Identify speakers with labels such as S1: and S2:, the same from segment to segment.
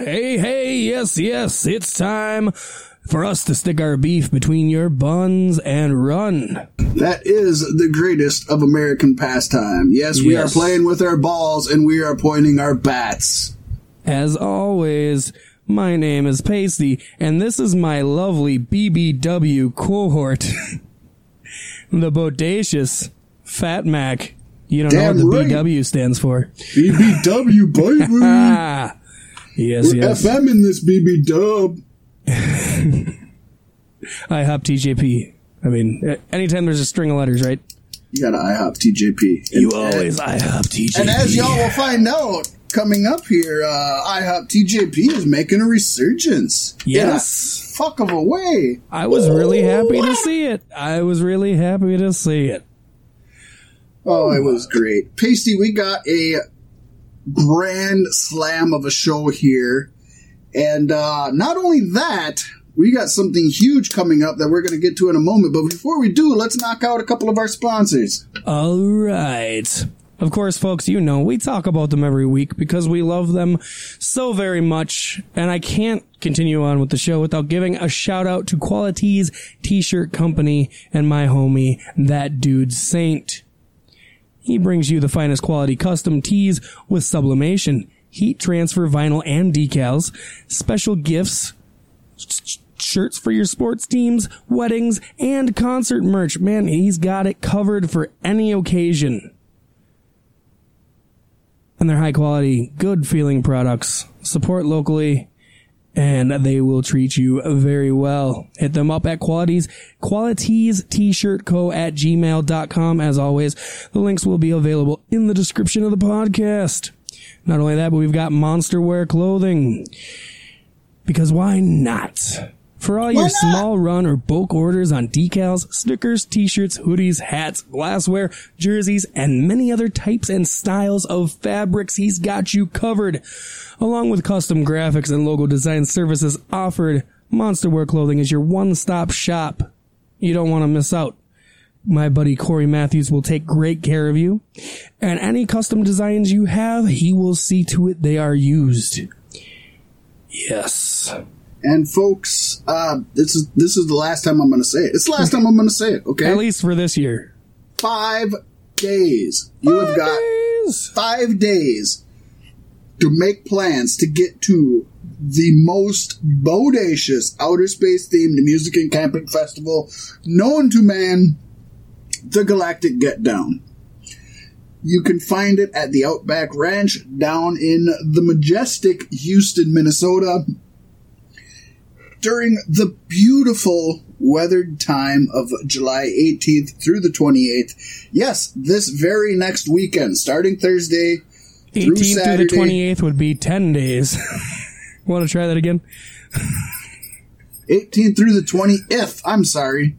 S1: Hey, hey, yes, yes, it's time for us to stick our beef between your buns and run.
S2: That is the greatest of American pastime. Yes, we
S1: Yes.
S2: are playing with our balls and we are pointing our bats.
S1: As always, my name is Pasty, and this is my lovely BBW cohort. the bodacious Fat Mac. You don't
S2: Damn
S1: know what
S2: right.
S1: the BW stands for.
S2: BBW, baby.
S1: Yes, yes.
S2: FM in this BB dub.
S1: I hop TJP. I mean, uh, anytime there's a string of letters, right?
S2: You got an IHOP TJP. And-
S1: You always I hop TJP.
S2: And as y'all will find out coming up here, uh, IHOP TJP is making a resurgence.
S1: Yes.
S2: In a fuck of a way.
S1: I was really happy to see it. I was really happy to see it.
S2: Oh, it was great. Pasty, we got a grand slam of a show here. And uh, not only that, we got something huge coming up that we're going to get to in a moment. But before we do, let's knock out a couple of our sponsors.
S1: All right. Of course, folks, you know, we talk about them every week because we love them so very much. And I can't continue on with the show without giving a shout out to Qualities T-shirt Company and my homie, that dude Saint. He brings you the finest quality custom tees with sublimation, heat transfer vinyl and decals, special gifts, sh- shirts for your sports teams, weddings, and concert merch. Man, he's got it covered for any occasion. And they're high quality, good feeling products. Support locally and they will treat you very well. Hit them up at qualities, qualities t-shirt co at gmail.com. As always, the links will be available in the description of the podcast. Not only that, but we've got monster wear clothing. Because why not? For all your small run or bulk orders on decals, stickers, t-shirts, hoodies, hats, glassware, jerseys, and many other types and styles of fabrics, he's got you covered. Along with custom graphics and logo design services offered, Monsterwear Clothing is your one-stop shop. You don't want to miss out. My buddy Corey Matthews will take great care of you. And any custom designs you have, he will see to it they are used. Yes.
S2: And folks, uh, this is this is the last time I'm going to say it. It's the last time I'm going to say it. Okay,
S1: At least for this year.
S2: five days. You have got
S1: Days.
S2: five days to make plans to get to the most bodacious outer space themed music and camping festival known to man, the Galactic Get Down. You can find it at the Outback Ranch down in the majestic Houston, Minnesota during the beautiful weathered time of July 18th through the 28th. Yes, this very next weekend, starting Thursday
S1: 18th
S2: through
S1: through the 28th would be 10 days. Want to try that again?
S2: 18th through the 20th. I'm sorry.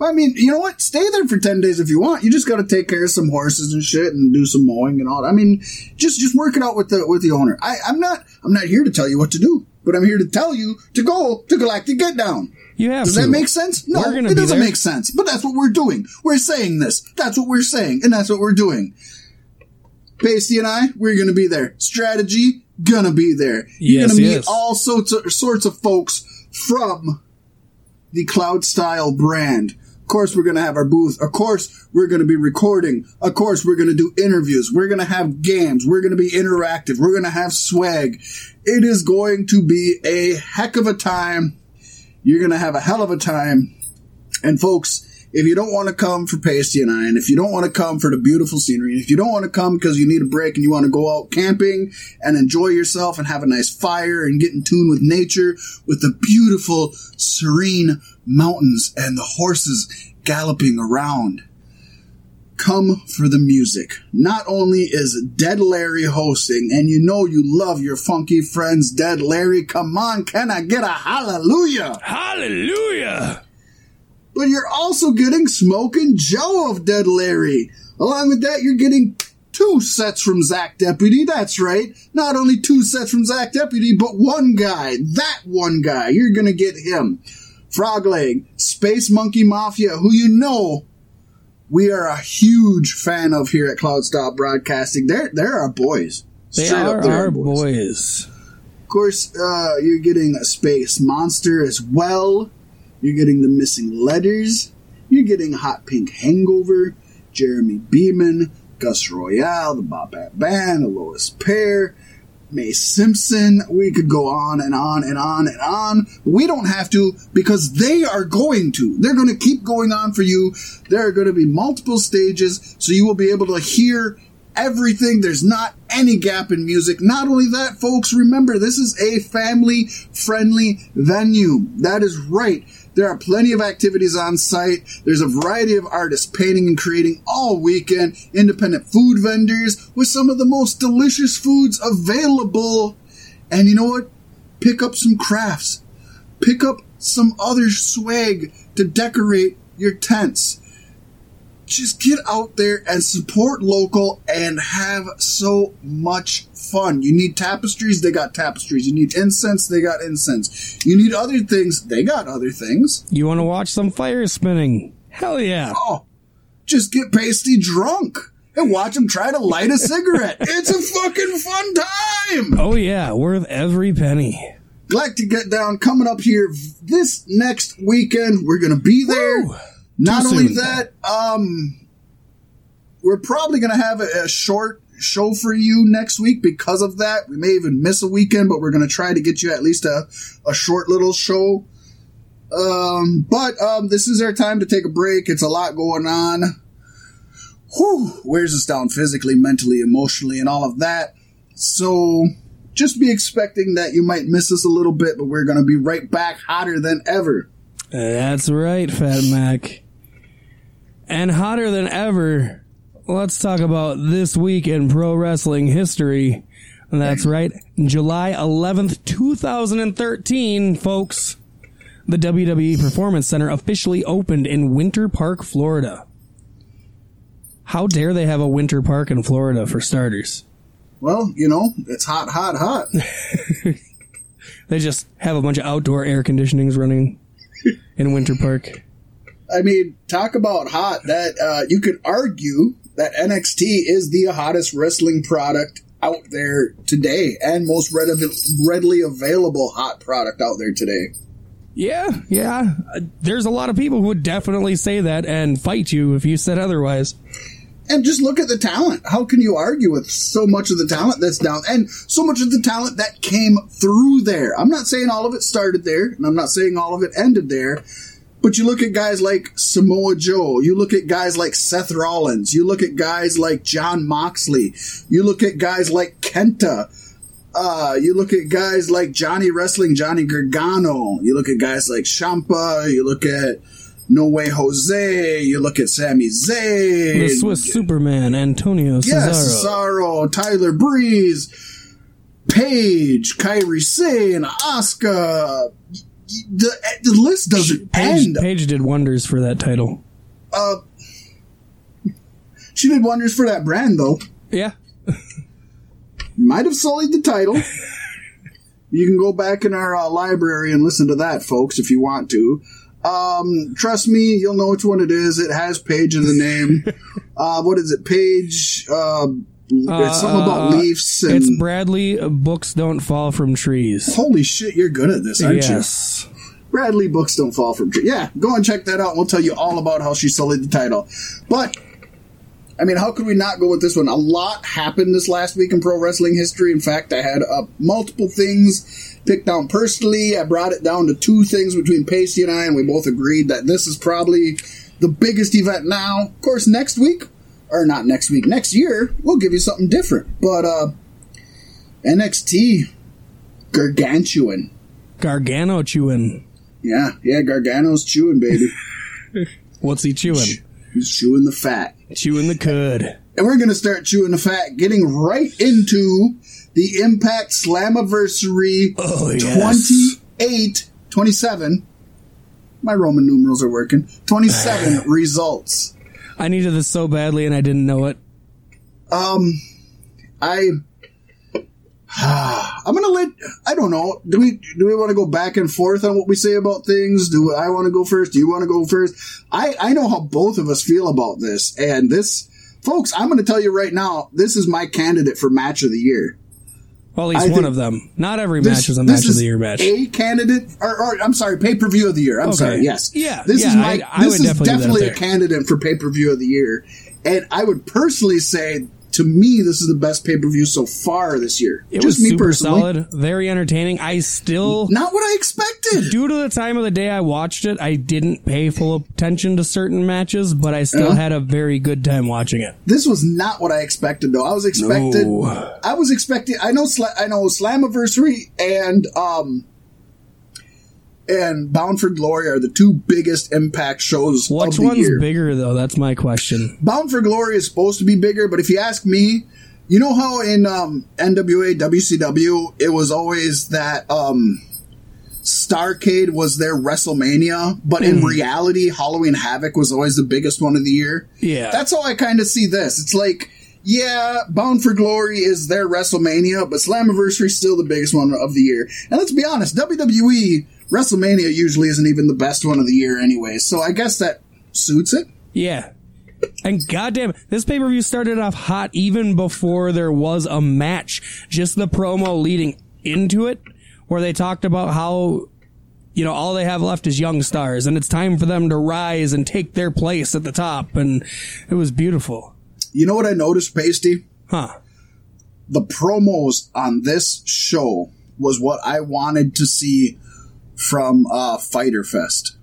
S2: I mean, you know what? Stay there for 10 days if you want. You just got to take care of some horses and shit and do some mowing and all. I mean, just just work it out with the with the owner. I I'm not I'm not here to tell you what to do, but I'm here to tell you to go to Galactic Get Down.
S1: You have
S2: Does
S1: to.
S2: that make sense? No, it doesn't
S1: there.
S2: make sense. But that's what we're doing. We're saying this. That's what we're saying, and that's what we're doing. Pasty and I, we're gonna be there. Strategy, gonna be there. You're
S1: Yes,
S2: gonna meet
S1: yes.
S2: all sorts of sorts of folks from the Cloud Style brand. Of course, we're gonna have our booth. Of course, we're gonna be recording. Of course, we're gonna do interviews. We're gonna have games. We're gonna be interactive. We're gonna have swag. It is going to be a heck of a time. You're going to have a hell of a time. And folks, if you don't want to come for Pasty and I, and if you don't want to come for the beautiful scenery, and if you don't want to come because you need a break and you want to go out camping and enjoy yourself and have a nice fire and get in tune with nature, with the beautiful, serene mountains and the horses galloping around, come for the music. Not only is Dead Larry hosting, and you know you love your funky friends, Dead Larry, come on, can I get a hallelujah?
S1: Hallelujah!
S2: But you're also getting Smokin' Joe of Dead Larry. Along with that, you're getting two sets from Zach Deputy. That's right. Not only two sets from Zach Deputy, but one guy. That one guy. You're gonna get him. Frogleg, Space Monkey Mafia, who you know we are a huge fan of here at Cloud Stop Broadcasting. They're they're our boys.
S1: They
S2: Straight
S1: are
S2: they're
S1: our boys.
S2: Of course, uh, you're getting a Space Monster as well. You're getting the Missing Letters. You're getting Hot Pink Hangover, Jeremy Beeman, Gus Royale, the Bop Bap Band, the Lois Pair, May Simpson. We could go on and on and on and on. We don't have to because they are going to. They're going to keep going on for you. There are going to be multiple stages, so you will be able to hear everything. There's not any gap in music. Not only that, folks, remember this is a family friendly venue. That is right. There are plenty of activities on site. There's a variety of artists painting and creating all weekend. Independent food vendors with some of the most delicious foods available. And you know what? Pick up some crafts. Pick up some other swag to decorate your tents just get out there and support local and have so much fun. You need tapestries, they got tapestries. You need incense, they got incense. You need other things, they got other things.
S1: You want to watch some fire spinning? Hell yeah.
S2: Oh, just get pasty drunk and watch them try to light a cigarette. it's a fucking fun time.
S1: Oh yeah, worth every penny.
S2: Galactic Get Down coming up here this next weekend. We're going to be there.
S1: Woo.
S2: Not only that, um, we're probably going to have a, a short show for you next week because of that. We may even miss a weekend, but we're going to try to get you at least a, a short little show. Um, but um, this is our time to take a break. It's a lot going on. Whew, wears us down physically, mentally, emotionally, and all of that. So just be expecting that you might miss us a little bit, but we're going to be right back hotter than ever.
S1: That's right, Fat Mac. And hotter than ever, let's talk about this week in pro wrestling history. That's right, July 11th, 2013, folks. The WWE Performance Center officially opened in Winter Park, Florida. How dare they have a winter park in Florida for starters?
S2: Well, you know, it's hot, hot, hot.
S1: They just have a bunch of outdoor air conditionings running in Winter Park.
S2: I mean, talk about hot. That uh, you could argue that NXT is the hottest wrestling product out there today, and most readily, available hot product out there today.
S1: Yeah, yeah. There's a lot of people who would definitely say that and fight you if you said otherwise.
S2: And just look at the talent. How can you argue with so much of the talent that's down, and so much of the talent that came through there? I'm not saying all of it started there, and I'm not saying all of it ended there. But you look at guys like Samoa Joe, you look at guys like Seth Rollins, you look at guys like Jon Moxley, you look at guys like Kenta, uh, you look at guys like Johnny Wrestling, Johnny Gargano, you look at guys like Ciampa, you look at No Way Jose, you look at Sami Zayn,
S1: The Swiss Superman, Antonio
S2: Yes,
S1: Cesaro.
S2: Cesaro, Tyler Breeze, Paige, Kairi Sane, Asuka. The, the list doesn't
S1: Paige,
S2: end.
S1: Paige did wonders for that title.
S2: Uh, she did wonders for that brand, though.
S1: Yeah.
S2: Might have sullied the title. you can go back in our uh, library and listen to that, folks, if you want to. Um, trust me, you'll know which one it is. It has Paige in the name. uh, what is it? Paige. Uh, it's something about
S1: Uh,
S2: Leafs and.
S1: It's Bradley. uh, Books don't fall from trees.
S2: Holy shit, you're good at this, aren't you? Bradley books don't fall from trees. Yeah, go and check that out. We'll tell you all about how she sullied the title. But I mean, how could we not go with this one? A lot happened this last week in pro wrestling history. In fact, I had uh, multiple things picked down personally. I brought it down to two things between Pacey and I, and we both agreed that this is probably the biggest event now. Of course, next week, or not next week, next year, we'll give you something different. But uh, NXT, gargantuan.
S1: Gargano chewing.
S2: Yeah, yeah, Gargano's chewing, baby.
S1: What's he chewing?
S2: He's chewing the fat.
S1: Chewing the cud.
S2: And we're going to start chewing the fat, getting right into the Impact Slammiversary
S1: Oh, yes.
S2: 28, 27. My Roman numerals are working. 27 results.
S1: I needed this so badly and I didn't know it.
S2: Um, I, I'm gonna let. I don't know. Do we do we want to go back and forth on what we say about things? Do I want to go first? Do you want to go first? I I know how both of us feel about this, and this, folks. I'm to tell you right now. This is my candidate for match of the year.
S1: Well, at least
S2: I
S1: one of them. Not every
S2: this,
S1: match is a match of the year match.
S2: A candidate, or, or I'm sorry, pay per view of the year. I'm
S1: Okay.
S2: sorry. Yes.
S1: Yeah,
S2: This is my.
S1: I- I
S2: this
S1: would
S2: is
S1: definitely
S2: definitely a candidate for pay per view of the year, and I would personally say, to me, this is the best pay per view so far this year.
S1: it
S2: Just
S1: was
S2: me
S1: super
S2: personally.
S1: solid, very entertaining. I still
S2: Not what I expected.
S1: due to the time of the day I watched it, I didn't pay full attention to certain matches, but I still
S2: Uh-huh.
S1: had a very good time watching it.
S2: This was not what I expected, though. I was expected.
S1: No.
S2: I was expecting. I know. Sla- I know. Slammiversary and um and Bound for Glory are the two biggest Impact shows
S1: Which
S2: of the
S1: one's
S2: year.
S1: bigger though? That's my question.
S2: Bound for Glory is supposed to be bigger, but if you ask me, you know how in um, NWA WCW it was always that um, Starcade was their WrestleMania, but in reality, Halloween Havoc was always the biggest one of the year.
S1: Yeah.
S2: That's how I kind of see this. It's like, yeah, Bound for Glory is their WrestleMania, but Slammiversary is still the biggest one of the year. And let's be honest, WWE WrestleMania usually isn't even the best one of the year anyway. So I guess that suits it.
S1: Yeah. And goddamn, this pay per view started off hot even before there was a match. Just the promo leading into it, where they talked about how, you know, all they have left is young stars, and it's time for them to rise and take their place at the top. And it was beautiful.
S2: You know what I noticed, Pasty?
S1: Huh.
S2: The promos on this show was what I wanted to see from uh, Fyter Fest.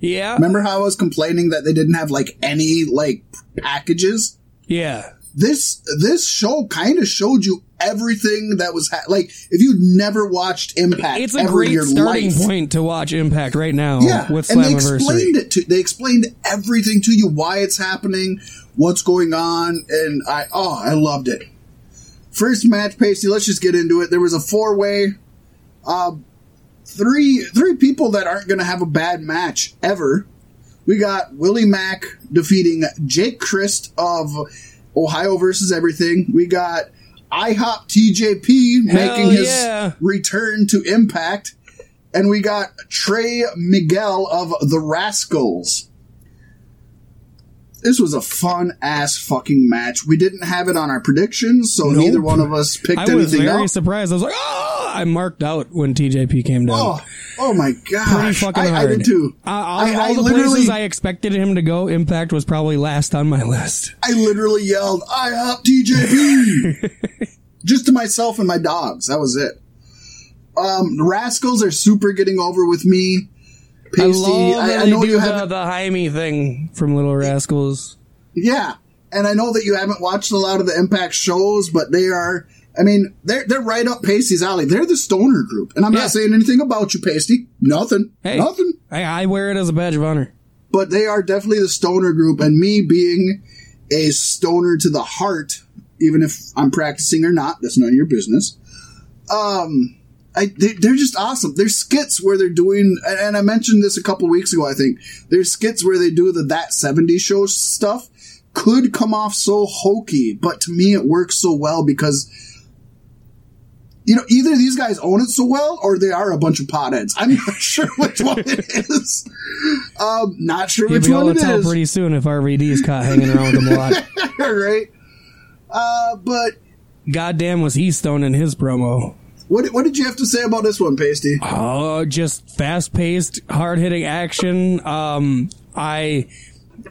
S1: Yeah.
S2: Remember how I was complaining that they didn't have like any like packages?
S1: Yeah.
S2: This this show kind of showed you everything that was ha- like if you'd never watched Impact,
S1: It's a great starting
S2: life,
S1: point to watch Impact right now
S2: Yeah,
S1: with
S2: and they explained it to they explained everything to you, why it's happening, what's going on, and I oh I loved it. First match, Pacey. Let's just get into it. There was a four way, uh, three three people that aren't going to have a bad match ever. We got Willie Mack defeating Jake Crist of Ohio versus Everything. We got IHOP TJP
S1: Hell
S2: making his
S1: yeah.
S2: return to Impact. And we got Trey Miguel of the Rascals. This was a fun ass fucking match. We didn't have it on our predictions, so
S1: Nope.
S2: neither one of us picked anything.
S1: I was very
S2: up.
S1: surprised. I was like, oh, I marked out when TJP came down.
S2: Oh, oh my god!
S1: Pretty fucking
S2: I,
S1: hard.
S2: I did too.
S1: Uh, out
S2: I, I
S1: all the
S2: literally,
S1: places I expected him to go, Impact was probably last on my list.
S2: I literally yelled, I up TJP! Just to myself and my dogs. That was it. Um, the Rascals are super getting over with me. Pasty,
S1: I love
S2: I,
S1: that
S2: I know you
S1: the,
S2: haven't.
S1: the Jaime thing from Little Rascals.
S2: Yeah, and I know that you haven't watched a lot of the Impact shows, but they are. I mean, they're they're right up Pasty's alley. They're the stoner group, and I'm
S1: Yeah.
S2: not saying anything about you, Pasty. Nothing,
S1: Hey.
S2: nothing.
S1: I, I wear it as a badge of honor.
S2: But they are definitely the stoner group, and me being a stoner to the heart, even if I'm practicing or not, that's none of your business. Um, I, they, they're just awesome. There's skits where they're doing, and I mentioned this a couple weeks ago, I think. There's skits where they do the That 70 Show stuff. Could come off so hokey, but to me it works so well because, you know, either these guys own it so well or they are a bunch of potheads. I'm not sure which one it is. Um, not sure
S1: You'll
S2: which one
S1: to tell pretty soon if RVD is caught hanging around with them a lot.
S2: right? Uh, but
S1: Goddamn was he stoned in his promo.
S2: What, what did you have to say about this one, Pasty?
S1: Oh, just fast paced, hard hitting action. Um, I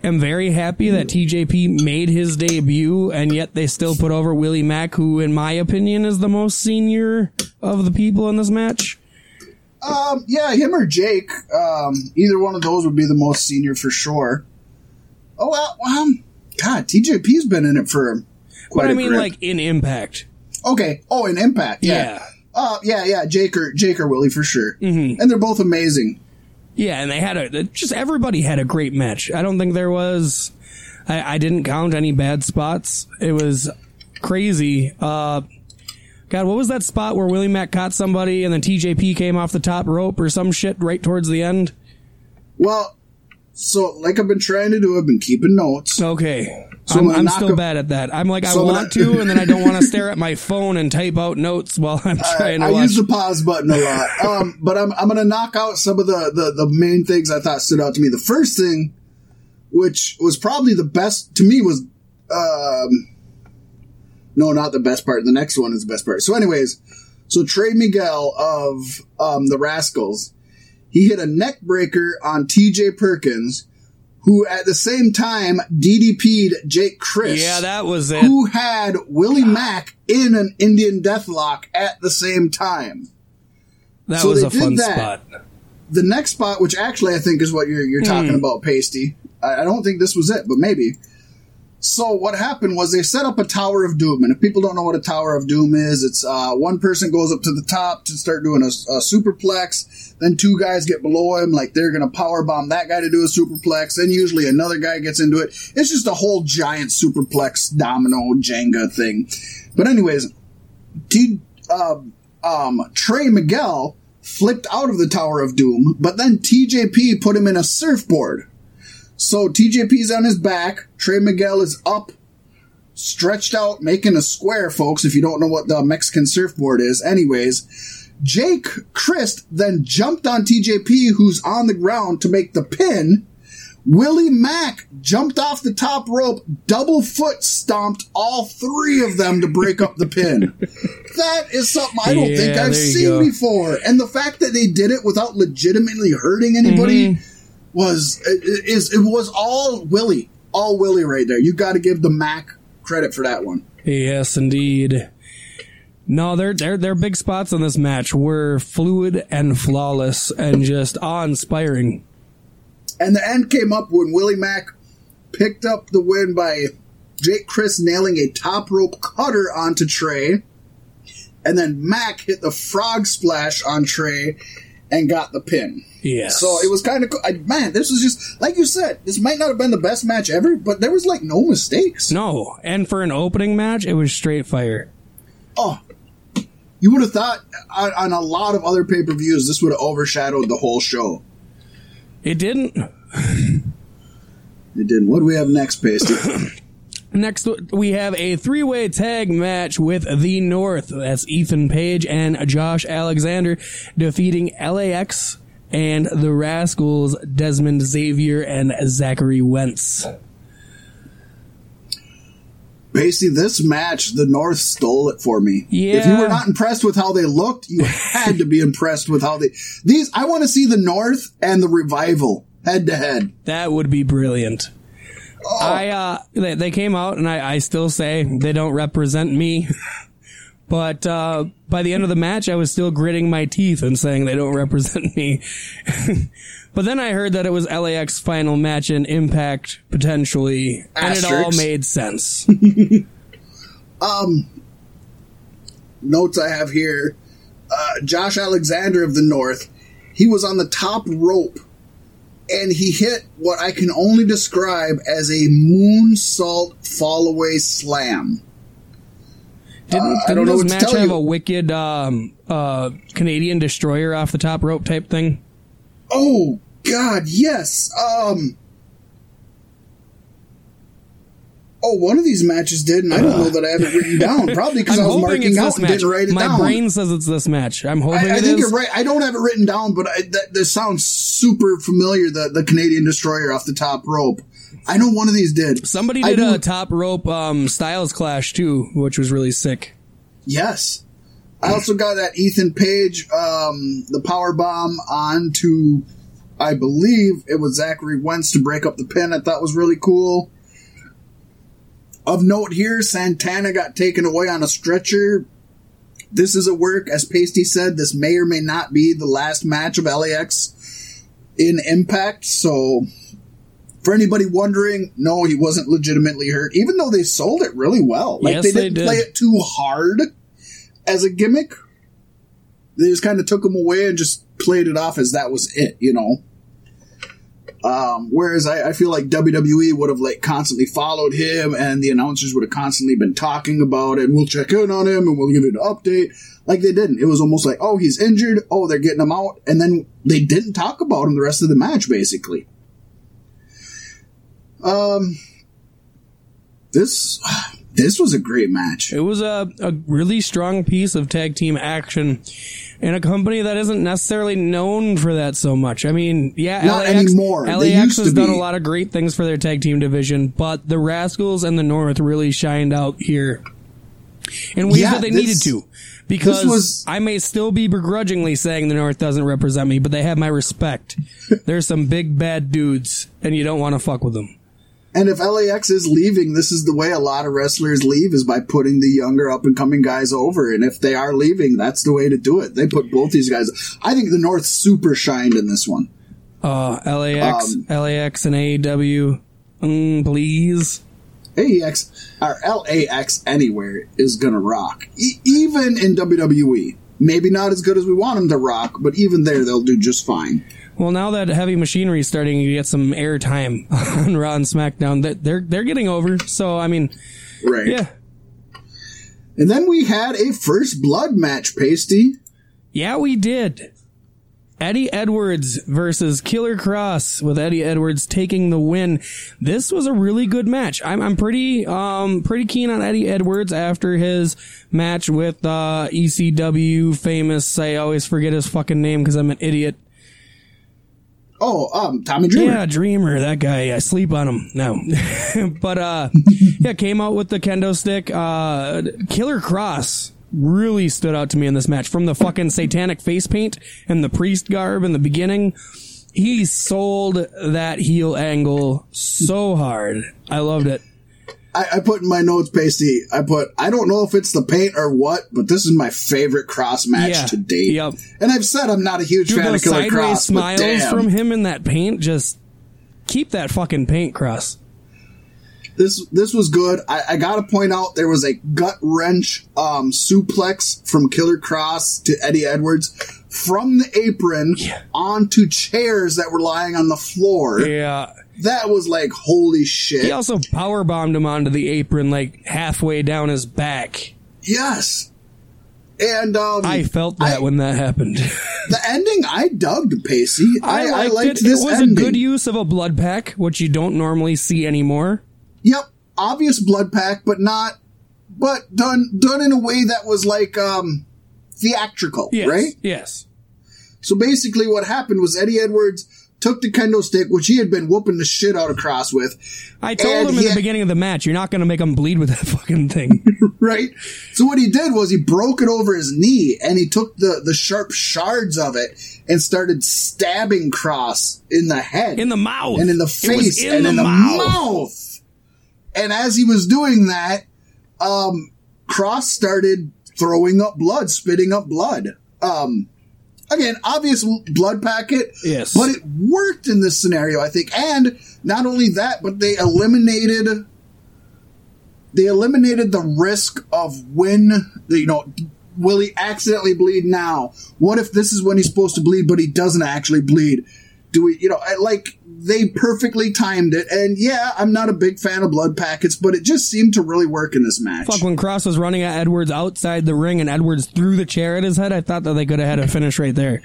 S1: am very happy that TJP made his debut, and yet they still put over Willie Mack, who, in my opinion, is the most senior of the people in this match.
S2: Um, yeah, him or Jake. Um, either one of those would be the most senior for sure. Oh well, um, God, TJP's been in it for quite
S1: But I mean,
S2: grip.
S1: like in Impact.
S2: okay. Oh, in Impact, yeah.
S1: Yeah.
S2: Uh, yeah, yeah, Jake or Jake or Willie for sure, mm-hmm. and they're both amazing.
S1: Yeah, and they had a just everybody had a great match. I don't think there was. I, I didn't count any bad spots. It was crazy. Uh, God, what was that spot where Willie Mack caught somebody and then TJP came off the top rope or some shit right towards the end?
S2: Well, so like I've been trying to do, I've been keeping notes.
S1: Okay.
S2: So I'm
S1: I'm,
S2: gonna
S1: I'm
S2: knock
S1: still
S2: a-
S1: bad at that. I'm like, I
S2: So
S1: want
S2: gonna-
S1: and then I don't want to stare at my phone and type out notes while I'm trying to
S2: I
S1: watch.
S2: use the pause button a lot. Um, but I'm, I'm going to knock out some of the, the, the main things I thought stood out to me. The first thing, which was probably the best to me, was um, No, not the best part. The next one is the best part. So, anyways, so Trey Miguel of um, the Rascals, he hit a neck breaker on T.J. Perkins, who at the same time DDP'd Jake Crist.
S1: Yeah, that was it.
S2: Who had Willie Mack in an Indian Deathlock at the same time.
S1: That
S2: So
S1: was
S2: they
S1: a
S2: did
S1: fun
S2: that.
S1: spot.
S2: The next spot, which actually I think is what you're, you're talking
S1: Hmm.
S2: about, Pasty. I, I don't think this was it, but maybe. So what happened was they set up a Tower of Doom, and if people don't know what a Tower of Doom is, it's uh, one person goes up to the top to start doing a, a superplex, then two guys get below him, like they're gonna power bomb that guy to do a superplex, then usually another guy gets into it. It's just a whole giant superplex domino Jenga thing. But anyways, T, uh, um, Trey Miguel flipped out of the Tower of Doom, but then TJP put him in a surfboard. So TJP's on his back. Trey Miguel is up, stretched out, making a square, folks, if you don't know what the Mexican surfboard is. Anyways, Jake Crist then jumped on TJP, who's on the ground, to make the pin. Willie Mack jumped off the top rope, double foot stomped all three of them to break up the pin. That is something I don't
S1: Yeah,
S2: think I've seen
S1: go.
S2: before. And the fact that they did it without legitimately hurting anybody
S1: Mm-hmm.
S2: Was is it was all Willie, all Willie right there. You got to give the Mac credit for that one.
S1: Yes, indeed. No, their their their big spots in this match were fluid and flawless and just awe-inspiring.
S2: And the end came up when Willie Mack picked up the win by Jake Crist nailing a top rope cutter onto Trey. And then Mack hit the frog splash on Trey and got the pin.
S1: Yes.
S2: So it was kind of cool. Man, this was just like you said. This might not have been the best match ever, but there was like no mistakes.
S1: no, and for an opening match, it was straight fire.
S2: Oh, you would have thought uh, on, on a lot of other pay per views this would have overshadowed the whole show.
S1: It didn't.
S2: It didn't. What do we have next, Pasty?
S1: Next, we have a three-way tag match with the North. That's Ethan Page and Josh Alexander defeating LAX and the Rascals, Dezmond Xavier and Zachary Wentz.
S2: Basically, this match, the North stole it for me. If you were not impressed with how they looked, you had to be impressed with how they. These, I want to see the North and the Revival head to head.
S1: That would be brilliant.
S2: Oh.
S1: I uh they, they came out and I, I still say they don't represent me. But uh by the end of the match I was still gritting my teeth and saying they don't represent me. but then I heard that it was LAX final match in Impact potentially and it all made sense.
S2: Um, notes I have here. Uh, Josh Alexander of the North, he was on the top rope and he hit what I can only describe as a moonsault fall away slam.
S1: Didn't,
S2: Uh, I
S1: didn't this match have
S2: you.
S1: a wicked um uh Canadian destroyer off the top rope type thing?
S2: Oh God, yes. Um. Oh, one of these matches did, and I don't know that I have it written down. Probably because
S1: I'm
S2: was marking
S1: it's
S2: out and
S1: match.
S2: didn't write it
S1: My
S2: down.
S1: brain says it's this match. I'm hoping
S2: I, I
S1: it
S2: think
S1: is.
S2: you're right. I don't have it written down, but I, that, that sounds super familiar. The the Canadian Destroyer off the top rope. I know one of these did.
S1: Somebody
S2: I
S1: did
S2: do-
S1: a top rope um, Styles clash too, which was really sick.
S2: Yes. I also got that Ethan Page, um, the power bomb onto, I believe it was Zachary Wentz to break up the pin. I thought was really cool. Of note here, Santana got taken away on a stretcher. This is a work, as Pasty said, this may or may not be the last match of LAX in Impact, so for anybody wondering, no, he wasn't legitimately hurt, even though they sold it really well. Like
S1: Yes,
S2: they
S1: they
S2: didn't
S1: did.
S2: play it too hard as a gimmick. They just kind of took him away and just played it off as that was it, you know. Um, whereas I, I feel like WWE would have like constantly followed him, and the announcers would have constantly been talking about it. We'll check in on him, and we'll give you an update. Like they didn't. It was almost like, oh, he's injured. Oh, they're getting him out, and then they didn't talk about him the rest of the match, basically. Um, this this was a great match.
S1: It was a, a really strong piece of tag team action in a company that isn't necessarily known for that so much. I mean, yeah,
S2: Not
S1: LAX,
S2: anymore.
S1: LAX has done
S2: be.
S1: a lot of great things for their tag team division, but the Rascals and the North really shined out here. in ways
S2: Yeah,
S1: that they
S2: this-
S1: needed to. Because
S2: was-
S1: I may still be begrudgingly saying the North doesn't represent me, but they have my respect. There's some big bad dudes, and you don't want to fuck with them.
S2: And if LAX is leaving, this is the way a lot of wrestlers leave is by putting the younger up and coming guys over. And if they are leaving, that's the way to do it. They put both these guys. I think the North super shined in this one.
S1: Uh, LAX,
S2: Um,
S1: LAX and AEW, mm, please.
S2: AEX or LAX anywhere is gonna rock, e- even in WWE. Maybe not as good as we want them to rock, but even there they'll do just fine.
S1: Well, now that Heavy Machinery is starting to get some airtime on Raw and SmackDown, that they're they're getting over. So I mean,
S2: Right.
S1: yeah,
S2: And then we had a first blood match, Pasty.
S1: yeah, we did. Eddie Edwards versus Killer Kross with Eddie Edwards taking the win. This was a really good match. I'm I'm pretty um pretty keen on Eddie Edwards after his match with uh ECW famous. I always forget his fucking name because I'm an idiot.
S2: Oh, um, Tommy Dreamer.
S1: Yeah, Dreamer, that guy. I sleep on him. No. but uh yeah, came out with the kendo stick. Uh Killer Kross really stood out to me in this match. From the fucking satanic face paint and the priest garb in the beginning. He sold that heel angle so hard. I loved it.
S2: I, I put in my notes, Pasty. I put, I don't know if it's the paint or what, but this is my favorite cross match
S1: Yeah.
S2: to date.
S1: Yep.
S2: And I've said I'm not a huge
S1: Dude,
S2: fan of Killer
S1: sideways
S2: Kross, but
S1: smiles
S2: damn,
S1: from him in that paint, just keep that fucking paint cross.
S2: this this was good. I, I got to point out there was a gut wrench um, suplex from Killer Kross to Eddie Edwards from the apron onto chairs that were lying on the floor.
S1: Yeah.
S2: That was like holy shit.
S1: He also power bombed him onto the apron like halfway down his back.
S2: Yes. And um,
S1: I felt that
S2: I-
S1: when that happened.
S2: the ending I dug, Pacey. I, I liked,
S1: it.
S2: this
S1: It was
S2: ending.
S1: a good use of a blood pack, which you don't normally see anymore.
S2: Yep, obvious blood pack, but not, but done done in a way that was like um theatrical,
S1: Yes.
S2: right?
S1: Yes.
S2: So basically, what happened was Eddie Edwards took the kendo stick, which he had been whooping the shit out of Kross with,
S1: I told him in the
S2: had-
S1: beginning of the match, you're not going to make him bleed with that fucking thing.
S2: right? So what he did was he broke it over his knee, and he took the the sharp shards of it and started stabbing Kross in the head,
S1: in the mouth.
S2: and in the face, and in the mouth. And as he was doing that, um, Kross started throwing up blood, spitting up blood. Um, again, obvious blood packet.
S1: Yes.
S2: But it worked in this scenario, I think. And not only that, but they eliminated they eliminated the risk of when you know will he accidentally bleed now? What if this is when he's supposed to bleed, but he doesn't actually bleed? Do we, you know, I- like they perfectly timed it. And yeah, I'm not a big fan of blood packets, but it just seemed to really work in this match.
S1: Fuck, when Kross was running at Edwards outside the ring and Edwards threw the chair at his head, I thought that they could have had a finish right there.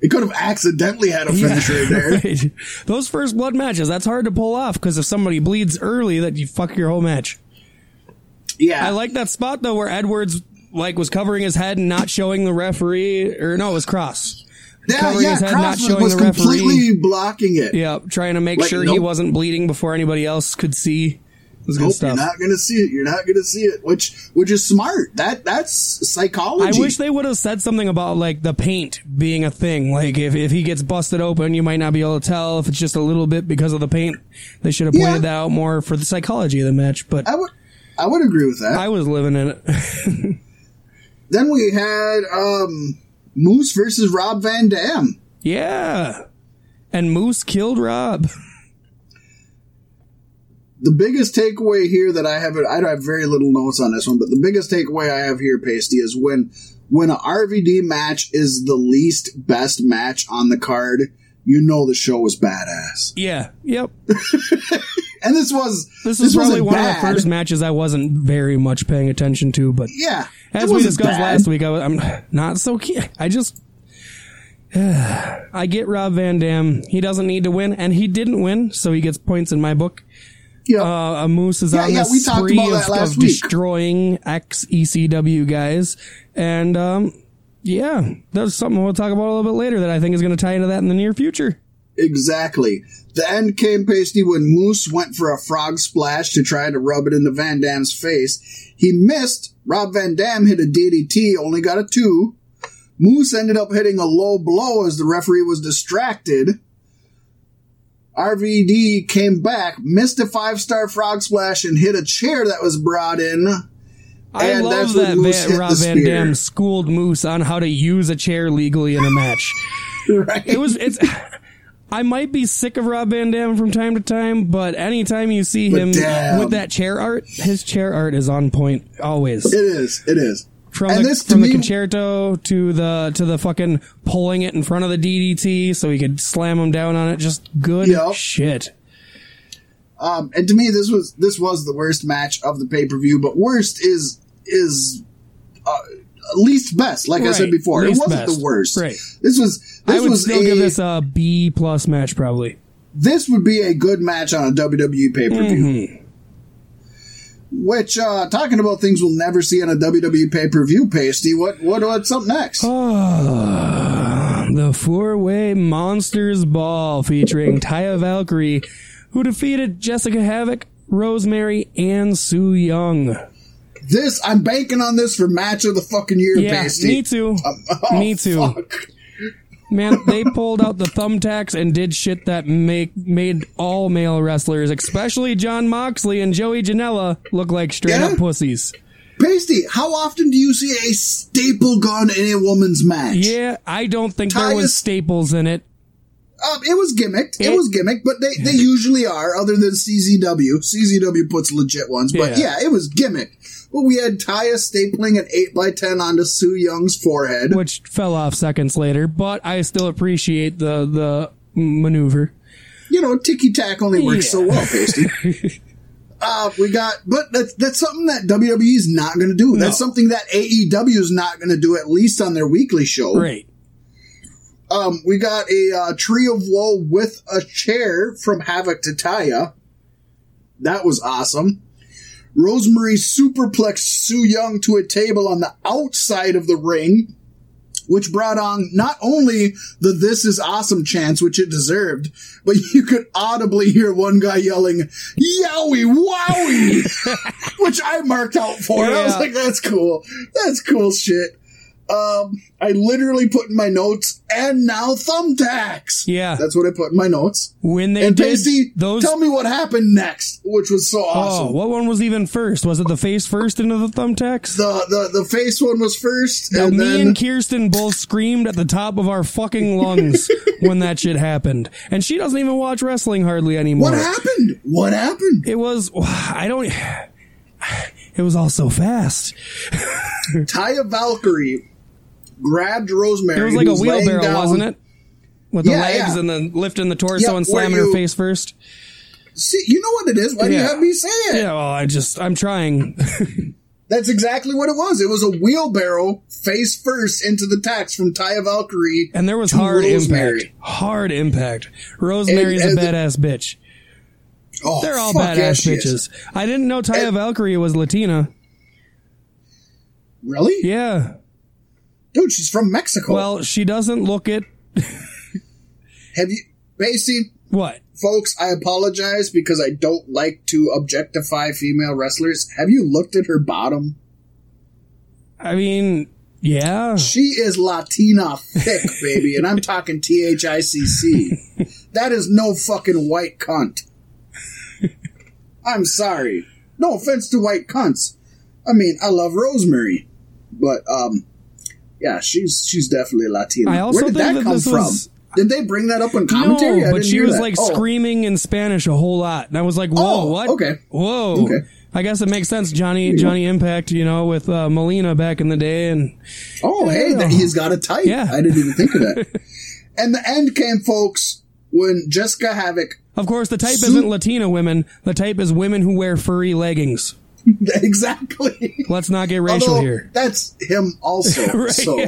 S2: It could have accidentally had a finish right there.
S1: Right. Those first blood matches, that's hard to pull off because if somebody bleeds early, that you fuck your whole match.
S2: Yeah.
S1: I like that spot though where Edwards like was covering his head and not showing the referee, or no, it was Kross.
S2: Yeah, yeah,
S1: his head,
S2: Kross
S1: not
S2: was,
S1: showing
S2: was
S1: the referee.
S2: completely blocking it.
S1: Yeah, trying to make
S2: Like,
S1: sure he wasn't bleeding before anybody else could see. It was good
S2: Nope,
S1: stuff.
S2: you're not gonna see it. You're not gonna see it, which which is smart. That that's psychology.
S1: I wish they would have said something about like the paint being a thing. Like if, if he gets busted open, you might not be able to tell if it's just a little bit because of the paint. They should have
S2: Yeah.
S1: pointed that out more for the psychology of the match. But
S2: I would I would agree with that.
S1: I was living in it.
S2: then we had um Moose versus Rob Van Dam.
S1: yeah. And Moose killed Rob.
S2: The biggest takeaway here that I have I have very little notes on this one, but the biggest takeaway I have here, Pasty, is when when a RVD match is the least best match on the card, you know the show was badass.
S1: Yeah. Yep.
S2: And this was
S1: This is probably
S2: wasn't
S1: one
S2: bad.
S1: of the first matches I wasn't very much paying attention to, but
S2: Yeah,
S1: as we discussed
S2: bad.
S1: last week, I was, I'm not so keen. I just, I get Rob Van Dam. He doesn't need to win, and he didn't win, so he gets points in my book.
S2: Yeah.
S1: Uh, a Moose is
S2: Yeah,
S1: on
S2: yeah,
S1: this spree of, of destroying ex ECW guys, and um, yeah, that's something we'll talk about a little bit later that I think is going to tie into that in the near future.
S2: Exactly. The end came pasty when Moose went for a frog splash to try to rub it into Van Dam's face. He missed. Rob Van Dam hit a DDT, only got a two. Moose ended up hitting a low blow as the referee was distracted. RVD came back, missed a five star frog splash, and hit a chair that was brought in.
S1: I
S2: And
S1: love that Van, Rob Van. Dam schooled Moose on how to use a chair legally in a match.
S2: Right?
S1: It was it's. I might be sick of Rob Van Dam from time to time, but anytime you see him
S2: damn.
S1: with that chair art, his chair art is on point always.
S2: it is. It is.
S1: From
S2: and
S1: the
S2: this
S1: from the
S2: me-
S1: con-chair-to to the to the fucking pulling it in front of the DDT so he could slam him down on it. Just good
S2: Yep.
S1: shit.
S2: Um, and to me, this was this was the worst match of the pay per view. But worst is is uh, least best. Like I said before,
S1: Least
S2: it wasn't
S1: best.
S2: the worst.
S1: Right.
S2: This was. This
S1: I would still
S2: a,
S1: give this a B plus match probably.
S2: this would be a good match on a WWE pay per view.
S1: Mm-hmm.
S2: Which uh, talking about things we'll never see on a WWE pay per view, Pasty. What what what's up next?
S1: Ah, the four way Monsters Ball featuring Taya Valkyrie, who defeated Jessica Havoc, Rosemary, and Su Yung.
S2: This I'm banking on this for match of the fucking year,
S1: Yeah,
S2: Pasty.
S1: me too.
S2: Oh,
S1: me too.
S2: fuck.
S1: Man, they pulled out the thumbtacks and did shit that make made all male wrestlers, especially Jon Moxley and Joey Janela, look like straight
S2: Yeah?
S1: up pussies.
S2: Pasty, how often do you see a staple gun in a woman's match?
S1: Yeah, I don't think there was staples in it.
S2: Um, it was gimmicked. It,
S1: It-
S2: was gimmicked, but they, they usually are, other than CZW. CZW puts legit ones, but
S1: Yeah.
S2: yeah, it was gimmicked. But we had Taya stapling an 8x10 onto Su Yung's forehead.
S1: which fell off seconds later, but I still appreciate the the maneuver.
S2: You know, ticky tack only works
S1: Yeah.
S2: so well, Pasty. uh, we got, but that's, that's something that WWE is not going to do. That's something that AEW is not going to do, at least on their weekly show.
S1: Right.
S2: Um, we got a uh, tree of woe with a chair from Havoc to Taya. That was awesome. Rosemary superplexed Su Yung to a table on the outside of the ring, which brought on not only the "This is awesome" chants, which it deserved, but you could audibly hear one guy yelling "Yowie Wowie," which I marked out for. I was like, "That's cool. That's cool shit." Um, I literally put in my notes, and now thumbtacks.
S1: Yeah.
S2: That's what I put in my notes.
S1: When they
S2: And
S1: did
S2: Pasty,
S1: those
S2: tell me what happened next, which was so
S1: Oh,
S2: awesome.
S1: what one was even first? Was it the face first into the thumbtacks?
S2: The, the the face one was first,
S1: Now,
S2: and
S1: me
S2: then
S1: and Kirsten both screamed at the top of our fucking lungs when that shit happened. And she doesn't even watch wrestling hardly anymore.
S2: what happened? What happened?
S1: It was I don't it was all so fast.
S2: Taya Valkyrie grabbed Rosemary.
S1: It was like a wheelbarrow,
S2: down.
S1: wasn't it? With the
S2: Yeah,
S1: legs
S2: yeah.
S1: and then lifting the torso
S2: Yeah,
S1: and slamming her face first.
S2: See, you know what it is. Why do you have me say it?
S1: Yeah, well, I just I'm trying.
S2: That's exactly what it was. It was a wheelbarrow face first into the tax from Taya Valkyrie.
S1: And there was hard
S2: Rosemary.
S1: impact. Hard impact. Rosemary's
S2: And-
S1: a
S2: and the-
S1: badass bitch.
S2: Oh,
S1: They're all
S2: yeah,
S1: badass
S2: is.
S1: bitches. I didn't know Taya
S2: And-
S1: Valkyrie was Latina.
S2: Really?
S1: Yeah.
S2: Dude, she's from Mexico.
S1: Well, she doesn't look it.
S2: have you, Basie,
S1: What?
S2: folks, I apologize because I don't like to objectify female wrestlers. Have you looked at her bottom?
S1: I mean, yeah.
S2: She is Latina thick, baby, and I'm talking T H I C C. That is no fucking white cunt. I'm sorry. No offense to white cunts. I mean, I love Rosemary, but um, yeah, she's she's definitely Latina.
S1: I also
S2: Where did
S1: think
S2: that
S1: that
S2: come from?
S1: was-
S2: Did they bring that up on commentary?
S1: No, but she was
S2: that.
S1: like
S2: Oh.
S1: screaming in Spanish a whole lot, and I was like, "Whoa,
S2: Oh,
S1: what?
S2: okay.
S1: whoa."
S2: Okay.
S1: I guess it makes sense. Johnny Johnny Impact, you know, with uh, Melina back in the day, and
S2: Oh, hey, he's got a type.
S1: Yeah.
S2: I didn't even think of that. and the end came, folks, when Jessica Havoc
S1: of course, the type
S2: Su-
S1: isn't Latina women. The type is women who wear furry leggings.
S2: exactly.
S1: Let's not get racial
S2: Although,
S1: here.
S2: That's him also.
S1: Right.
S2: So,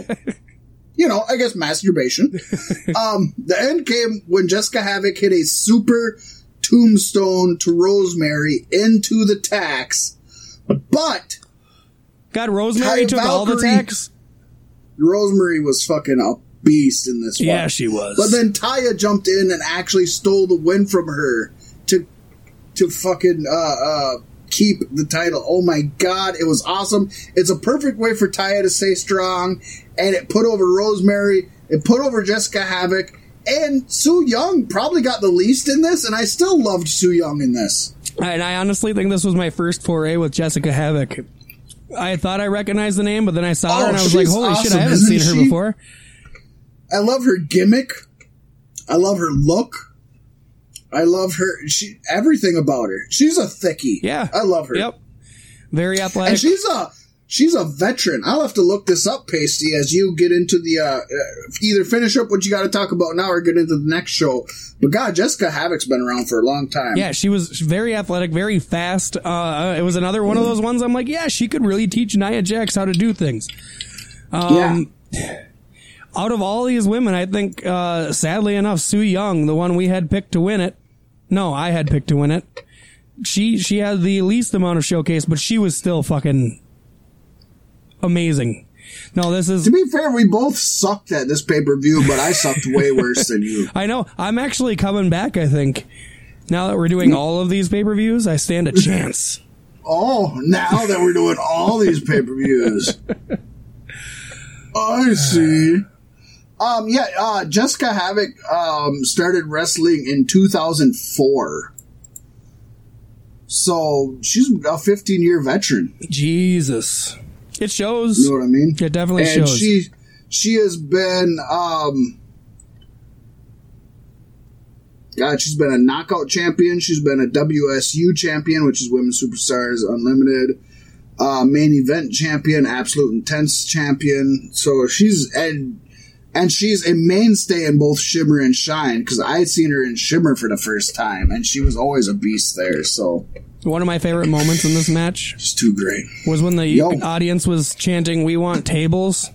S2: you know, I guess masturbation. um, the end came when Jessica Havoc hit a super tombstone to Rosemary into the tax, but
S1: God, Rosemary
S2: Taya
S1: took all the tax.
S2: Rosemary was fucking up beast in this one.
S1: Yeah, she was.
S2: But then Taya jumped in and actually stole the win from her to to fucking uh, uh, keep the title. Oh my god, it was awesome. It's a perfect way for Taya to stay strong, and it put over Rosemary. It put over Jessica Havoc. And Su Yung probably got the least in this, and I still loved Su Yung in this.
S1: And I honestly think this was my first foray with Jessica Havoc. I thought I recognized the name, but then I saw
S2: Oh,
S1: her and I was like, holy shit, I haven't seen her
S2: she?
S1: before.
S2: I love her gimmick. I love her look. I love her. She everything about her. She's a thickie.
S1: Yeah.
S2: I love her.
S1: Yep. Very athletic.
S2: And she's a she's a veteran. I'll have to look this up, Pasty, as you get into the uh, uh, either finish up what you got to talk about now or get into the next show. But God, Jessicka Havok's been around for a long time.
S1: Yeah, she was very athletic, very fast. Uh, it was another one of those ones I'm like, yeah, she could really teach Nia Jax how to do things. Um, Out of all these women, I think, uh, sadly enough, Su Yung, the one we had picked to win it, no, I had picked to win it. She she had the least amount of showcase, but she was still fucking amazing. No, this is
S2: To be fair, we both sucked at this pay per view, but I sucked way worse than you.
S1: I know. I'm actually coming back, I think. Now that we're doing all of these pay per views, I stand a chance.
S2: Oh, now that we're doing all these pay per views. I see. Um, yeah, uh, Jessicka Havok um, started wrestling in 2004. So she's a 15 year veteran.
S1: Jesus. It shows.
S2: You know what I mean?
S1: It definitely
S2: and
S1: shows.
S2: she she has been um God, she's been a knockout champion. She's been a WSU champion, which is Women's Superstars Unlimited. Uh, main event champion, Absolute Intense champion. So she's and and she's a mainstay in both Shimmer and Shine because I had seen her in Shimmer for the first time, and she was always a beast there. So
S1: One of my favorite moments in this match
S2: it's too great.
S1: was when the
S2: Yo.
S1: audience was chanting, We want tables.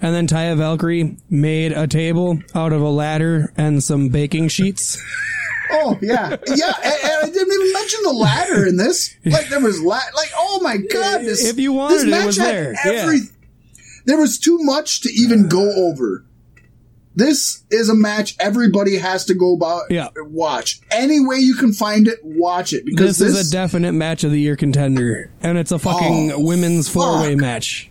S1: And then Taya Valkyrie made a table out of a ladder and some baking sheets.
S2: Oh yeah, yeah, and, and I didn't even mention the ladder in this. Like there was la- like oh my god, this
S1: If you wanted
S2: this
S1: it, it
S2: match
S1: was
S2: had
S1: there, yeah.
S2: There was too much to even go over. This is a match everybody has to go about
S1: Yeah.
S2: watch. Any way you can find it, watch it because
S1: This,
S2: this,
S1: is a definite match of the year contender. And it's a fucking
S2: Oh,
S1: women's four way match.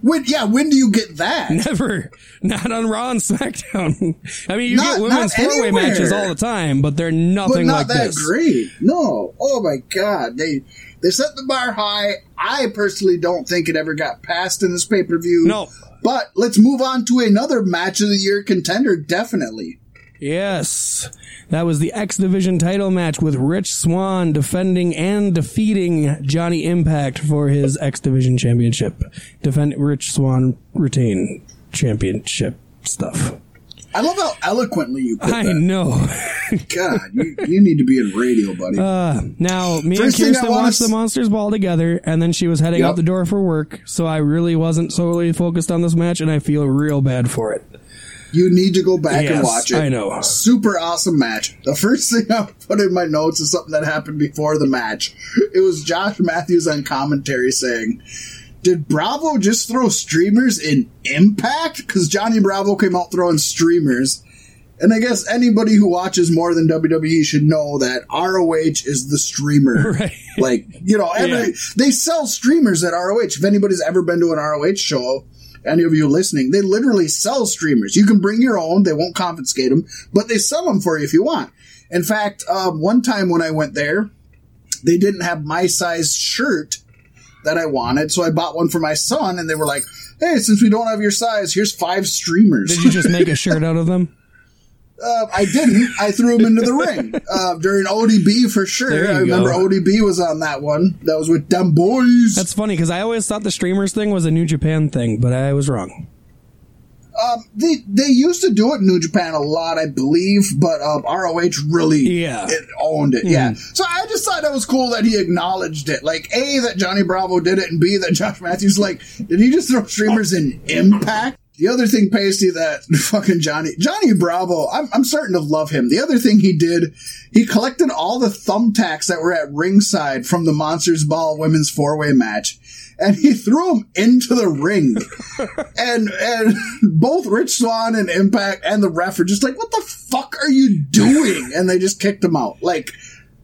S2: when, yeah. When do you get that?
S1: Never. Not on Raw and SmackDown. I mean, you
S2: Not-
S1: get women's four way matches all the time, but they're
S2: but
S1: nothing
S2: not
S1: like
S2: that
S1: this.
S2: great. No. Oh my god. They they set the bar high. I personally don't think it ever got passed in this pay per view.
S1: No.
S2: But let's move on to another match of the year contender. Definitely.
S1: Yes. That was the X Division title match with Rich Swann defending and defeating Johnny Impact for his X Division championship. Defend Rich Swann retain championship stuff.
S2: I love how eloquently you put it.
S1: I
S2: that.
S1: know.
S2: God, you, you need to be in radio, buddy.
S1: Uh, now, me
S2: First
S1: and Kirsten watched the Monsters Ball together, and then she was heading
S2: Yep.
S1: out the door for work, so I really wasn't solely focused on this match, and I feel real bad for it.
S2: you need to go back
S1: Yes,
S2: and watch it.
S1: I know.
S2: Super awesome match. The first thing I put in my notes is something that happened before the match. It was Josh Matthews on commentary saying, did Bravo just throw streamers in Impact? Because Johnny Bravo came out throwing streamers. And I guess anybody who watches more than WWE should know that ROH is the streamer.
S1: Right.
S2: Like, you know, every,
S1: Yeah.
S2: they sell streamers at ROH. If anybody's ever been to an ROH show, any of you listening, they literally sell streamers. You can bring your own. They won't confiscate them, but they sell them for you if you want. In fact, um, one time when I went there, they didn't have my size shirt that I wanted, so I bought one for my son, and they were like, "Hey, since we don't have your size, here's five streamers."
S1: Did you just make a shirt out of them?
S2: Uh, I didn't. I threw him into the ring uh, during ODB for sure. I remember
S1: go.
S2: ODB was on that one. That was with them boys.
S1: That's funny because I always thought the streamers thing was a New Japan thing, but I was wrong.
S2: Um, they they used to do it in New Japan a lot, I believe, but um, ROH really
S1: Yeah.
S2: it owned it. Yeah. So I just thought that was cool that he acknowledged it. Like a that Johnny Bravo did it, and b that Josh Matthews like did he just throw streamers in Impact? the other thing, Pasty, that fucking Johnny Johnny Bravo, I'm I'm starting to love him. The other thing he did, he collected all the thumbtacks that were at ringside from the Monsters Ball women's four way match, and he threw him into the ring. and and both Rich Swann and Impact and the ref are just like, "What the fuck are you doing?" And they just kicked him out. Like,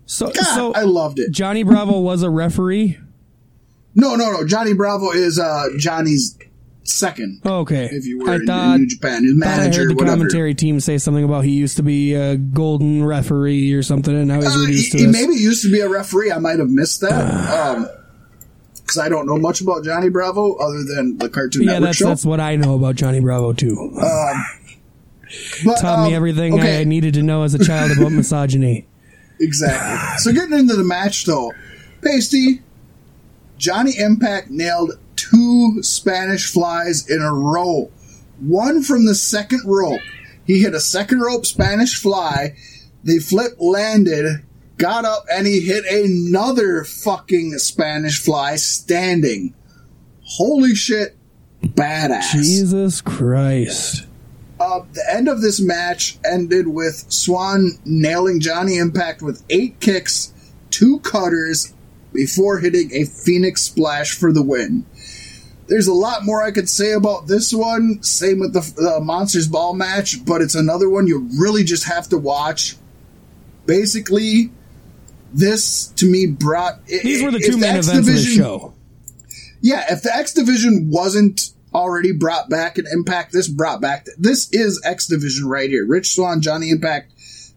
S1: So,
S2: God,
S1: so
S2: I loved it.
S1: Johnny Bravo was a referee.
S2: No, no, no. Johnny Bravo is uh Johnny's second.
S1: Oh, okay,
S2: If you were
S1: I
S2: in,
S1: thought,
S2: in New Japan, his
S1: thought I heard the
S2: whatever.
S1: commentary team say something about he used to be a golden referee or something, and now he's
S2: Uh, he,
S1: to
S2: he
S1: this.
S2: maybe used to be a referee. I might have missed that. because I don't know much about Johnny Bravo other than the Cartoon
S1: yeah,
S2: Network
S1: that's
S2: show.
S1: that's what I know about Johnny Bravo too.
S2: But,
S1: Taught me
S2: um,
S1: everything
S2: okay,
S1: I needed to know as a child about misogyny.
S2: Exactly. So getting into the match though, Pasty, Johnny Impact nailed two Spanish flies in a row. One from the second rope. He hit a second rope Spanish fly. They flip landed, got up, and he hit another fucking Spanish fly standing. Holy shit. Badass.
S1: Jesus Christ.
S2: Uh, the end of this match ended with Swann nailing Johnny Impact with eight kicks, two cutters, before hitting a Phoenix splash for the win. There's a lot more I could say about this one. Same with the, the Monsters Ball match, but it's another one you really just have to watch. Basically, this to me brought.
S1: These were the two main
S2: X
S1: events of the
S2: Division-
S1: show.
S2: yeah, if the X Division wasn't already brought back in Impact, this brought back. This is X Division right here. Rich Swann, Johnny Impact.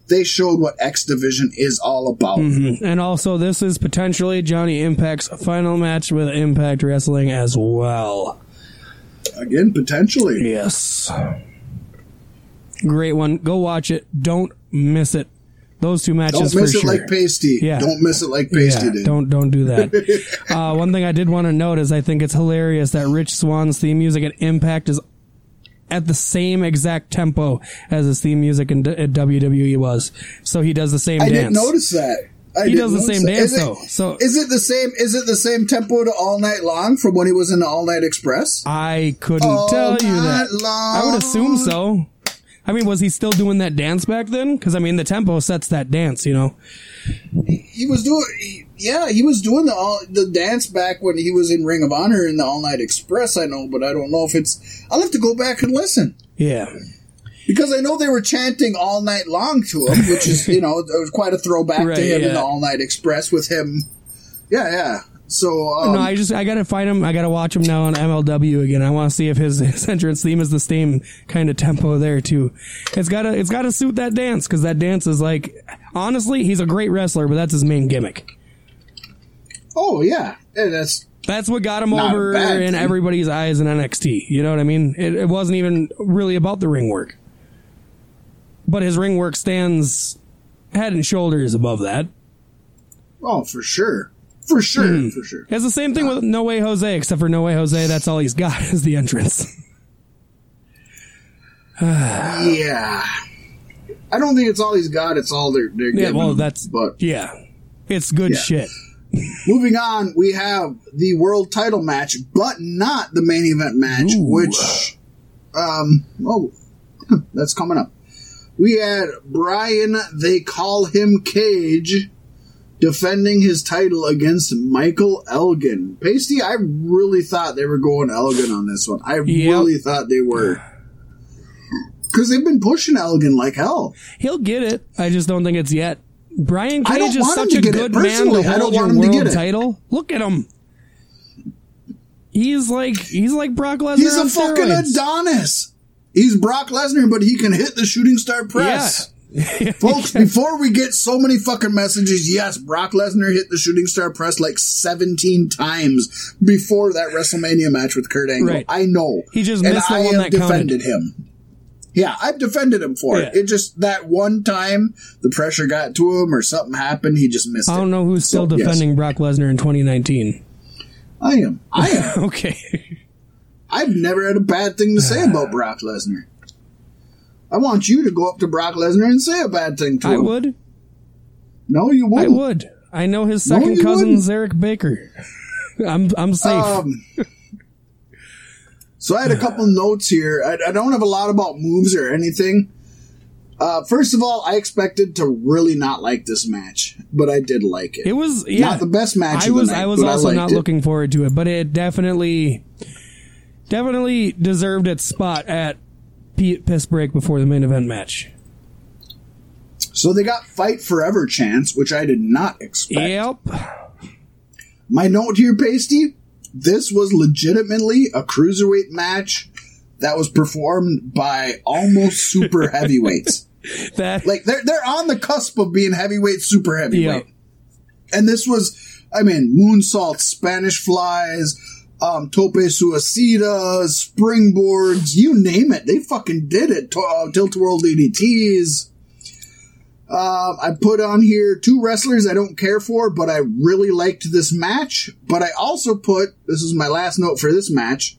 S2: They showed what X Division is all about. Mm-hmm.
S1: And also, this is potentially Johnny Impact's final match with Impact Wrestling as well.
S2: Again, potentially.
S1: Yes. Great one. Go watch it. Don't miss it. Those two matches
S2: Don't miss it
S1: sure.
S2: like Pasty.
S1: Yeah.
S2: Don't miss it like Pasty
S1: yeah,
S2: did.
S1: don't don't do that. uh, one thing I did want to note is I think it's hilarious that Rich Swann's theme music at Impact is at the same exact tempo as his theme music in, at WWE was. So he does the same
S2: I
S1: dance.
S2: I didn't notice that. I
S1: He does the same
S2: that.
S1: dance
S2: Is it-
S1: though. So
S2: Is it the same? Is it the same tempo to All Night Long from when he was in the All Night Express?
S1: I couldn't
S2: All
S1: tell you that.
S2: long.
S1: I would assume so. I mean, was he still doing that dance back then? Because I mean, the tempo sets that dance. You know.
S2: He was doing, he- yeah, he was doing the all, the dance back when he was in Ring of Honor in the All Night Express. I know, but I don't know if it's. I'll have to go back and listen
S1: Yeah.
S2: because I know they were chanting all night long to him, which is you know it was quite a throwback
S1: Right,
S2: to him in the All Night Express with him. Yeah, yeah. So um,
S1: no, I just I gotta find him. I gotta watch him now on MLW again. I want to see if his, his entrance theme is the same kind of tempo there too. It's gotta it's gotta suit that dance because that dance is like honestly he's a great wrestler, but that's his main gimmick.
S2: oh yeah, that's
S1: That's what got him over in everybody's eyes in NXT. You know what I mean? It, it wasn't even really about the ring work, but his ring work stands head and shoulders above that.
S2: oh for sure, for sure,
S1: Hmm.
S2: for sure.
S1: It's the same thing with No Way Jose, except for No Way Jose, that's all he's got is the entrance.
S2: Yeah, I don't think it's all he's got. It's all they're they're
S1: Yeah,
S2: giving
S1: well, that's
S2: but
S1: yeah, it's good
S2: Yeah.
S1: shit.
S2: Moving on, we have the world title match, but not the main event match,
S1: Ooh.
S2: which, um, oh, that's coming up. We had Brian, they call him Cage, defending his title against Michael Elgin. Pasty, I really thought they were going Elgin on this one. I
S1: Yep.
S2: really thought they were. Because they've been pushing Elgin like hell.
S1: He'll get it. I just don't think it's yet. Brian
S2: I don't
S1: Cage is
S2: want him
S1: such
S2: to
S1: a good man to
S2: Personally, I don't
S1: hold your
S2: want him to
S1: world
S2: get it.
S1: title. Look at him. He's like he's like Brock Lesnar.
S2: He's a fucking
S1: steroids.
S2: Adonis. He's Brock Lesnar, but he can hit the shooting star press.
S1: Yeah.
S2: Folks, before we get so many fucking messages, yes, Brock Lesnar hit the shooting star press like 17 times before that WrestleMania match with Kurt Angle.
S1: Right.
S2: I know.
S1: He just
S2: and
S1: missed the
S2: I
S1: one
S2: have
S1: that counted.
S2: defended him. Yeah, I've defended him for it.
S1: Yeah.
S2: It just, that one time, the pressure got to him or something happened, he just missed
S1: I don't know who's still
S2: So, yes.
S1: defending Brock Lesnar in 2019.
S2: I am. I am.
S1: Okay.
S2: I've never had a bad thing to say about Brock Lesnar. I want you to go up to Brock Lesnar and say a bad thing to
S1: I
S2: him.
S1: would.
S2: No, you wouldn't.
S1: I would. I know his second cousin
S2: wouldn't.
S1: Eric Baker. I'm I'm safe.
S2: Um, So I had a couple notes here. I, I don't have a lot about moves or anything. Uh, first of all, I expected to really not like this match, but I did like it.
S1: It was yeah,
S2: not the best match.
S1: I was
S2: night,
S1: I was also
S2: liked
S1: not
S2: it.
S1: looking forward to it, but it definitely definitely deserved its spot at piss break before the main event match.
S2: So they got fight forever chance, which I did not expect.
S1: Yep.
S2: My note here, Pasty. This was legitimately a cruiserweight match that was performed by almost super heavyweights.
S1: That
S2: Like they're they're on the cusp of being heavyweight, super heavyweight.
S1: Yep.
S2: And this was, I mean, moonsault, Spanish flies, um, tope suicidas, springboards, you name it. They fucking did it. To- uh, Tilt World DDTs. Um, I put on here two wrestlers I don't care for, but I really liked this match. But I also put, this is my last note for this match,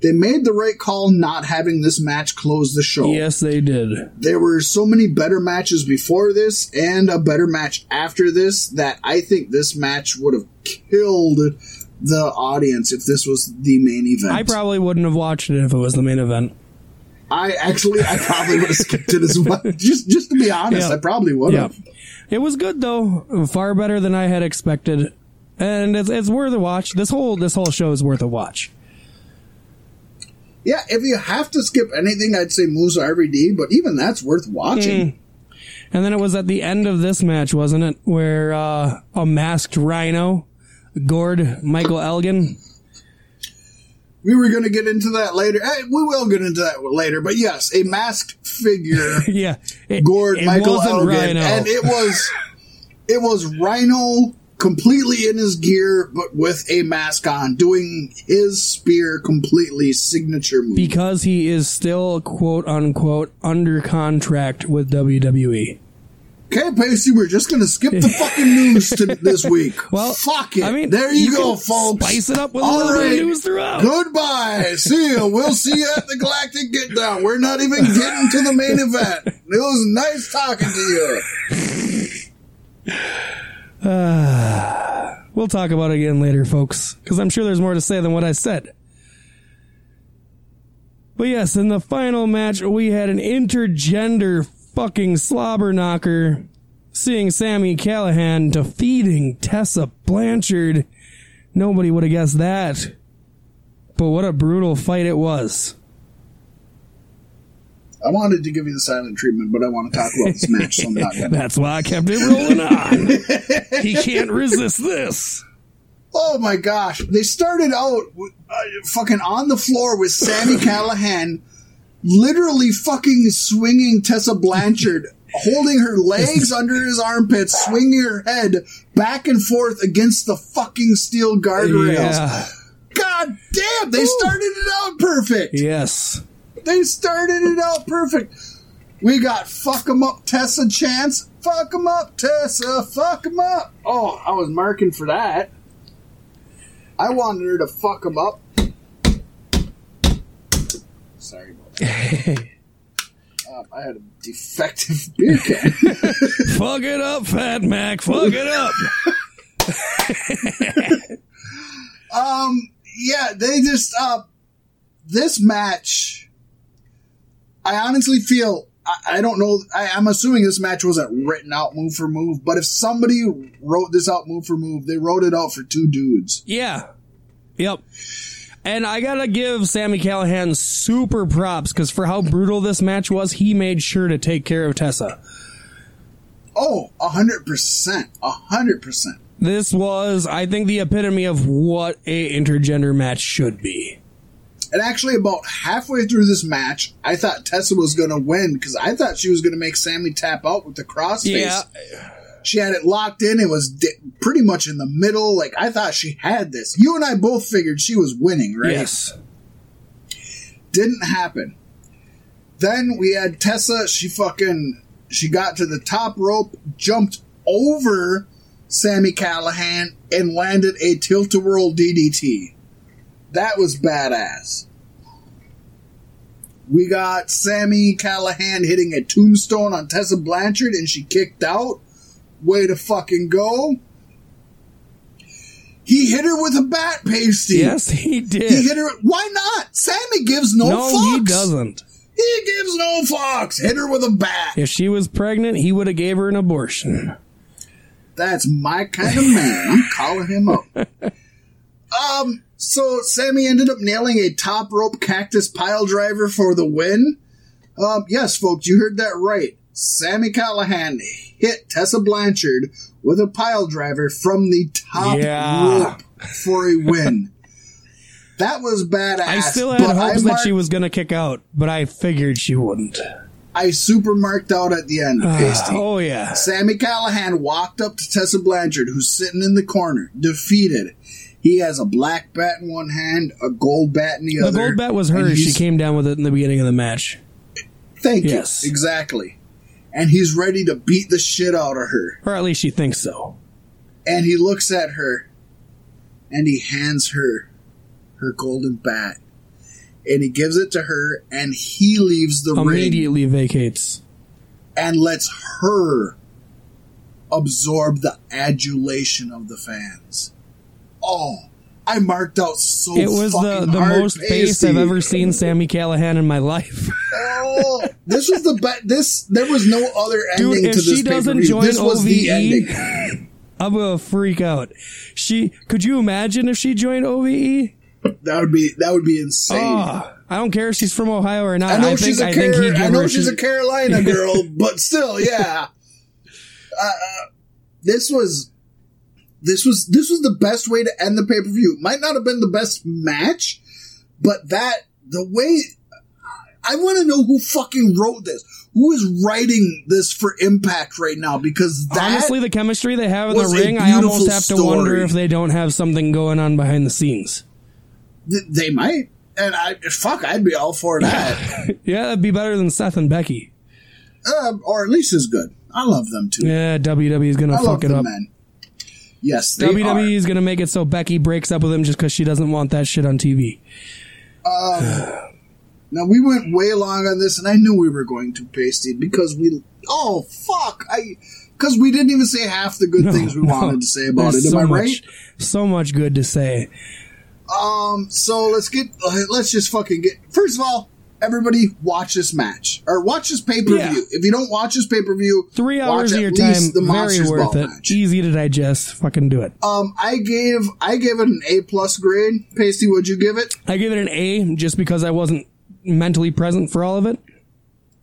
S2: they made the right call not having this match close the show
S1: yes, they did.
S2: there were so many better matches before this and a better match after this that I think this match would have killed the audience if this was the main event.
S1: I probably wouldn't have watched it if it was the main event.
S2: I actually, I probably would have skipped it as well. Just, just to be honest,
S1: Yeah.
S2: I probably would
S1: Yeah.
S2: have.
S1: It was good though, far better than I had expected, and it's it's worth a watch. This whole this whole show is worth a watch.
S2: Yeah, if you have to skip anything, I'd say Moose RVD, but even that's worth watching.
S1: And then it was at the end of this match, wasn't it, where uh, a masked rhino gored Michael Elgin.
S2: We were going to get into that later. Eh, we will get into that later, but yes, a masked figure
S1: yeah, it,
S2: gored
S1: it
S2: Michael Elgin,
S1: Rhino.
S2: and it was it was Rhino completely in his gear, but with a mask on, doing his spear completely signature move.
S1: because he is still quote unquote under contract with. WWE.
S2: Okay, Pacey, we're just gonna skip the fucking news to this week.
S1: Well,
S2: fuck it.
S1: I mean,
S2: there you,
S1: you
S2: go, folks.
S1: spice it up with a
S2: All
S1: little bit of news throughout.
S2: Goodbye. See you. We'll see you at the Galactic Get Down. We're not even getting to the main event. It was nice talking to you.
S1: We'll talk about it again later, folks, because I'm sure there's more to say than what I said. But yes, in the final match, we had an intergender fucking slobber knocker, seeing Sami Callihan defeating Tessa Blanchard. Nobody would have guessed that. But what a brutal fight it was.
S2: I wanted to give you the silent treatment, but I want to talk about this match, so I'm not to.
S1: That's why I kept it rolling on. he can't resist this.
S2: Oh my gosh. They started out uh, fucking on the floor with Sami Callihan literally fucking swinging Tessa Blanchard, holding her legs under his armpits, swinging her head back and forth against the fucking steel guardrails.
S1: Yeah.
S2: God damn, they started it out perfect.
S1: Yes.
S2: They started it out perfect. We got fuck fuck 'em up Tessa chance. Fuck Fuck 'em up Tessa. Fuck Fuck 'em up. Oh, I was marking for that. I wanted her to fuck fuck 'em up. Sorry that. Um, I had a defective beer can.
S1: Fuck it up, Fat Mac. Fuck it up.
S2: um, yeah, they just uh, this match. I honestly feel I, I don't know. I, I'm assuming this match wasn't written out move for move, but if somebody wrote this out move for move, they wrote it out for two dudes.
S1: Yeah. Yep. And I gotta give Sami Callihan super props because for how brutal this match was, he made sure to take care of Tessa.
S2: Oh, a hundred percent, a hundred percent.
S1: This was, I think, the epitome of what a intergender match should be.
S2: And actually, about halfway through this match, I thought Tessa was going to win because I thought she was going to make Sami tap out with the crossface.
S1: Yeah.
S2: She had it locked in. It was di- pretty much in the middle. Like I thought she had this. You and I both figured she was winning, right?
S1: Yes.
S2: Didn't happen. Then we had Tessa. She fucking she got to the top rope, jumped over Sami Callihan, and landed a tilt a whirl DDT. That was badass. We got Sami Callihan hitting a tombstone on Tessa Blanchard, and she kicked out. Way to fucking go. He hit her with a bat pasty.
S1: Yes, he did.
S2: He hit her. Why not? Sami gives no,
S1: no,
S2: fucks.
S1: he doesn't.
S2: He gives no fucks. Hit her with a bat.
S1: If she was pregnant, he would have gave her an abortion.
S2: That's my kind of man. I'm calling him up. Um, so Sami ended up nailing a top rope cactus pile driver for the win. Um, yes, folks, you heard that right. Sami Callihan hit Tessa Blanchard with a pile driver from the top
S1: Yeah.
S2: rope for a win. that was badass.
S1: I still had hopes that she was going to kick out, but I figured she wouldn't.
S2: I super marked out at the end, ah, Pasty.
S1: Oh, yeah.
S2: Sami Callihan walked up to Tessa Blanchard, who's sitting in the corner, defeated. He has a black bat in one hand, a gold bat in the,
S1: The
S2: other.
S1: The gold bat was hers. She came down with it in the beginning of the match.
S2: Thank
S1: Yes.
S2: you. Exactly. And he's ready to beat the shit out of her.
S1: Or at least she thinks so.
S2: And he looks at her and he hands her her golden bat. And he gives it to her and he leaves the ring
S1: Immediately vacates.
S2: and lets her absorb the adulation of the fans. Oh, I marked out so
S1: It was the, the most
S2: Pasty.
S1: I've ever seen Sami Callihan in my life.
S2: Oh, this was the best. This there was no other
S1: Dude,
S2: ending
S1: if
S2: to this
S1: she doesn't join
S2: This was the
S1: OVE,
S2: ending.
S1: I'm gonna freak out. She could you imagine if she joined OVE?
S2: That would be that would be insane.
S1: Oh, I don't care if she's from Ohio or not.
S2: I know
S1: think,
S2: she's a
S1: I think
S2: Car-
S1: he'd
S2: I know she's a Carolina girl, but still, yeah. Uh, uh, this was this was this was the best way to end the pay per view. Might not have been the best match, but that the way I want to know who fucking wrote this. Who is writing this for Impact right now? Because that
S1: Honestly, the chemistry they have in the ring, I almost have to wonder if they don't have something going on behind the scenes.
S2: th- they might, and I fuck, I'd be all for that,
S1: Yeah, that'd be better than Seth and Becky.
S2: uh, or at least as good. I love them too.
S1: Yeah, WWE is gonna
S2: I
S1: fuck
S2: love
S1: it up.
S2: man. Yes, they
S1: WWE is gonna make it so Becky breaks up with him just because she doesn't want that shit on TV.
S2: Now we went way long on this, and I knew we were going to pasty because we. Oh fuck! I because we didn't even say half the good things we
S1: No,
S2: wanted to say about it. Am
S1: so
S2: I
S1: much,
S2: right?
S1: So much good to say.
S2: Um. So let's get. uh, Let's just fucking get. First of all, everybody watch this match or watch this pay per view.
S1: Yeah.
S2: If you don't watch this pay per view,
S1: Three hours of your time,
S2: the
S1: very
S2: Monsters
S1: worth
S2: Ball
S1: it.
S2: match.
S1: Easy to digest. Fucking do it.
S2: Um, I gave I gave it an A plus grade. Pasty, would you give it?
S1: I gave it an A just because I wasn't mentally present for all of it,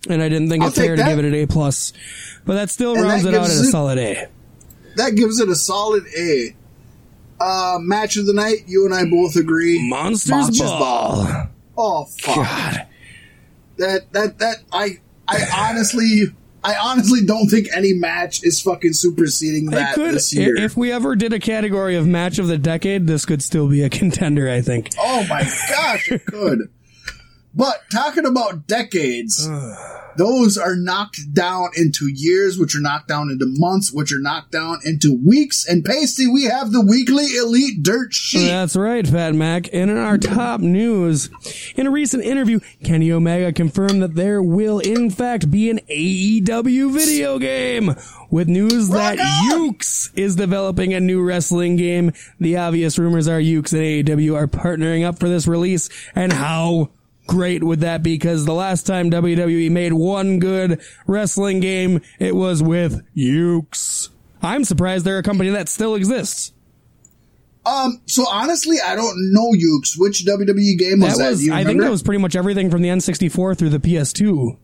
S1: and I didn't think
S2: I'll
S1: it's fair to give it an A plus. But that still rounds
S2: that
S1: it out at a
S2: it-
S1: solid A.
S2: That gives it a solid A. Uh, match of the night. You and I both agree.
S1: Monsters,
S2: Monsters
S1: Ball.
S2: Oh fuck.
S1: God.
S2: That that that I I honestly I honestly don't think any match is fucking superseding that
S1: could,
S2: this year.
S1: if we ever did a category of match of the decade, this could still be a contender. I think.
S2: oh my gosh, it could. But talking about decades, those are knocked down into years, which are knocked down into months, which are knocked down into weeks. And Pasty, we have the weekly elite dirt sheet.
S1: That's right, Fat Mac. And in our top news, in a recent interview, Kenny Omega confirmed that there will, in fact, be an AEW video game. With news that
S2: on!
S1: Yuke's is developing a new wrestling game. The obvious rumors are Yuke's and AEW are partnering up for this release. And how great would that be? Because the last time WWE made one good wrestling game, it was with Yuke's. I'm surprised they're a company that still exists.
S2: Um, so honestly, I don't know Yuke's. Which WWE game was
S1: That was, I think that was pretty much everything from the N64 through the PS2.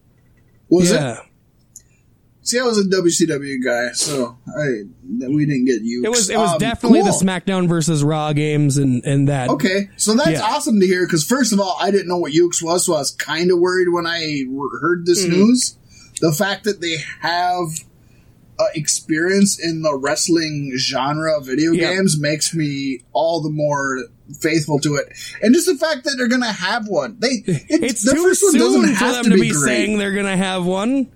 S2: Was it? See, I was a WCW guy, so I we didn't get you.
S1: It was it was
S2: Um,
S1: definitely the. SmackDown versus Raw games and and that.
S2: Okay, so that's
S1: Yeah.
S2: awesome to hear. Because first of all, I didn't know what Yuke's was, so I was kind of worried when I heard this
S1: Mm-hmm.
S2: news. The fact that they have uh, experience in the wrestling genre of video
S1: Yeah.
S2: games makes me all the more faithful to it, and just the fact that they're going to have one. They it,
S1: It's
S2: the
S1: too
S2: first one doesn't
S1: soon for
S2: have
S1: them
S2: to
S1: to
S2: be,
S1: be saying they're gonna have one.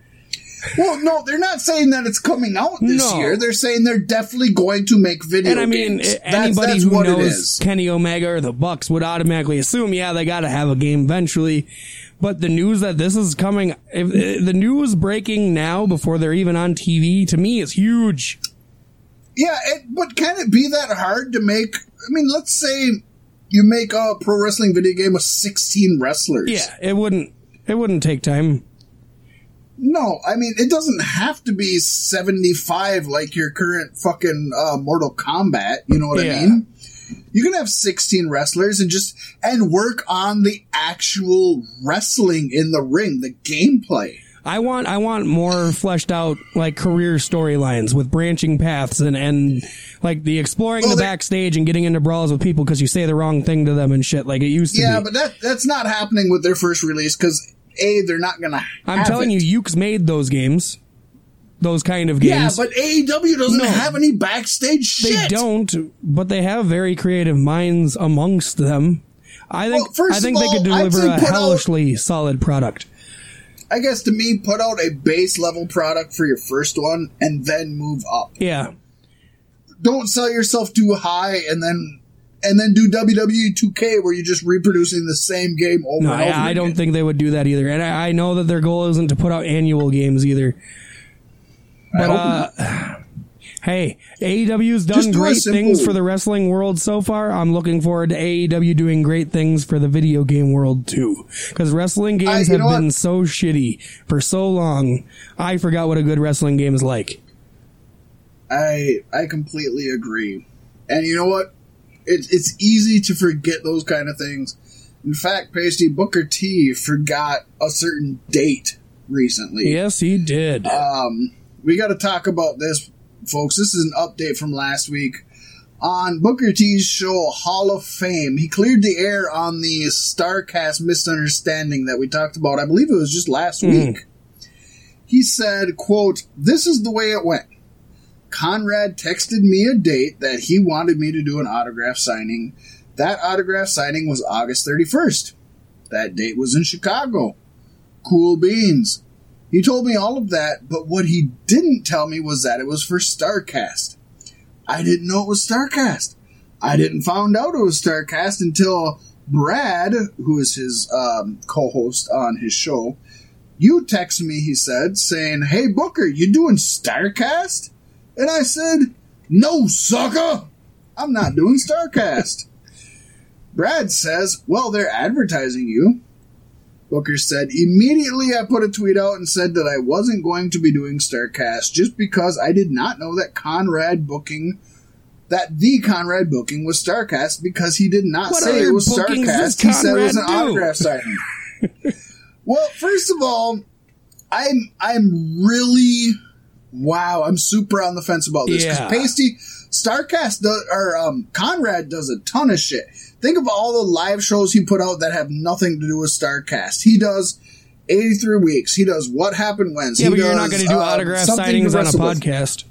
S2: Well, no, they're not saying that it's coming out this
S1: No.
S2: year. They're saying they're definitely going to make video
S1: And I mean,
S2: games.
S1: i-
S2: That's-
S1: anybody
S2: that's
S1: who knows. Kenny Omega or the Bucks would automatically assume, yeah, they got to have a game eventually. But the news that this is coming, if, uh, the news breaking now before they're even on TV, to me is huge.
S2: Yeah, it, but can it be that hard to make? I mean, let's say you make a pro wrestling video game with 16 wrestlers.
S1: Yeah, it wouldn't. It wouldn't take time.
S2: No, I mean, it doesn't have to be 75 like your current fucking uh, Mortal Kombat. You know what
S1: Yeah.
S2: I mean? You can have 16 wrestlers and just, and work on the actual wrestling in the ring, the gameplay.
S1: I want I want more fleshed out like career storylines with branching paths and and like the exploring
S2: Well,
S1: the backstage and getting into brawls with people because you say the wrong thing to them and shit like it used to
S2: Yeah,
S1: be.
S2: but that, that's not happening with their first release because A, they're not gonna
S1: I'm telling
S2: it.
S1: you, Ukes made those games, those kind of games.
S2: Yeah, but AEW doesn't
S1: No.
S2: have any backstage shit.
S1: they
S2: shit.
S1: don't, but they have very creative minds amongst them. I think
S2: Well,
S1: I think they could deliver a
S2: put out-
S1: hellishly solid product.
S2: I guess to me, put out a base level product for your first one and then move up.
S1: Yeah,
S2: Don't sell yourself too high and then and then do WWE 2K where you're just reproducing the same game over
S1: no,
S2: and over.
S1: I, I don't think they would do that either. And I, I know that their goal isn't to put out annual games either.
S2: I
S1: But uh, hey, AEW's done
S2: do
S1: great things for the wrestling world so far. I'm looking forward to AEW doing great things for the video game world too. Because wrestling games
S2: you
S1: have
S2: know what?
S1: been so shitty for so long. I forgot what a good wrestling game is like.
S2: I I completely agree. And you know what? It's it's easy to forget those kind of things. In fact, Pasty Booker T forgot a certain date recently.
S1: Yes, he did.
S2: Um, we got to talk about this, folks. This is an update from last week on Booker T's show Hall of Fame. He cleared the air on the Starrcast misunderstanding that we talked about. I believe it was just last week. He said, "quote This is the way it went." Conrad texted me a date that he wanted me to do an autograph signing. That autograph signing was August 31st. That date was in Chicago. Cool beans. He told me all of that, but what he didn't tell me was that it was for Starrcast. I didn't know it was Starrcast. I didn't find out it was Starrcast until Brad, who is his um, co-host on his show, you text me, he said, saying, Hey Booker, you doing Starrcast? And I said, No, sucker! I'm not doing Starrcast. Brad says, Well, they're advertising you. Booker said, Immediately I put a tweet out and said that I wasn't going to be doing Starrcast just because I did not know that Conrad booking that the Conrad booking was Starrcast because he did not
S1: What
S2: say it was Starrcast. He said it was an
S1: do?
S2: autograph signing. well, first of all, I'm I'm really wow. I'm super on the fence about this because
S1: Yeah.
S2: Pasty Starrcast does, or um, Conrad does a ton of shit. Think of all the live shows he put out that have nothing to do with Starrcast. He does 83 weeks. He does What Happened When.
S1: yeah, but you're not going to do
S2: uh,
S1: autograph
S2: Something to
S1: signings on a
S2: With.
S1: podcast.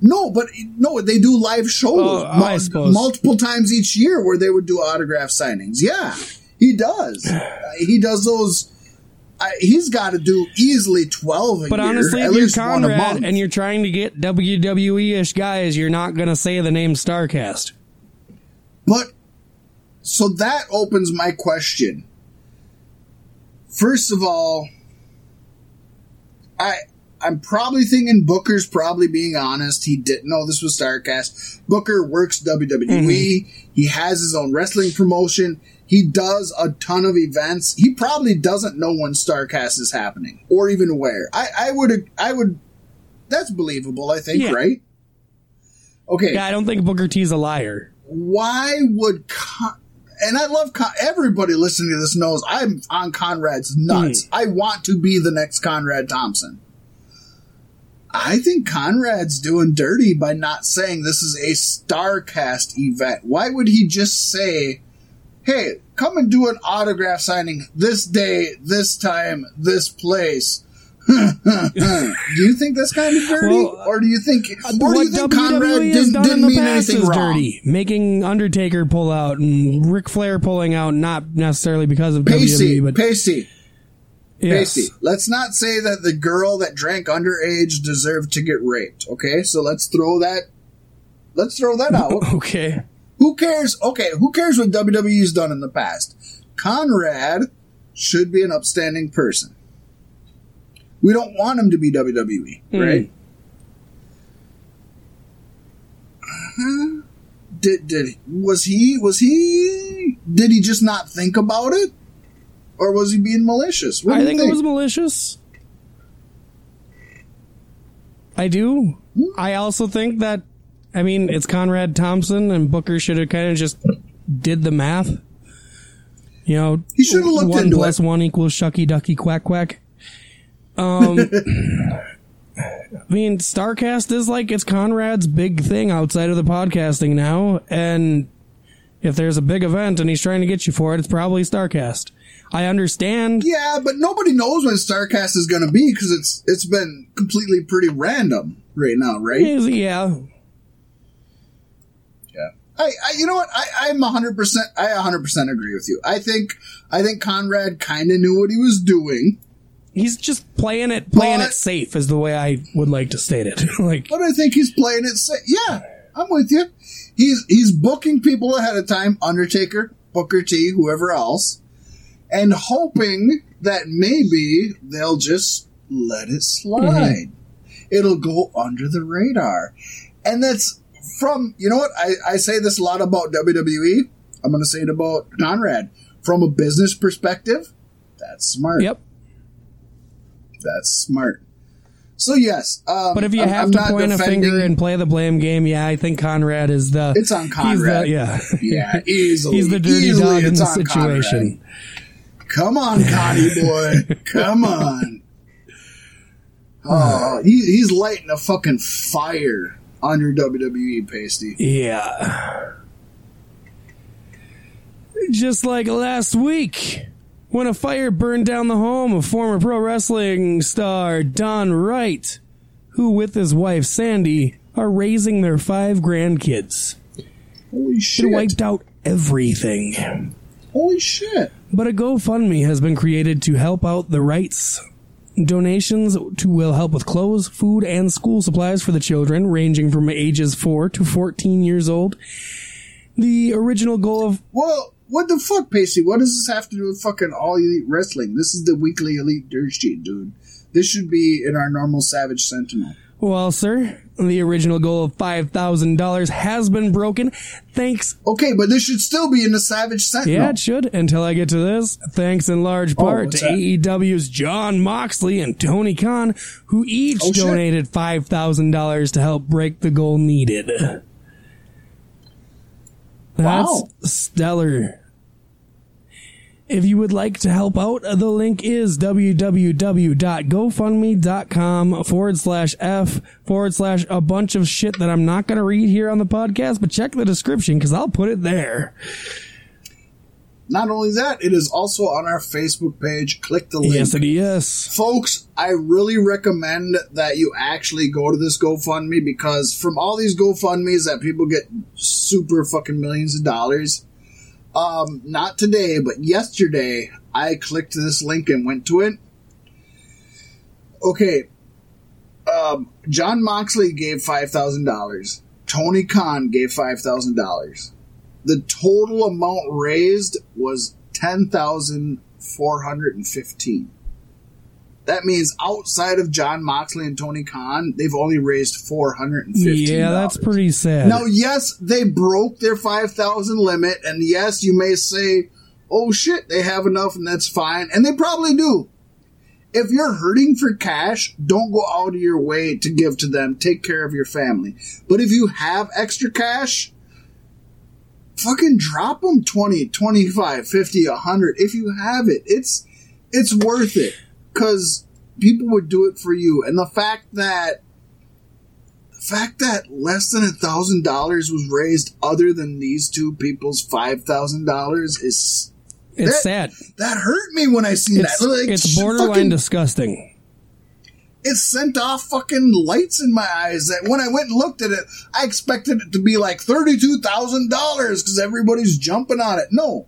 S2: No, but no, they do live shows
S1: Oh, I suppose.
S2: multiple times each year where they would do autograph signings. Yeah, he does. He does those. I, he's got to do easily twelve a
S1: But
S2: year,
S1: honestly, if you're
S2: least one a month.
S1: Conrad and you're trying to get WWE ish guys, you're not going to say the name Starrcast.
S2: But so that opens my question. First of all, I I'm probably thinking Booker's probably being honest. He didn't know this was Starrcast. Booker works WWE. Mm-hmm. He has his own wrestling promotion. He does a ton of events. He probably doesn't know when Starrcast is happening or even where. I, I would I would that's believable, I think,
S1: Yeah.
S2: right? Okay
S1: Yeah, I don't think Booker T's a liar.
S2: why would Con- and I love Con- everybody listening to this knows I'm on Conrad's nuts. Mm. I want to be the next Conrad Thompson. I think Conrad's doing dirty by not saying this is a Starrcast event. Why would he just say, "Hey, come and do an autograph signing this day, this time, this place"? do you think that's kind of dirty,
S1: Well,
S2: or do you think, uh, or do you think Conrad
S1: WWE has
S2: didn't,
S1: done
S2: didn't
S1: in the
S2: mean
S1: past
S2: anything
S1: is
S2: wrong?
S1: dirty. Making Undertaker pull out and Ric Flair pulling out, not necessarily because of
S2: Pacey,
S1: WWE, but
S2: Pacey,
S1: yes.
S2: Let's not say that the girl that drank underage deserved to get raped. Okay, so let's throw that. Let's throw that out.
S1: Okay.
S2: who cares? Okay, who cares what WWE's done in the past? Conrad should be an upstanding person. We don't want him to be WWE,
S1: Hmm.
S2: right? did did was he was he did he just not think about it, or was he being malicious? What
S1: I
S2: you
S1: think, it was malicious. I do.
S2: Hmm?
S1: I also think that, I mean, it's Conrad Thompson, and Booker should have kind of just did the math. You know,
S2: He should have looked
S1: one
S2: into
S1: plus
S2: it.
S1: one equals shucky ducky quack quack. Um, I mean, Starrcast is like it's Conrad's big thing outside of the podcasting now, and if there's a big event and he's trying to get you for it, it's probably Starrcast. I understand.
S2: Yeah, but nobody knows when Starrcast is going to be because it's it's been completely pretty random right now, right?
S1: Yeah,
S2: Yeah. I, I you know what? I, I'm hundred percent I hundred percent agree with you. I think I think Conrad kinda knew what he was doing.
S1: he's just playing it, playing
S2: But-
S1: it safe is the way I would like to state it. like,
S2: But I think he's playing it sa- yeah, I'm with you. He's he's booking people ahead of time, Undertaker, Booker T, whoever else, and hoping that maybe they'll just let it slide. It'll go under the radar. And that's from you know what? I, I say this a lot about WWE. I'm gonna say it about Conrad. From a business perspective, that's smart.
S1: yep.
S2: That's smart. So yes, um,
S1: But if you
S2: I'm-
S1: have
S2: I'm
S1: to point a finger and play the blame game, yeah, I think Conrad is the.
S2: It's on
S1: He's
S2: Conrad.
S1: the, yeah.
S2: Yeah, easily.
S1: He's the dirty
S2: easily
S1: dog in the
S2: situation. Conrad. Come on, Connie boy. Come on. Oh, he, he's lighting a fucking fire on your WWE pasty.
S1: Yeah. Just like last week, when a fire burned down the home of former pro wrestling star Don Wright, who with his wife Sandy are raising their five grandkids.
S2: Holy shit.
S1: It wiped out everything.
S2: Holy shit.
S1: But a GoFundMe has been created to help out the Wrights. Donations to will help with clothes, food, and school supplies for the children, ranging from ages 4 to 14 years old. The original goal of
S2: Well, what the fuck, Pacey? What does this have to do with fucking all elite wrestling? This is the weekly elite dirt sheet, dude. This should be in our normal Savage Sentinel.
S1: Well, sir, the original goal of $5,000 has been broken. Thanks.
S2: Okay, but this should still be in the Savage Sentinel.
S1: Yeah, it should, until I get to this. Thanks in large oh, part
S2: Oh,
S1: to
S2: that?
S1: AEW's Jon Moxley and Tony Khan, who each
S2: Oh,
S1: donated $5,000 to help break the goal needed. That's
S2: Wow.
S1: stellar. If you would like to help out, the link is www.gofundme.com forward slash F forward slash a bunch of shit that I'm not going to read here on the podcast, but check the description because I'll put it there.
S2: Not only that, it is also on our Facebook page. Click the link.
S1: Yes, it is.
S2: Folks, I really recommend that you actually go to this GoFundMe because from all these GoFundMe's that people get super fucking millions of dollars, um, not today, but yesterday, I clicked this link and went to it. Okay, um, Jon Moxley gave $5,000. Tony Khan gave $5,000. The total amount raised was 10415 that means outside of Jon Moxley and Tony Khan, they've only raised four hundred and fifteen.
S1: Yeah, that's pretty sad.
S2: Now, yes, they broke their five thousand limit, and yes, you may say, "Oh shit, they have enough," and that's fine, and they probably do. If you're hurting for cash, don't go out of your way to give to them. Take care of your family. But if you have extra cash, fucking drop them 20, 25, 50, 100 if you have it. It's it's worth it cuz people would do it for you. And the fact that the fact that less than a thousand dollars was raised other than these two people's five thousand dollars is
S1: it's
S2: that-
S1: sad.
S2: that hurt me when I seen
S1: It's,
S2: that. Like,
S1: it's borderline
S2: fucking-
S1: disgusting.
S2: it sent off fucking lights in my eyes. That when I went and looked at it, I expected it to be like thirty-two thousand dollars because everybody's jumping on it. No,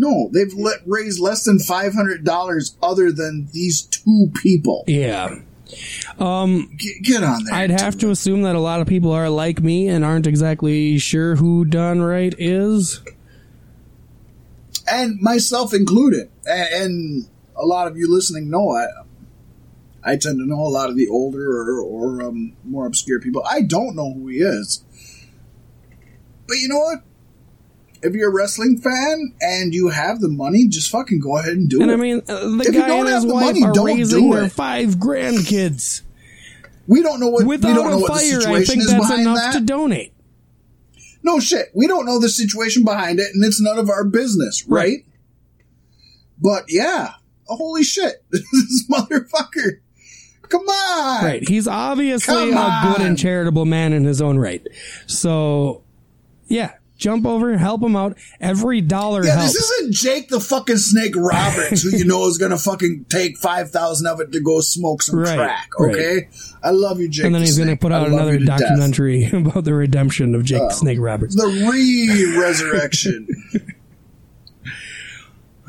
S2: no, they've let, raised less than five hundred dollars other than these two people.
S1: Yeah. Um,
S2: Get, get on there.
S1: I'd have to assume that a lot of people are like me and aren't exactly sure who Don Wright is.
S2: and myself included, and, and a lot of you listening know I. I tend to know a lot of the older or, or um, more obscure people. I don't know who he is. But you know what? If you're a wrestling fan and you have the money, just fucking go ahead and do
S1: And
S2: it.
S1: I mean, uh, the
S2: If you
S1: guy
S2: don't
S1: and
S2: have
S1: his
S2: the
S1: wife
S2: money,
S1: are
S2: don't
S1: raising their
S2: it.
S1: five grandkids
S2: we don't know what we
S1: without
S2: don't know
S1: a
S2: what the
S1: fire. I
S2: situation
S1: think
S2: is
S1: that's enough
S2: that.
S1: to donate.
S2: no shit. We don't know the situation behind it, and it's none of our business, right?
S1: Right.
S2: But yeah, holy shit, this motherfucker! Come on,
S1: Right. He's obviously a good and charitable man in his own right. So, yeah, jump over, and help him out. Every dollar
S2: Yeah,
S1: helps.
S2: this isn't Jake the fucking Snake Roberts, who you know is gonna fucking take five thousand of it to go smoke some
S1: Right,
S2: crack.
S1: right.
S2: Okay, I love you, Jake.
S1: and then
S2: the
S1: he's going to put out another
S2: to death.
S1: documentary about the redemption of Jake the Snake Roberts.
S2: the re-resurrection.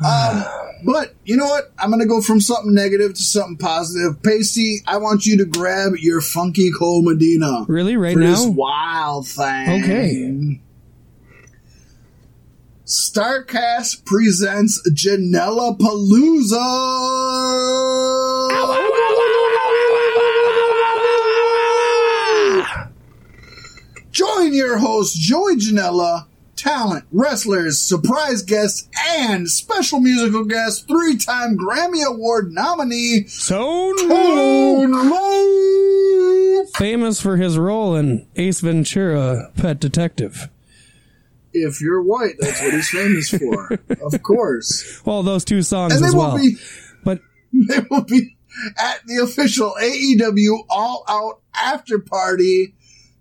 S2: um, but you know what? I'm gonna go from something negative to something positive. Pasty, I want you to grab your funky Cold Medina
S1: Really, right
S2: for this wild thing.
S1: Okay.
S2: Starrcast presents Janela Palooza. Join your host, Joey Janela, talent, wrestlers, surprise guests, and special musical guest, three time Grammy Award nominee, Tone Loc.
S1: famous for his role in Ace Ventura: Pet Detective.
S2: If you're white, that's what he's famous for. of course.
S1: Well, those two songs
S2: And
S1: as well.
S2: be
S1: But
S2: they will be at the official AEW All Out After Party,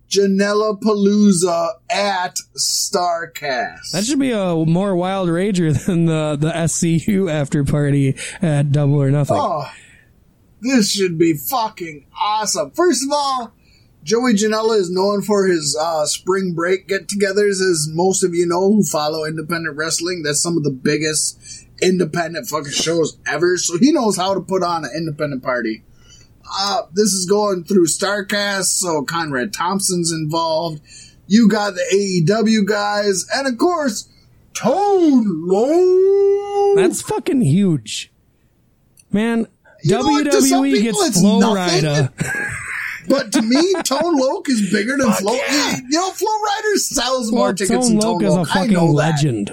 S2: Janela Palooza at Starrcast.
S1: that should be a more wild rager than the the SCU after party at Double or Nothing.
S2: oh, this should be fucking awesome. First of all, Joey Janela is known for his uh, spring break get-togethers, as most of you know who follow independent wrestling. That's some of the biggest independent fucking shows ever. So he knows how to put on an independent party. Uh, this is going through Starrcast, so Conrad Thompson's involved. You got the AEW guys, and of course, Tone Loc.
S1: That's fucking huge, man.
S2: You know what? To some
S1: WWE
S2: people,
S1: gets
S2: Flo.
S1: Rida.
S2: But to me, Tone Loc is bigger than Flo.
S1: yeah.
S2: You know, Flo Rida sells more
S1: Well,
S2: tickets
S1: Tone
S2: than
S1: Loc
S2: Tone
S1: is a fucking
S2: know that.
S1: legend.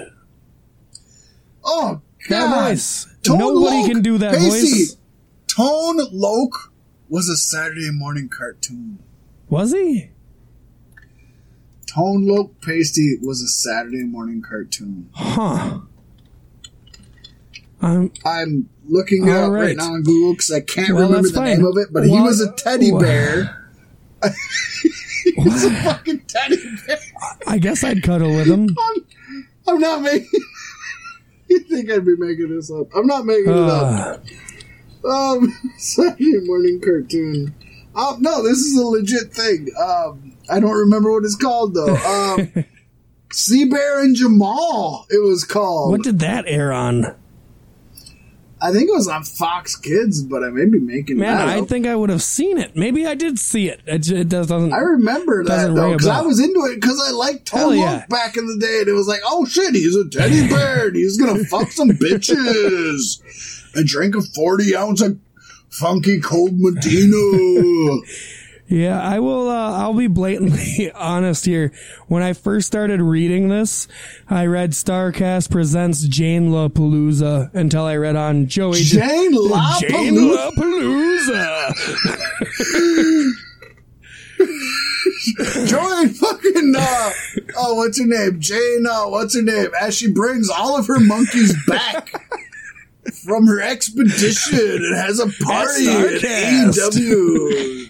S2: Oh
S1: That voice.
S2: Tone
S1: Nobody
S2: Loc-
S1: can do that
S2: Casey,
S1: voice.
S2: Tone Loc was a Saturday morning cartoon.
S1: Was he?
S2: Tone Loc Pasty was a Saturday morning cartoon.
S1: Huh. Um,
S2: I'm looking
S1: All
S2: up right.
S1: right.
S2: now on Google because I can't
S1: Well,
S2: remember the
S1: fine.
S2: name of it, but he was a teddy bear. He's a fucking teddy bear.
S1: I guess I'd cuddle with him.
S2: I'm, I'm not making. you think I'd be making this up? I'm not making it up.
S1: Uh,
S2: Um, Saturday morning cartoon. Oh no, this is a legit thing. Um, I don't remember what it's called though. Um, C Bear and Jamal. It was called.
S1: what did that air on?
S2: I think it was on Fox Kids, but I may be making
S1: Man,
S2: that
S1: I
S2: up.
S1: think I would have seen it. Maybe I did see it. It, it does, doesn't.
S2: I remember that though because I was into it because I liked
S1: Hell yeah.
S2: back in the day, and it was like, oh shit, he's a teddy bear, and he's gonna fuck some bitches and drink a forty ounce of funky cold Medina.
S1: Yeah, I will. Uh, I'll be blatantly honest here. When I first started reading this, I read Starrcast presents Jane La Palooza until I read on Joey
S2: Jane La
S1: Jane
S2: Palooza. Joey fucking uh, oh, what's her name? Jane. Uh, what's her name? As she brings all of her monkeys back. From her expedition and has a party at. AEW.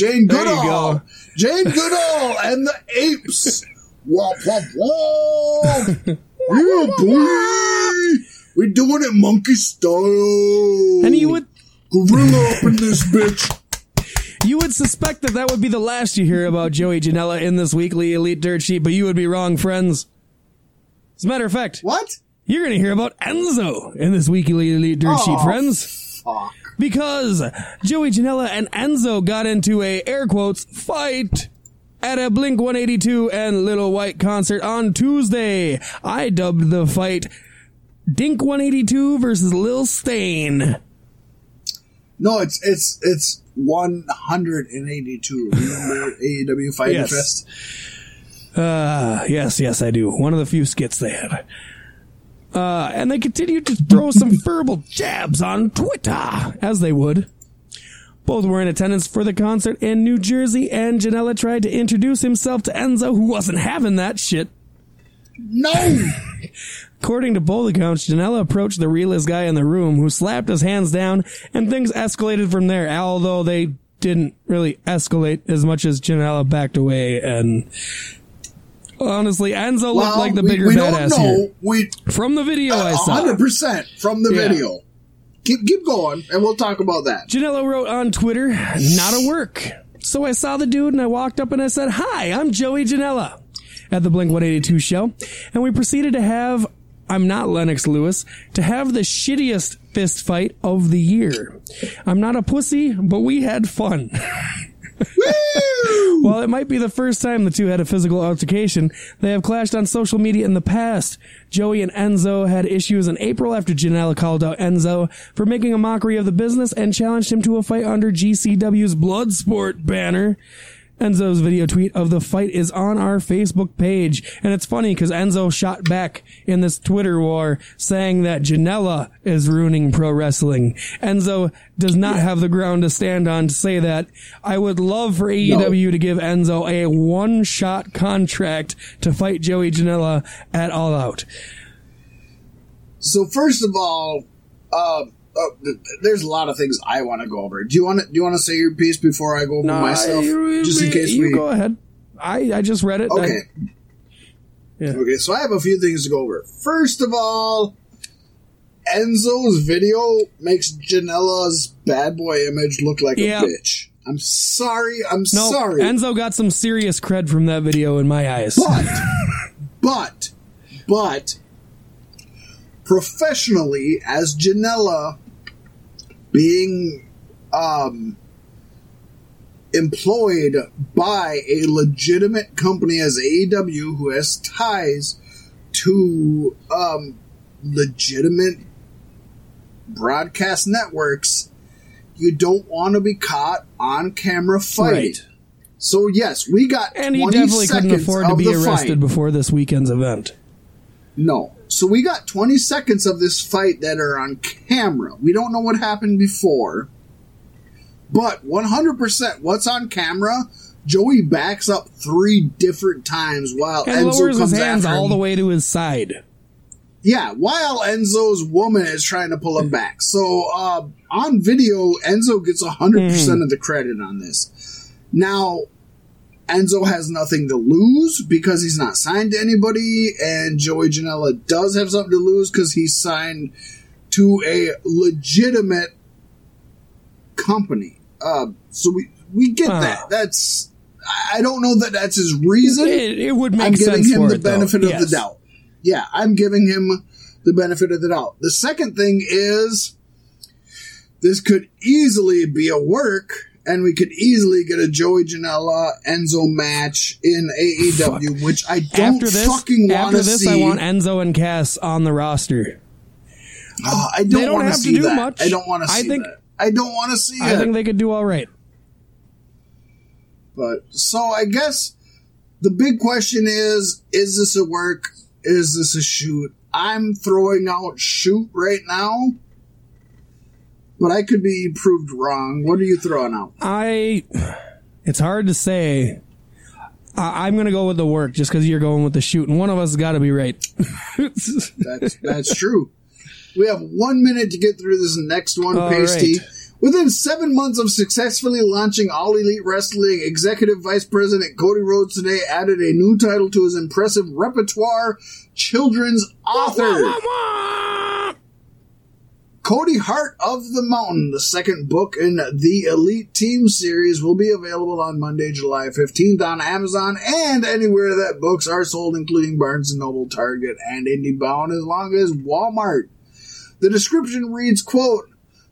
S2: Jane
S1: There you
S2: Goodall.
S1: go.
S2: Jane Goodall and the apes. Womp womp womp. yeah, boy. We're doing it monkey style.
S1: and you would
S2: gorilla up in this bitch.
S1: you would suspect that that would be the last you hear about Joey Janela in this weekly Elite Dirt Sheet, but you would be wrong, friends. As a matter of fact,
S2: What?
S1: you're going to hear about Enzo in this weekly Elite Dirt Sheet,
S2: Oh,
S1: friends.
S2: Fuck.
S1: Because Joey Janela and Enzo got into a air quotes fight at a Blink 182 and Little White concert on Tuesday. I dubbed the fight Dink 182 versus Lil Stain.
S2: No, it's it's it's one hundred and eighty two. Remember AEW Fighting
S1: Yes.
S2: Fest?
S1: Uh, yes, yes, I do. One of the few skits they had. Uh, and they continued to throw some verbal jabs on Twitter, as they would. Both were in attendance for the concert in New Jersey, and Janela tried to introduce himself to Enzo, who wasn't having that shit.
S2: No!
S1: According to both accounts, Janela approached the realest guy in the room, who slapped his hands down, and things escalated from there, although they didn't really escalate as much as Janela backed away and honestly Enzo looked like the
S2: we-
S1: bigger
S2: we,
S1: badass here.
S2: We
S1: From the video uh, I saw.
S2: 100% from the
S1: Yeah.
S2: video. Keep, keep going, and we'll talk about that.
S1: Janela wrote on Twitter, not a work. So I saw the dude and I walked up and I said, Hi, I'm Joey Janela at the Blink 182 show. And we proceeded to have, I'm not Lennox Lewis, to have the shittiest fist fight of the year. I'm not a pussy, but we had fun. While it might be the first time the two had a physical altercation, they have clashed on social media in the past. Joey and Enzo had issues in April after Janela called out Enzo for making a mockery of the business and challenged him to a fight under GCW's Bloodsport banner. Enzo's video tweet of the fight is on our Facebook page. And it's funny because Enzo shot back in this Twitter war saying that Janela is ruining pro wrestling. Enzo does not have the ground to stand on to say that. I would love for AEW to give Enzo a one shot contract to fight Joey Janela at All Out.
S2: So first of all, uh, uh, th- there's a lot of things I want to go over. Do you want to do you want to say your piece before I go over myself, just in case
S1: you
S2: we?
S1: go ahead. I, I just read it. I-
S2: Okay.
S1: Yeah.
S2: Okay, so I have a few things to go over. First of all, Enzo's video makes Janela's bad boy image look like
S1: Yeah.
S2: a bitch. I'm sorry. I'm
S1: no,
S2: sorry.
S1: Enzo got some serious cred from that video in my eyes.
S2: But, but, but, professionally, as Janela being um, employed by a legitimate company as AEW who has ties to um, legitimate broadcast networks, you don't want to be caught on camera fighting.
S1: Right.
S2: So yes, we got
S1: And he
S2: 20
S1: definitely couldn't afford to be arrested
S2: fight.
S1: before this weekend's event.
S2: No. So we got 20 seconds of this fight that are on camera. We don't know what happened before. But 100% what's on camera, Joey backs up three different times while
S1: And
S2: Enzo
S1: lowers
S2: comes
S1: his hands
S2: after
S1: all the way to his side.
S2: Yeah, while Enzo's woman is trying to pull him back. So uh, on video, Enzo gets 100%
S1: Hmm.
S2: of the credit on this. Now, Enzo has nothing to lose because he's not signed to anybody, and Joey Janela does have something to lose because he's signed to a legitimate company. Uh, so we we get
S1: Ah.
S2: that. That's I don't know that that's his reason.
S1: It, it would make
S2: I'm giving
S1: sense
S2: him
S1: for
S2: the
S1: it, though.
S2: benefit of
S1: Yes.
S2: the doubt. Yeah, I'm giving him the benefit of the doubt. The second thing is this could easily be a work, and we could easily get a Joey Janela Enzo match in AEW, which I don't
S1: After this,
S2: fucking want
S1: after this. I want Enzo and Cass on the roster.
S2: Ah, I don't,
S1: don't
S2: want to
S1: to
S2: see
S1: do
S2: that.
S1: much.
S2: I don't want to see
S1: I
S2: see
S1: think-
S2: that. I don't want to see
S1: I
S2: it.
S1: think they could do all right.
S2: But so I guess the big question is: Is this a work? Is this a shoot? I'm throwing out shoot right now, but I could be proved wrong. What are you throwing out?
S1: I. It's hard to say. I, I'm going to go with the work just because you're going with the shoot, and one of us has got to be right.
S2: That's that's true. We have one minute to get through this next one,
S1: All
S2: Pasty.
S1: right.
S2: Within seven months of successfully launching All Elite Wrestling, Executive Vice President Cody Rhodes today added a new title to his impressive repertoire: children's author. Cody Hart of the Mountain, the second book in the Elite Team series, will be available on Monday, July 15th on Amazon and anywhere that books are sold, including Barnes & Noble, Target, and IndieBound, as long as Walmart. The description reads, quote,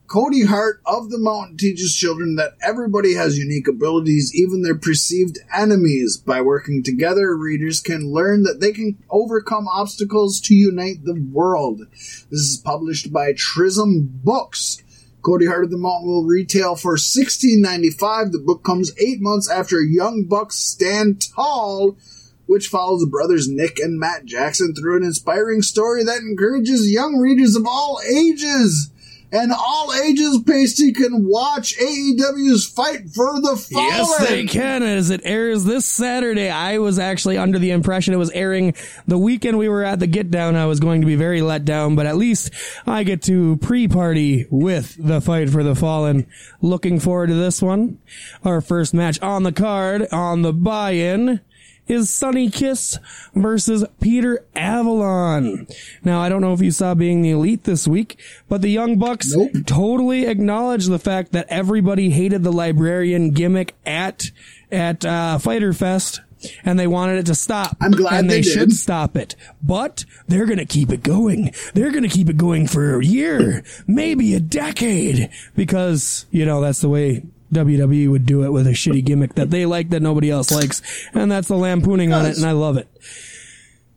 S2: Cody Hart of the Mountain teaches children that everybody has unique abilities, even their perceived enemies. By working together, readers can learn that they can overcome obstacles to unite the world. This is published by Trism Books. Cody Hart of the Mountain will retail for $16.95. The book comes eight months after Young Bucks Stand Tall which follows brothers Nick and Matt Jackson through an inspiring story that encourages young readers of all ages and all ages pasty can watch AEW's fight for the fallen.
S1: Yes, they can. As it airs this Saturday, I was actually under the impression it was airing the weekend we were at the Get Down. I was going to be very let down, but at least I get to pre-party with the fight for the fallen. Looking forward to this one. Our first match on the card on the buy-in is Sonny Kiss versus Peter Avalon. Now, I don't know if you saw being the elite this week, but the Young Bucks
S2: Nope.
S1: totally acknowledged the fact that everybody hated the librarian gimmick at at uh, Fyter Fest. And they wanted it to stop.
S2: I'm glad
S1: and
S2: they
S1: they, should stop it. But they're gonna keep it going. They're gonna keep it going for a year, maybe a decade, because you know that's the way WWE would do it with a shitty gimmick that they like that nobody else likes, and that's the lampooning on it, and I love it.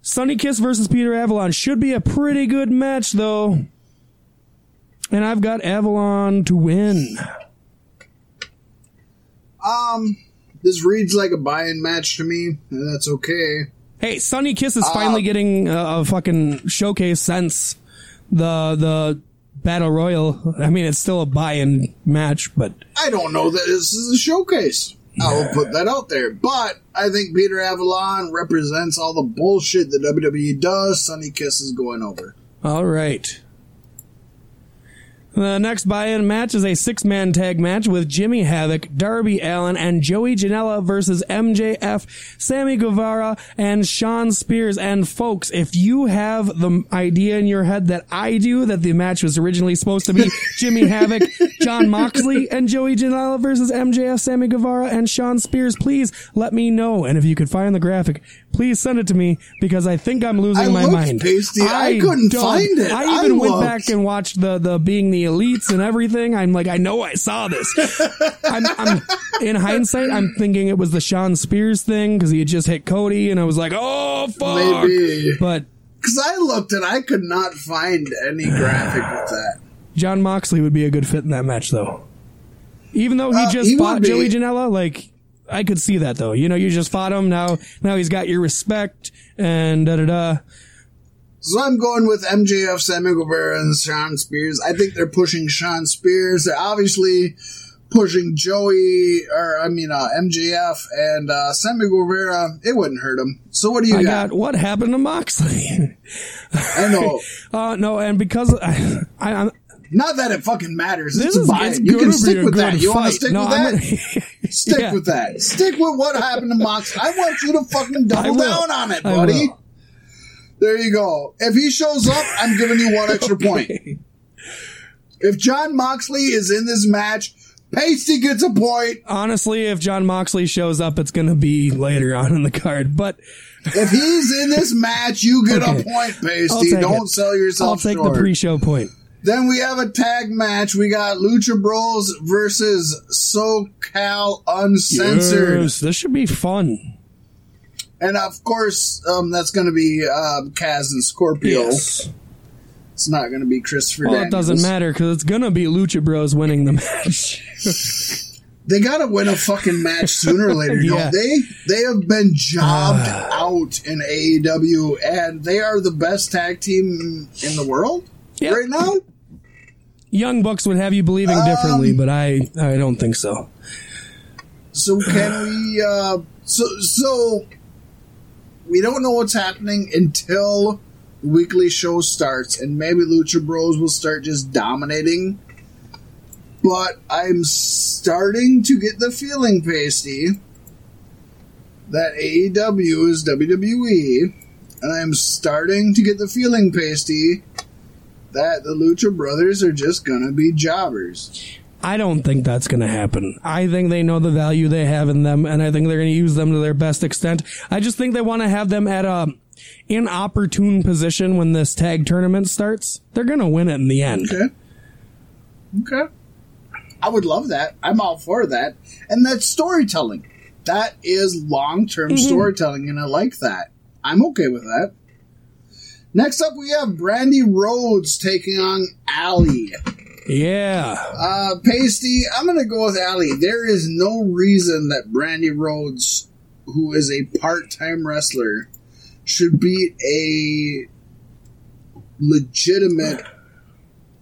S1: Sonny Kiss versus Peter Avalon should be a pretty good match, though. And I've got Avalon to win.
S2: Um, this reads like a buy-in match to me, and that's okay.
S1: Hey, Sonny Kiss is finally getting a, a fucking showcase since the the battle royal. I mean, it's still a buy-in match, but
S2: I don't know that this is a showcase. I will put that out there. But I think Peter Avalon represents all the bullshit that WWE does. Sonny Kiss is going over.
S1: all right. The next buy-in match is a six-man tag match with Jimmy Havoc, Darby Allin, and Joey Janela versus MJF, Sammy Guevara, and Shawn Spears. And folks, if you have the idea in your head that I do, that the match was originally supposed to be Jimmy Havoc, Jon Moxley, and Joey Janela versus MJF, Sammy Guevara, and Shawn Spears, please let me know. And if you could find the graphic, please send it to me because I think I'm losing
S2: I
S1: my
S2: looked,
S1: mind.
S2: Pasty. I couldn't find it.
S1: I
S2: I
S1: even went
S2: looked.
S1: back and watched the the being the elites and everything. I'm like, I know I saw this. I'm, I'm in hindsight, I'm thinking it was the Shawn Spears thing because he had just hit Cody, and I was like, oh fuck.
S2: Maybe.
S1: But
S2: Because I looked and I could not find any graphic with that.
S1: Jon Moxley would be a good fit in that match, though. Even though he
S2: Uh,
S1: just
S2: he
S1: fought. Joey Janela, like I could see that though. You know, you just fought him. Now, now he's got your respect and da da da.
S2: So I'm going with MJF, Sammy Guevara, and Shawn Spears. I think they're pushing Shawn Spears. They're obviously pushing Joey, or I mean uh, MJF and uh, Sammy Guevara. It wouldn't hurt him. So what do you
S1: I
S2: got?
S1: got what happened to Moxley.
S2: I know.
S1: uh, no, and because I, I, I'm
S2: Not that it fucking matters.
S1: this
S2: It's a
S1: is it's
S2: You can stick with that. You want to stick
S1: no,
S2: with
S1: I'm
S2: that? Stick
S1: Yeah.
S2: with that. Stick with what happened to Mox. I want you to fucking double down on it, buddy. There you go. If he shows up, I'm giving you one extra point. If Jon Moxley is in this match, Pasty gets a point.
S1: Honestly, if Jon Moxley shows up, it's gonna be later on in the card. But
S2: If he's in this match, you get
S1: Okay.
S2: a point, Pasty. Don't
S1: it.
S2: sell yourself
S1: I'll take
S2: short.
S1: the pre-show point.
S2: Then we have a tag match. We got Lucha Bros versus SoCal Uncensored.
S1: Yes, this should be fun.
S2: And of course, um, that's going to be uh, Kaz and Scorpio.
S1: Yes.
S2: It's not going to be Christopher
S1: Well, it doesn't matter because it's gonna be Lucha Bros winning the match.
S2: They got to win a fucking match sooner or later,
S1: Yeah.
S2: don't they? They have been jobbed out in AEW, and they are the best tag team in the world
S1: Yep.
S2: right now.
S1: Young Bucks would have you believing
S2: Um,
S1: differently, but I I don't think so.
S2: So can we? Uh, so so we don't know what's happening until the weekly show starts, and maybe Lucha Bros will start just dominating. But I'm starting to get the feeling, Pasty, that AEW is WWE, and I'm starting to get the feeling, Pasty, that the Lucha Brothers are just gonna be jobbers.
S1: I don't think that's going to happen. I think they know the value they have in them, and I think they're going to use them to their best extent. I just think they want to have them at a inopportune position when this tag tournament starts. They're going to win it in the end.
S2: Okay. Okay. I would love that. I'm all for that. And that's storytelling. That is long term mm-hmm. storytelling, and I like that. I'm okay with that. Next up, we have Brandi Rhodes taking on Allie.
S1: Yeah.
S2: Uh, Pasty, I'm going to go with Allie. There is no reason that Brandi Rhodes, who is a part-time wrestler, should beat a legitimate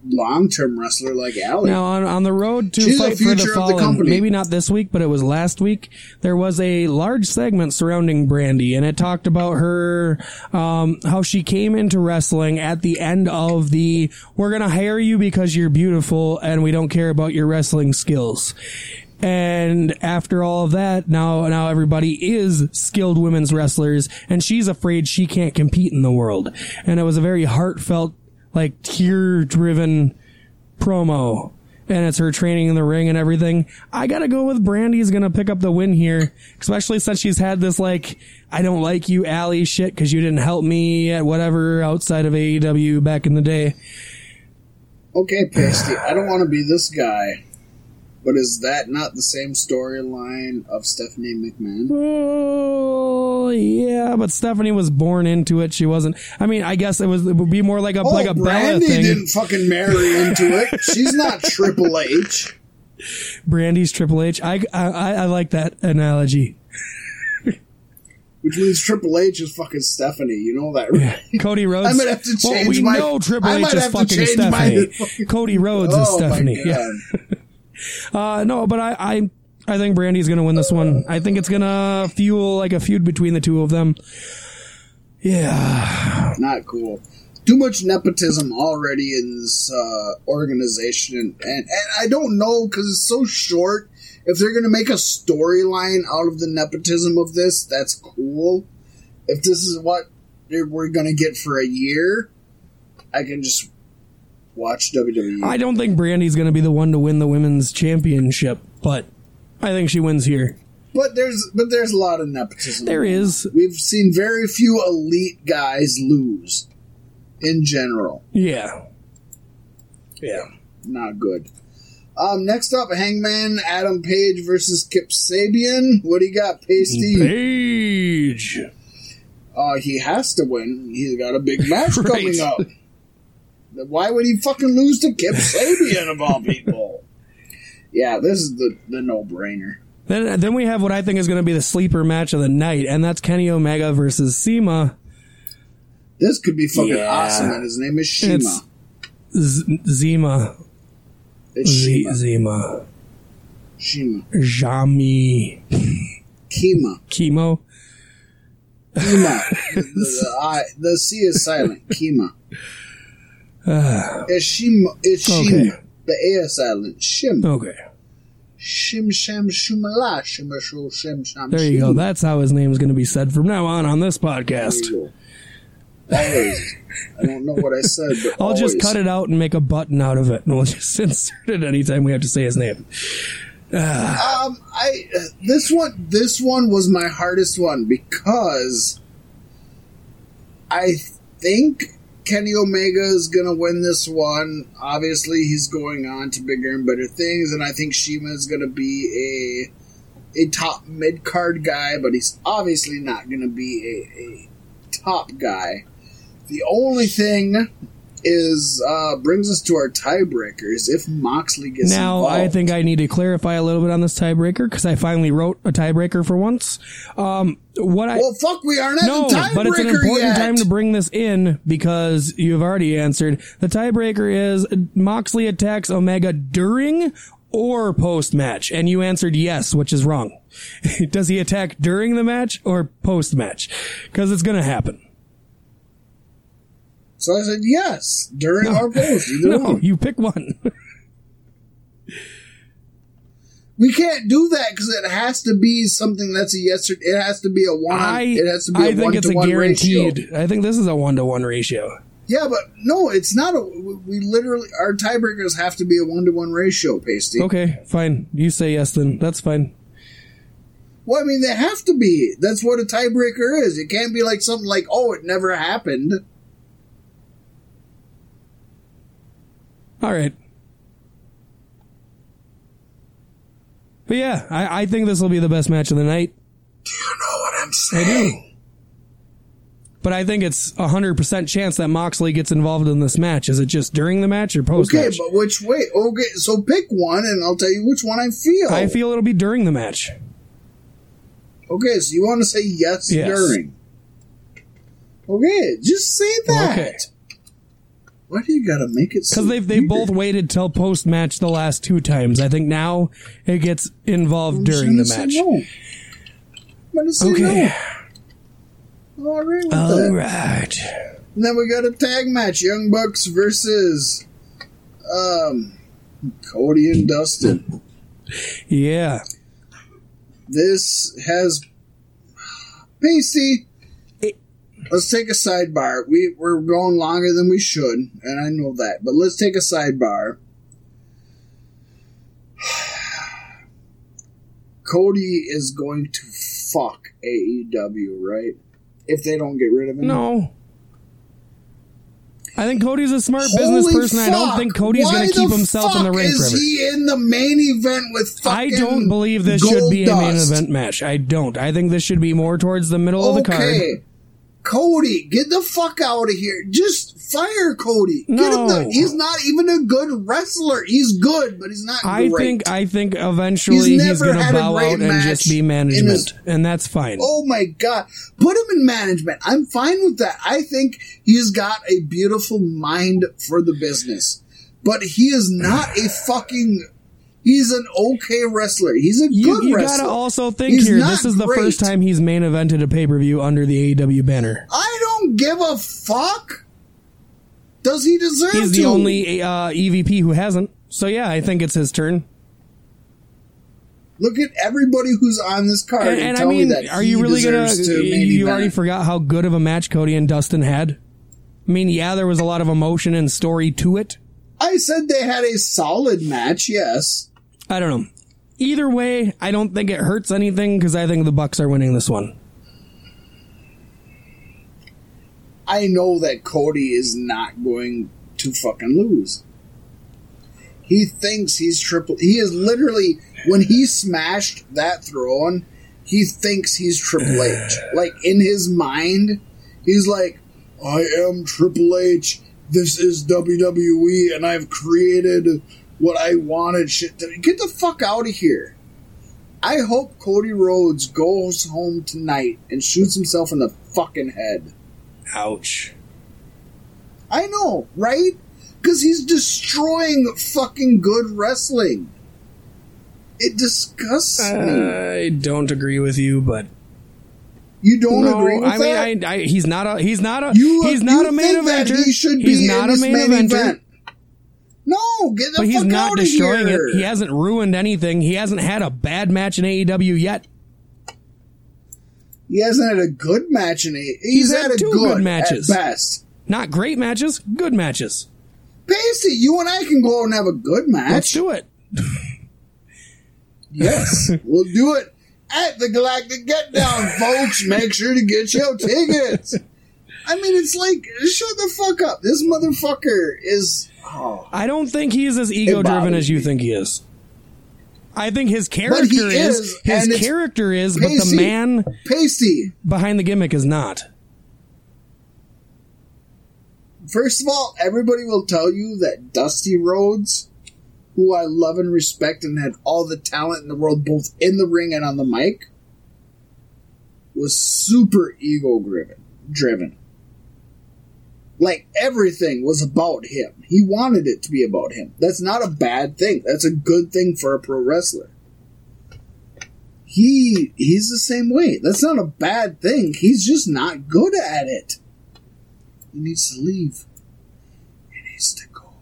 S2: long-term wrestler like Allie.
S1: Now on, on the road to
S2: She's the
S1: fight for the
S2: future of the
S1: fallen,
S2: company.
S1: maybe not this week, but it was last week. There was a large segment surrounding Brandi, and it talked about her, um, how she came into wrestling at the end of the "We're gonna hire you because you're beautiful, and we don't care about your wrestling skills." And after all of that, now now everybody is skilled women's wrestlers, and she's afraid she can't compete in the world. And it was a very heartfelt, like tear-driven promo. And it's her training in the ring and everything. I gotta go with Brandi's gonna pick up the win here, especially since she's had this like, I don't like you, Allie shit, cause you didn't help me at whatever outside of AEW back in the day.
S2: Okay, Pasty, I don't want to be this guy, but is that not the same storyline of Stephanie McMahon?
S1: Oh yeah, but Stephanie was born into it. She wasn't. I mean, I guess it was. It would be more like a oh, like a Bella
S2: Oh, Brandi
S1: thing.
S2: didn't fucking marry into it. She's not Triple H.
S1: Brandi's Triple H. I, I I like that analogy.
S2: Which means Triple H is fucking Stephanie. You know that, right?
S1: Cody Rhodes.
S2: I might have to
S1: well,
S2: change
S1: we
S2: my-
S1: know Triple
S2: I
S1: H is fucking Stephanie.
S2: my-
S1: Cody Rhodes is
S2: oh
S1: Stephanie.
S2: my
S1: Yeah. Uh, no, but I, I, I think Brandi's gonna win this one. I think it's gonna fuel like a feud between the two of them. Yeah.
S2: Not cool. Too much nepotism already in this uh, organization, and, and, and I don't know because it's so short. If they're going to make a storyline out of the nepotism of this, that's cool. If this is what we're going to get for a year, I can just watch. WWE.
S1: I don't think Brandi's gonna be the one to win the women's championship, but I think she wins here.
S2: but there's but there's a lot of nepotism.
S1: There is.
S2: We've seen very few elite guys lose in general.
S1: Yeah. Yeah.
S2: not good. Um, next up, Hangman Adam Page versus Kip Sabian. What do you got, Pasty?
S1: Page.
S2: Uh, he has to win. He's got a big match
S1: Right.
S2: coming up. Why would he fucking lose to Kip Sabian of all people? Yeah, this is the, the no brainer.
S1: Then, then we have what I think is going to be the sleeper match of the night, and that's Kenny Omega versus Sema.
S2: This could be fucking
S1: Yeah.
S2: awesome, and his name is Shima.
S1: It's- Z- Zima.
S2: It's
S1: Z- Zima.
S2: Shima.
S1: Jami.
S2: Kima.
S1: Chemo.
S2: Kima. the, the, I, the C is silent. Kima. It's Shima. It's Shima.
S1: Okay.
S2: The A is silent. Shim.
S1: Okay.
S2: Shim sham shumala. Shul shim sham
S1: There you go. That's how his name is going to be said from now on on this podcast.
S2: There you go. Always. I don't know what I said, but
S1: I'll just cut it out and make a button out of it, and we'll just insert it anytime we have to say his name.
S2: Um, I uh, this one this one was my hardest one because I think Kenny Omega is gonna win this one. Obviously, he's going on to bigger and better things, and I think Shima is gonna be a a top mid card guy, but he's obviously not gonna be a, a top guy. The only thing is uh, brings us to our tiebreakers. If Moxley gets
S1: Now,
S2: involved.
S1: I think I need to clarify a little bit on this tiebreaker because I finally wrote a tiebreaker for once. Um, what I
S2: Well, fuck, we aren't
S1: no, but it's an important
S2: yet.
S1: time to bring this in because you've already answered. The tiebreaker is Moxley attacks Omega during or post match, and you answered yes, which is wrong. Does he attack during the match or post match? Because it's going to happen.
S2: So I said yes during
S1: No.
S2: our post. Either
S1: No,
S2: one.
S1: you pick one.
S2: We can't do that because it has to be something that's a yes. Or, it has to be a one.
S1: I
S2: it has to be a
S1: I think
S2: one
S1: it's
S2: to
S1: a
S2: one
S1: guaranteed.
S2: ratio.
S1: I think this is a one to one ratio.
S2: Yeah, but no, it's not a. We literally our tiebreakers have to be a one to one ratio. Pasty.
S1: Okay, fine. You say yes, then that's fine.
S2: Well, I mean, they have to be. That's what a tiebreaker is. It can't be like something like, oh, it never happened.
S1: All right. But yeah, I, I think this will be the best match of the night.
S2: Do you know what I'm
S1: I
S2: saying?
S1: do. But I think it's a hundred percent chance that Moxley gets involved in this match. Is it just during the match or post
S2: Okay, but which way? Okay, so pick one, and I'll tell you which one I feel.
S1: I feel it'll be during the match.
S2: Okay, so you want to say yes,
S1: Yes.
S2: during. Okay, just say that.
S1: Okay.
S2: Why do you gotta make it so
S1: Because they've they both waited till post match the last two times. I think now it gets involved during the
S2: I'm
S1: match.
S2: no. I'm
S1: Okay.
S2: no. All right
S1: All
S2: that.
S1: right.
S2: And then we got a tag match: Young Bucks versus um Cody and Dustin.
S1: Yeah.
S2: This has Pacey. Let's take a sidebar. We we're going longer than we should, and I know that. But let's take a sidebar. Cody is going to fuck AEW, right? If they don't get rid of him.
S1: No. I think Cody's a smart
S2: Holy
S1: business person. I don't think Cody's going to keep himself in the
S2: fuck
S1: ring
S2: is
S1: forever.
S2: he in the main event with
S1: I don't believe this should be a main event match. I don't. I think this should be more towards the middle of the card.
S2: Cody, get the fuck out of here. Just fire Cody. Get
S1: No.
S2: him the, he's not even a good wrestler. He's good, but he's not
S1: I
S2: great.
S1: think I think eventually
S2: He's
S1: he's, going to bow out and just be management,
S2: his-
S1: and that's fine.
S2: Oh my god. Put him in management. I'm fine with that. I think he's got a beautiful mind for the business. But he is not a fucking he's an okay wrestler. He's a
S1: You,
S2: good
S1: you
S2: wrestler.
S1: gotta also think
S2: He's
S1: here. This is the
S2: great.
S1: first time he's main evented a pay per view under the AEW banner.
S2: I don't give a fuck. Does he deserve
S1: He's
S2: to?
S1: the only uh, EVP who hasn't. So yeah, I think it's his turn.
S2: Look at everybody who's on this card and,
S1: And, and I mean,
S2: me
S1: are you really gonna?
S2: to
S1: You already forgot how good of a match Cody and Dustin had. I mean, yeah, there was a lot of emotion and story to it.
S2: I said they had a solid match. Yes,
S1: I don't know. Either way, I don't think it hurts anything because I think the Bucks are winning this one.
S2: I know that Cody is not going to fucking lose. He thinks he's triple. He is literally when he smashed that throw throne. He thinks he's Triple H. Like in his mind, he's like, "I am Triple H. This is WWE, and I've created what I wanted." Shit, to, get the fuck out of here. I hope Cody Rhodes goes home tonight and shoots himself in the fucking head.
S1: Ouch.
S2: I know, right? Because he's destroying fucking good wrestling. It disgusts me.
S1: I don't agree with you, but
S2: You don't
S1: no,
S2: agree with
S1: I
S2: that?
S1: mean, I, I, he's not a he's not a
S2: you,
S1: he's not a main eventer.
S2: He should be
S1: he's
S2: not
S1: a main,
S2: main
S1: eventer.
S2: event. No, get the
S1: But he's not destroying
S2: here.
S1: it. He hasn't ruined anything. He hasn't had a bad match in AEW yet.
S2: He hasn't had a good match in it. He's,
S1: He's
S2: had,
S1: had
S2: a
S1: two
S2: good,
S1: good matches.
S2: at best.
S1: Not great matches, good matches.
S2: Pacey, you and I can go out and have a good match.
S1: Let's do it.
S2: Yes, we'll do it at the Galactic Get Down, folks. Make sure to get your tickets. I mean, it's like, shut the fuck up. This motherfucker is. Oh.
S1: I don't think he's as ego driven as you
S2: me.
S1: think he is. I think his character
S2: is,
S1: is, his character is, but the man
S2: Pacey,
S1: behind the gimmick is not.
S2: first of all, everybody will tell you that Dusty Rhodes, who I love and respect and had all the talent in the world, both in the ring and on the mic, was super ego driven. Driven. Like everything was about him. He wanted it to be about him. That's not a bad thing. That's a good thing for a pro wrestler. He he's the same way. That's not a bad thing. He's just not good at it. He needs to leave. He needs to go.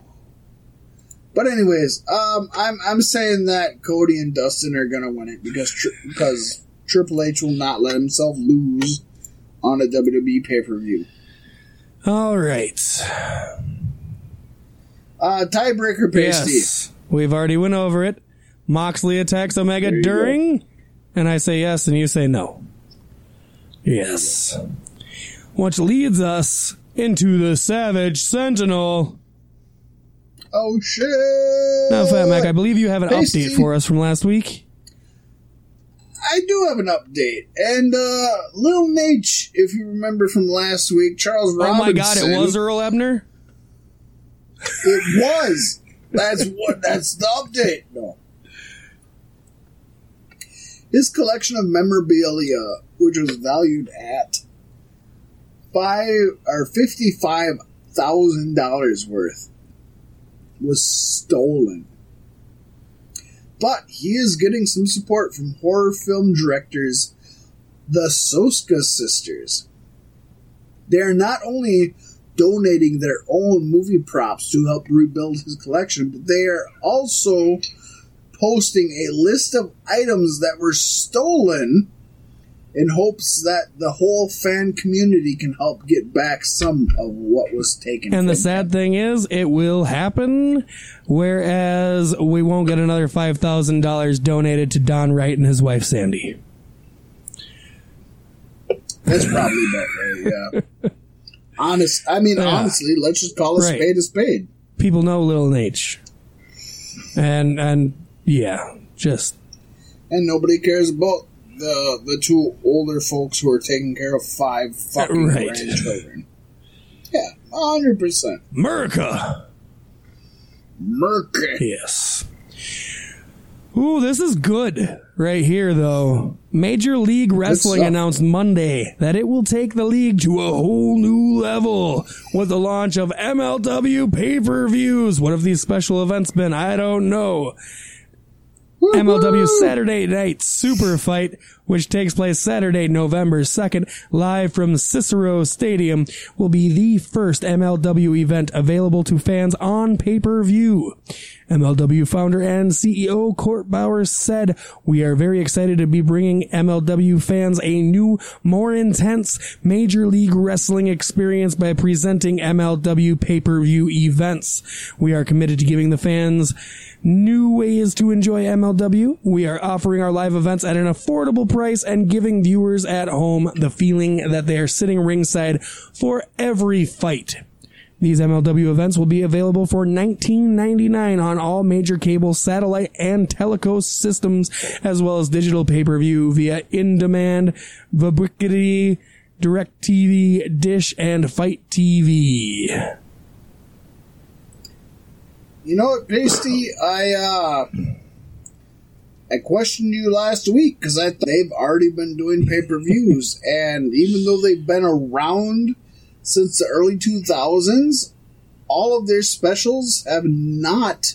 S2: But anyways, um, I'm I'm saying that Cody and Dustin are gonna win it because tri- because Triple H will not let himself lose on a WWE pay per view.
S1: All right.
S2: Uh, tiebreaker pasty.
S1: Yes. We've already went over it. Moxley attacks Omega during, and I say yes, and you say no. Yes. Which leads us into the Savage Sentinel.
S2: Oh shit!
S1: Now, Fat Mac, I believe you have an
S2: Pasty.
S1: update for us from last week.
S2: I do have an update, and uh, Lil Nate, if you remember from last week, Charles
S1: Oh
S2: Robinson.
S1: my god, it was Earl Ebner?
S2: It was. That's what. That's the update. No. His collection of memorabilia, which was valued at five or fifty-five thousand dollars worth, was stolen. But he is getting some support from horror film directors, the Soska sisters. They are not only donating their own movie props to help rebuild his collection, but they are also posting a list of items that were stolen in hopes that the whole fan community can help get back some of what was taken.
S1: And the sad
S2: them.
S1: thing is, it will happen, whereas we won't get another $5,000 donated to Don Wright and his wife Sandy.
S2: That's probably better. Yeah. Honest. I mean,
S1: Yeah.
S2: honestly, let's just call a
S1: Right.
S2: spade a spade.
S1: People know Lil H. And, and, yeah, just,
S2: and nobody cares about the the two older folks who are taking care of five fucking
S1: Right.
S2: grandchildren. Yeah, hundred percent.
S1: America!
S2: Merkin.
S1: Yes. Ooh, this is good right here, though. Major League Wrestling announced Monday that it will take the league to a whole new level with the launch of MLW pay per views. What have these special events been? I don't know. MLW Saturday Night Super Fight, which takes place Saturday, November 2nd, live from Cicero Stadium, will be the first MLW event available to fans on pay-per-view. MLW founder and CEO Court Bauer said, We are very excited to be bringing MLW fans a new, more intense Major League Wrestling experience by presenting MLW pay-per-view events. We are committed to giving the fans new ways to enjoy MLW. We are offering our live events at an affordable price and giving viewers at home the feeling that they are sitting ringside for every fight. These MLW events will be available for $19.99 on all major cable, satellite, and telecoast systems, as well as digital pay-per-view via in-demand, Vubiquity, DirecTV, Dish, and FITE TV.
S2: You know what, Pasty? I uh, I questioned you last week because I thought they've already been doing pay per views, and even though they've been around since the early two thousands, all of their specials have not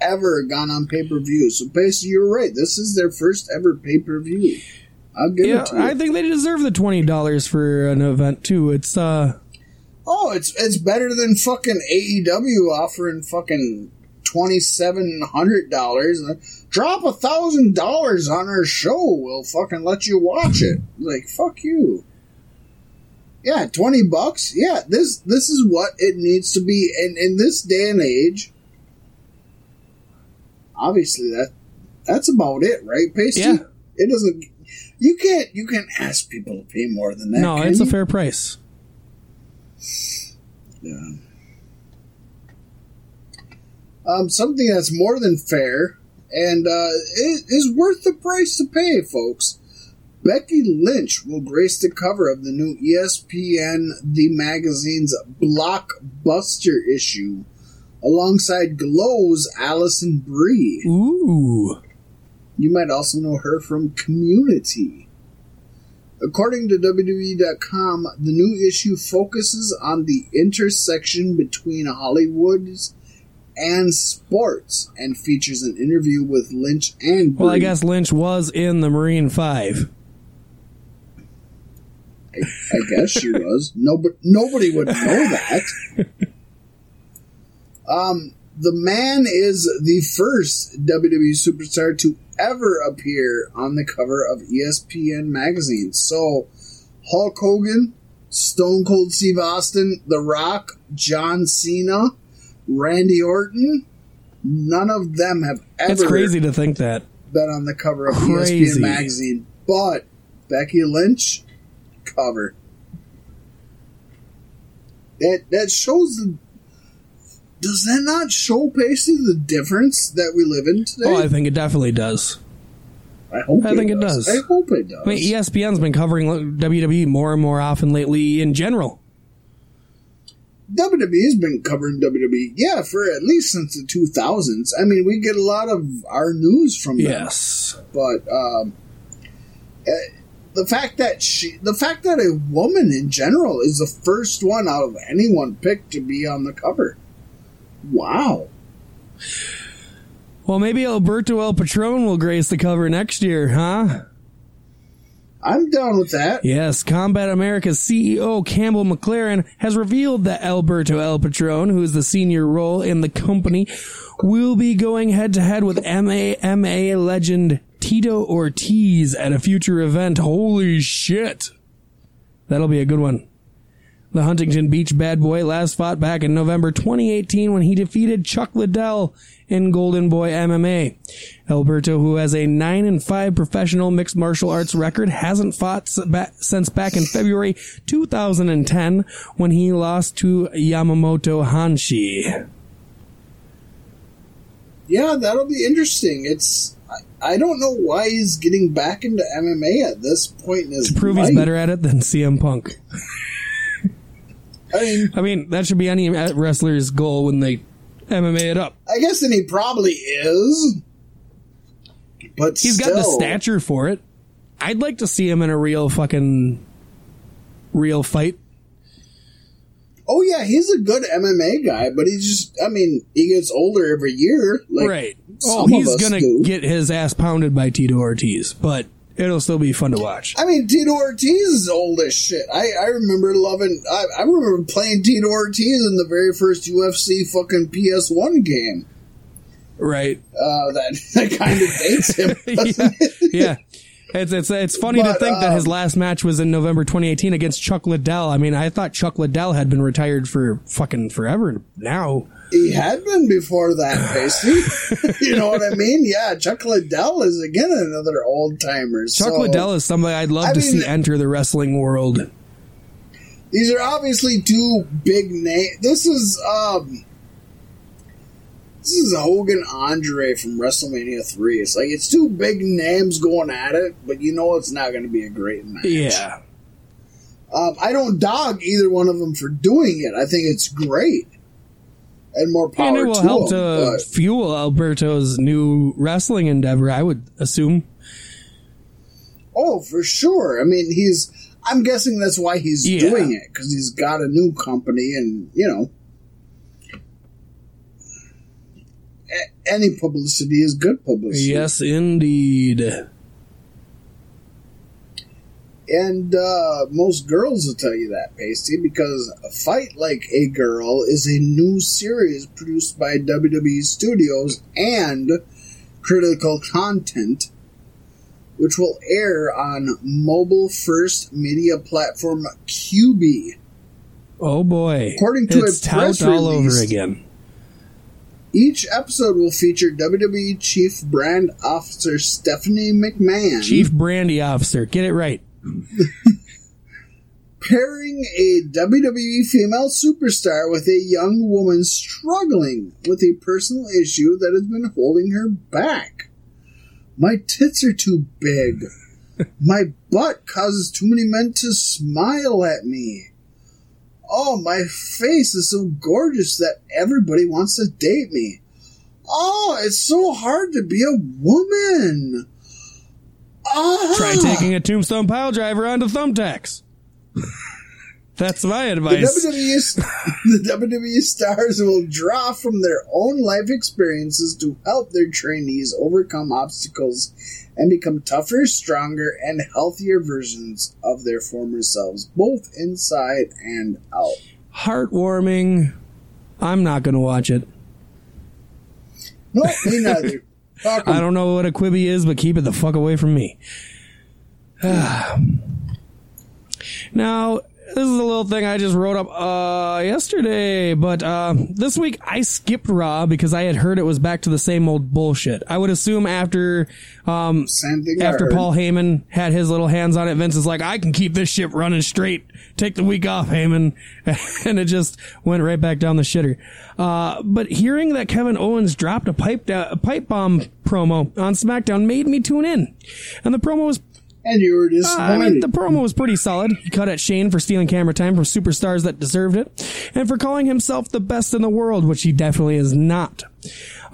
S2: ever gone on pay per view. So, basically, you're right. This is their first ever pay per view. I'll give
S1: Yeah,
S2: it to you.
S1: I think they deserve the twenty dollars for an event too. It's uh,
S2: Oh, it's it's better than fucking AEW offering fucking twenty seven hundred dollars. Drop a thousand dollars on our show, we'll fucking let you watch it. Like fuck you. Yeah, twenty bucks. Yeah, this this is what it needs to be, and in this day and age, obviously that that's about it, right, Pasty?
S1: Yeah.
S2: It doesn't. You can't you can't ask people to pay more than that.
S1: no, it's a fair price.
S2: Yeah. Um, something that's more than fair and uh, is, is worth the price to pay, folks. Becky Lynch will grace the cover of the new ESPN The Magazine's Blockbuster issue alongside Glow's Alison Brie.
S1: Ooh,
S2: You might also know her from Community. According to WWE.com, the new issue focuses on the intersection between Hollywood's and sports and features an interview with Lynch and
S1: well, I guess Lynch was in the Marine Five.
S2: I, I guess she was. Nobody, nobody would know that. Um, the man is the first WWE superstar to ever appear on the cover of ESPN magazine. So, Hulk Hogan, Stone Cold Steve Austin, The Rock, John Cena, Randy Orton, none of them have ever
S1: It's crazy to think that.
S2: been on the cover of
S1: Crazy.
S2: ESPN magazine. But Becky Lynch cover. That that shows the. Does that not show Pacey the difference that we live in today?
S1: Oh, I think it definitely does.
S2: I hope
S1: I think it does.
S2: I hope it does.
S1: I mean, ESPN's been covering WWE more and more often lately in general.
S2: WWE's been covering WWE, yeah, for at least since the 2000s. I mean, we get a lot of our news from them.
S1: Yes.
S2: But um, uh, the fact that she, the fact that a woman in general is the first one out of anyone picked to be on the cover. Wow.
S1: Well, maybe Alberto El Patron will grace the cover next year, huh?
S2: I'm done with that.
S1: Yes, Combat America's CEO Campbell McLaren has revealed that Alberto El Patron, who is the senior role in the company, will be going head to head with MMA legend Tito Ortiz at a future event. Holy shit. That'll be a good one. The Huntington Beach bad boy last fought back in November 2018 when he defeated Chuck Liddell in Golden Boy MMA. Alberto, who has a 9 and 5 professional mixed martial arts record, hasn't fought since back in February 2010 when he lost to Yamamoto Hanshi.
S2: Yeah, that'll be interesting. It's I, I don't know why he's getting back into MMA at this point in his
S1: to prove
S2: life.
S1: he's better at it than CM Punk.
S2: I mean,
S1: I mean, that should be any uh, wrestler's goal when they MMA it up.
S2: I guess then he probably is. But
S1: he's
S2: still,
S1: got the stature for it. I'd like to see him in a real fucking real fight.
S2: Oh yeah, he's a good MMA guy, but he just I mean, he gets older every year. Like
S1: right. Oh, he's gonna do. get his ass pounded by Tito Ortiz, but it'll still be fun to watch.
S2: I mean, Tito Ortiz is old as shit. I, I remember loving. I, I remember playing Tito Ortiz in the very first UFC fucking PS1 game.
S1: Right.
S2: Uh, that that kind of dates him.
S1: yeah. yeah. It's it's it's funny but, to think um, that his um, last match was in November 2018 against Chuck Liddell. I mean, I thought Chuck Liddell had been retired for fucking forever now.
S2: He had been before that, Pasty. you know what I mean? Yeah, Chuck Liddell is again another old timer.
S1: Chuck
S2: so,
S1: Liddell is somebody I'd love I to mean, see enter the wrestling world.
S2: These are obviously two big names. This is um this is Hogan Andre from WrestleMania 3. It's like it's two big names going at it, but you know it's not going to be a great match.
S1: Yeah.
S2: Um, I don't dog either one of them for doing it. I think it's great. And more power and it will to help
S1: to fuel Alberto's new wrestling endeavor, I would assume.
S2: Oh, for sure. I mean, he's. I'm guessing that's why he's yeah. doing it because he's got a new company, and you know, any publicity is good publicity.
S1: Yes, indeed.
S2: And uh, most girls will tell you that, Pasty, because Fight Like a Girl is a new series produced by WWE Studios and Critical Content, which will air on mobile first media platform Quibi.
S1: Oh boy.
S2: According to it's a press release, all over
S1: again.
S2: Each episode will feature WWE Chief Brand Officer Stephanie McMahon.
S1: Chief Brandy Officer. Get it right.
S2: pairing a WWE female superstar with a young woman struggling with a personal issue that has been holding her back. My tits are too big. My butt causes too many men to smile at me. Oh, my face is so gorgeous that everybody wants to date me. Oh, it's so hard to be a woman.
S1: Ah. Try taking a tombstone pile driver onto thumbtacks. That's my advice.
S2: The WWE, the WWE stars will draw from their own life experiences to help their trainees overcome obstacles and become tougher, stronger, and healthier versions of their former selves, both inside and out.
S1: Heartwarming. I'm not going to watch it.
S2: No, me neither.
S1: I don't know what a Quibi is, but keep it the fuck away from me. now, this is a little thing I just wrote up uh, yesterday, but uh, this week I skipped Raw because I had heard it was back to the same old bullshit. I would assume after um, after Paul Heyman had his little hands on it, Vince is like, I can keep this ship running straight. Take the week off, Heyman, and it just went right back down the shitter. Uh, but hearing that Kevin Owens dropped a pipe da- a pipe bomb promo on SmackDown made me tune in, and the promo was
S2: And you were
S1: Uh. I mean, the promo was pretty solid. He cut at Shane for stealing camera time from superstars that deserved it, and for calling himself the best in the world, which he definitely is not.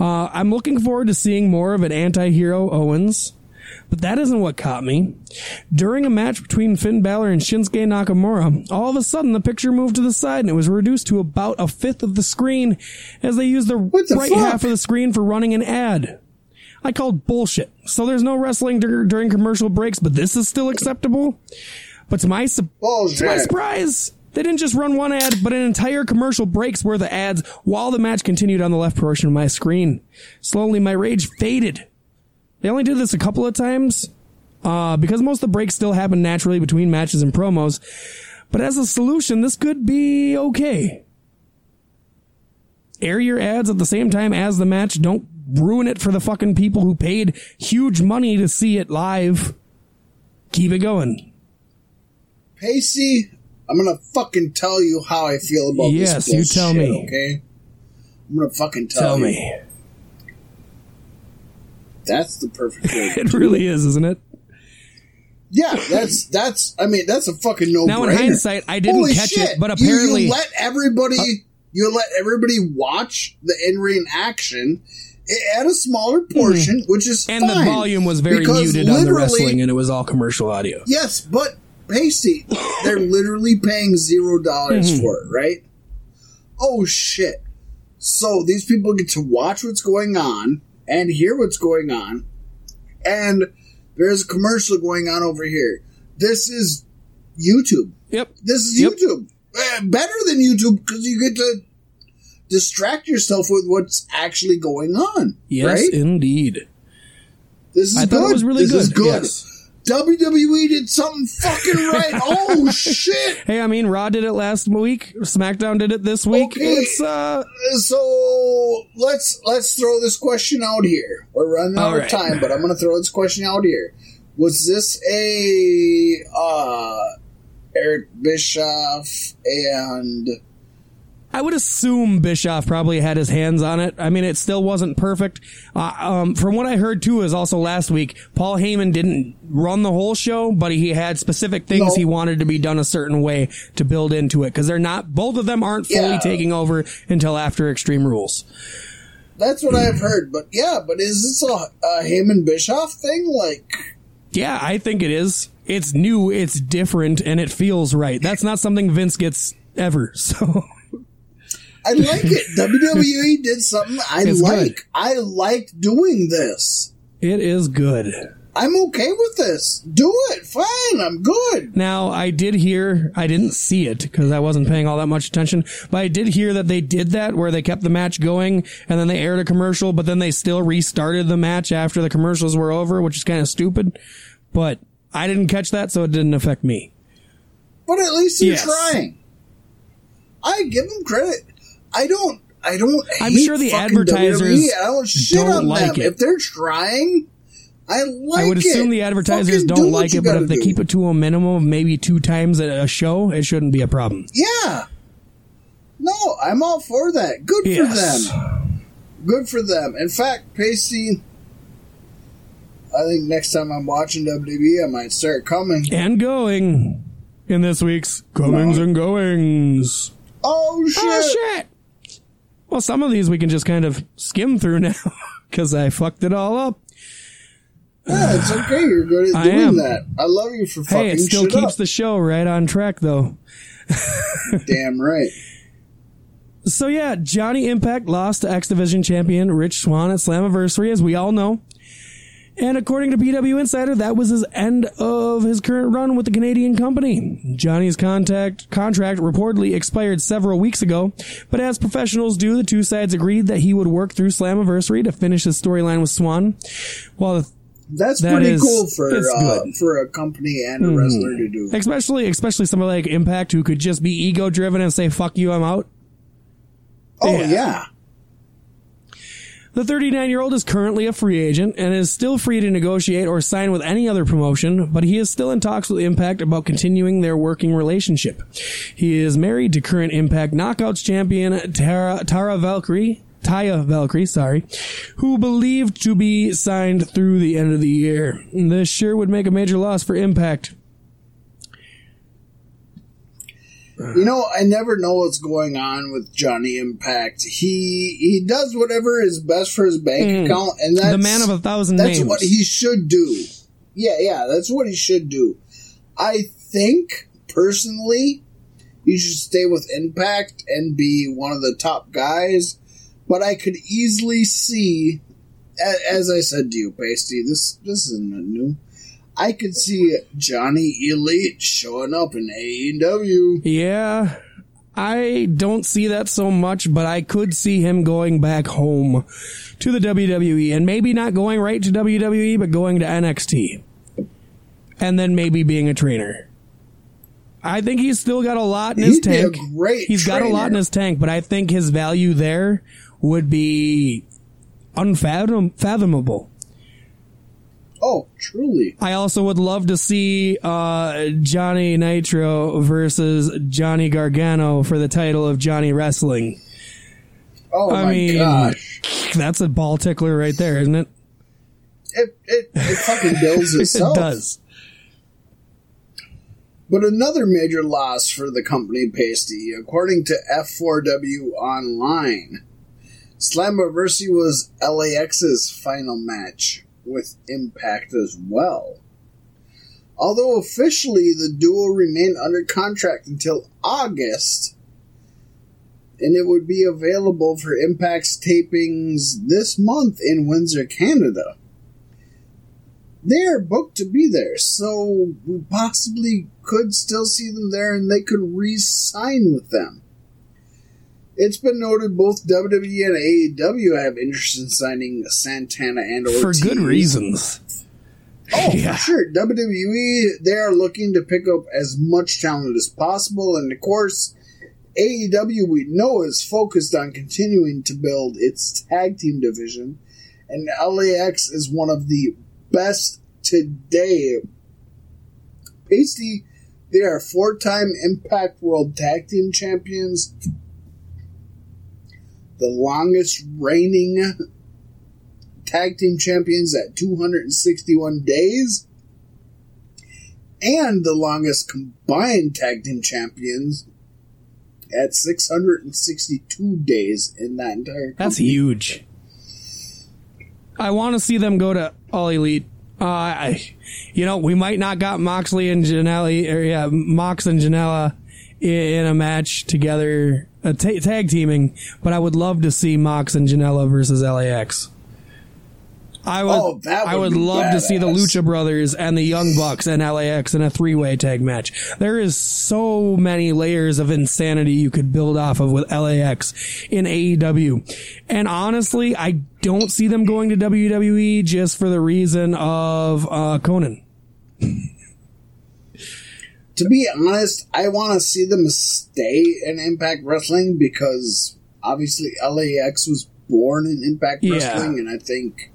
S1: Uh, I'm looking forward to seeing more of an anti-hero Owens, but that isn't what caught me. During a match between Finn Balor and Shinsuke Nakamura, all of a sudden the picture moved to the side and it was reduced to about a fifth of the screen as they used the,
S2: the
S1: right
S2: fuck?
S1: half of the screen for running an ad. I called bullshit. So there's no wrestling dur- during commercial breaks, but this is still acceptable. But to my, su- to my surprise, they didn't just run one ad, but an entire commercial breaks worth of ads while the match continued on the left portion of my screen. Slowly, my rage faded. They only did this a couple of times, uh, because most of the breaks still happen naturally between matches and promos. But as a solution, this could be okay. Air your ads at the same time as the match. Don't ruin it for the fucking people who paid huge money to see it live. Keep it going.
S2: Pacey, I'm gonna fucking tell you how I feel about
S1: Yes,
S2: this
S1: you
S2: bullshit,
S1: tell me.
S2: Okay? I'm gonna fucking tell,
S1: Tell
S2: you.
S1: me.
S2: That's the perfect word.
S1: It really is, isn't it?
S2: Yeah, that's that's. I mean, that's a fucking no.
S1: Now, in hindsight, I didn't
S2: Holy
S1: catch
S2: shit.
S1: it, but apparently,
S2: you, let everybody uh, you let everybody watch the in ring action at a smaller portion, which is
S1: and the volume was very muted on the wrestling, and it was all commercial audio.
S2: Yes, but Pacey, they're literally paying zero dollars
S1: Mm-hmm.
S2: for it, right? Oh shit! So these people get to watch what's going on and hear what's going on, and there's a commercial going on over here. This is YouTube.
S1: Yep.
S2: This is
S1: Yep.
S2: YouTube. Eh, better than YouTube because you get to distract yourself with what's actually going on.
S1: Yes,
S2: right?
S1: indeed.
S2: This is
S1: I
S2: good.
S1: it was really
S2: this
S1: good.
S2: Is good.
S1: yes.
S2: WWE did something fucking right. oh shit!
S1: Hey, I mean, Raw did it last week. SmackDown did it this week.
S2: Okay.
S1: It's uh,
S2: So let's let's throw this question out here. We're running out
S1: All
S2: of time, but I'm going to throw this question out here. Was this a uh, Eric Bischoff and
S1: I would assume Bischoff probably had his hands on it. I mean, it still wasn't perfect. Uh, um, from what I heard too, is also last week, Paul Heyman didn't run the whole show, but he had specific things
S2: No.
S1: he wanted to be done a certain way to build into it. Because they're not, both of them aren't fully
S2: Yeah.
S1: taking over until after Extreme Rules.
S2: that's what I've heard. But yeah, but is this a, a Heyman Bischoff thing? Like,
S1: Yeah, I think it is. It's new, it's different, and it feels right. That's not something Vince gets ever. So
S2: I like it. WWE did something I
S1: It's
S2: like.
S1: good.
S2: I liked doing this.
S1: it is good.
S2: I'm okay with this. Do it. Fine. I'm good.
S1: Now, I did hear, I didn't see it because I wasn't paying all that much attention, but I did hear that they did that where they kept the match going and then they aired a commercial, but then they still restarted the match after the commercials were over, which is kind of stupid. But I didn't catch that, so it didn't affect me.
S2: But at least you're
S1: Yes.
S2: trying. I give them credit. I don't. I don't.
S1: I'm sure the advertisers
S2: WWE. I don't shit
S1: don't
S2: on
S1: like
S2: them
S1: it.
S2: if they're trying. I like. It.
S1: I would assume
S2: it.
S1: the advertisers
S2: Fucking do
S1: don't
S2: what
S1: like it, but if they
S2: do.
S1: keep it to a minimum of maybe two times a show, it shouldn't be a problem.
S2: yeah. No, I'm all for that. Good
S1: Yes.
S2: for them. Good for them. In fact, Pacey. I think next time I'm watching WWE, I might start coming.
S1: And going in this week's Comings and Goings.
S2: Oh shit!
S1: Oh shit! Well, some of these we can just kind of skim through now because I fucked it all up.
S2: Yeah, it's okay. You're good at
S1: I
S2: doing
S1: am.
S2: that. I love you for fucking
S1: Hey, it still
S2: shit
S1: keeps
S2: up.
S1: the show right on track though.
S2: Damn right.
S1: So yeah, Johnny Impact lost to X Division champion Rich Swann at Slammiversary, as we all know. And according to PW Insider, that was his end of his current run with the Canadian company. Johnny's contact contract reportedly expired several weeks ago, but as professionals do, the two sides agreed that he would work through Slammiversary to finish his storyline with Swann. While the
S2: That's
S1: That
S2: pretty
S1: is-
S2: cool for uh.
S1: Mm-hmm.
S2: for a company and a wrestler to do.
S1: especially especially somebody like Impact who could just be ego driven and say "fuck you, I'm out."
S2: Oh
S1: Yeah.
S2: yeah.
S1: The 39 year old is currently a free agent and is still free to negotiate or sign with any other promotion, but he is still in talks with Impact about continuing their working relationship. He is married to current Impact Knockouts champion Tara, Tara Valkyrie. Taya Valkyrie, sorry, who believed to be signed through the end of the year. This sure would make a major loss for Impact.
S2: You know, I never know what's going on with Johnny Impact. He he does whatever is best for his bank
S1: Mm.
S2: account, and that's
S1: the man of a thousand
S2: that's
S1: names.
S2: what he should do. Yeah, yeah, that's what he should do. I think personally, he should stay with Impact and be one of the top guys. But I could easily see, as I said to you, Pasty, this this isn't new. I could see Johnny Elite showing up in AEW.
S1: Yeah, I don't see that so much, but I could see him going back home to the WWE and maybe not going right to WWE, but going to NXT. And then maybe being a trainer. I think he's still got a lot in his
S2: He'd
S1: tank. He's got a lot in his tank, but I think his value there would be unfathomable.
S2: Oh, truly.
S1: I also would love to see uh, Johnny Nitro versus Johnny Gargano for the title of Johnny Wrestling.
S2: Oh
S1: I
S2: my
S1: mean,
S2: gosh.
S1: That's a ball tickler right there, isn't it?
S2: It, it, it fucking builds itself.
S1: It does.
S2: But another major loss for the company Pasty, according to F4W Online, Slammiversary was LAX's final match with Impact as well. Although officially the duo remained under contract until August, and it would be available for Impact's tapings this month in Windsor, Canada they are booked to be there, so we possibly could still see them there and they could re sign with them. It's been noted both WWE and AEW have interest in signing Santana and Ortiz.
S1: For good reasons.
S2: Oh,
S1: Yeah.
S2: for sure. WWE, they are looking to pick up as much talent as possible, and of course, AEW, we know, is focused on continuing to build its tag team division, and LAX is one of the best today. Pasty, they are four time Impact World Tag Team Champions, the longest reigning tag team champions at 261 days, and the longest combined tag team champions at 662 days in that entire.
S1: That's huge. I want to see them go to All Elite. Uh, I, you know, we might not got Moxley and Janela, or yeah, Mox and Janela in, in a match together, uh, ta tag teaming, but I would love to see Mox and Janela versus LAX. I would,
S2: Oh, that
S1: I
S2: would
S1: would love to see the. Lucha Brothers and the Young Bucks and LAX in a three-way tag match. There is so many layers of insanity you could build off of with LAX in AEW. And honestly, I don't see them going to WWE just for the reason of uh, Konnan.
S2: To be honest, I want to see them stay in Impact Wrestling because obviously LAX was born in Impact
S1: Yeah.
S2: Wrestling, and I think,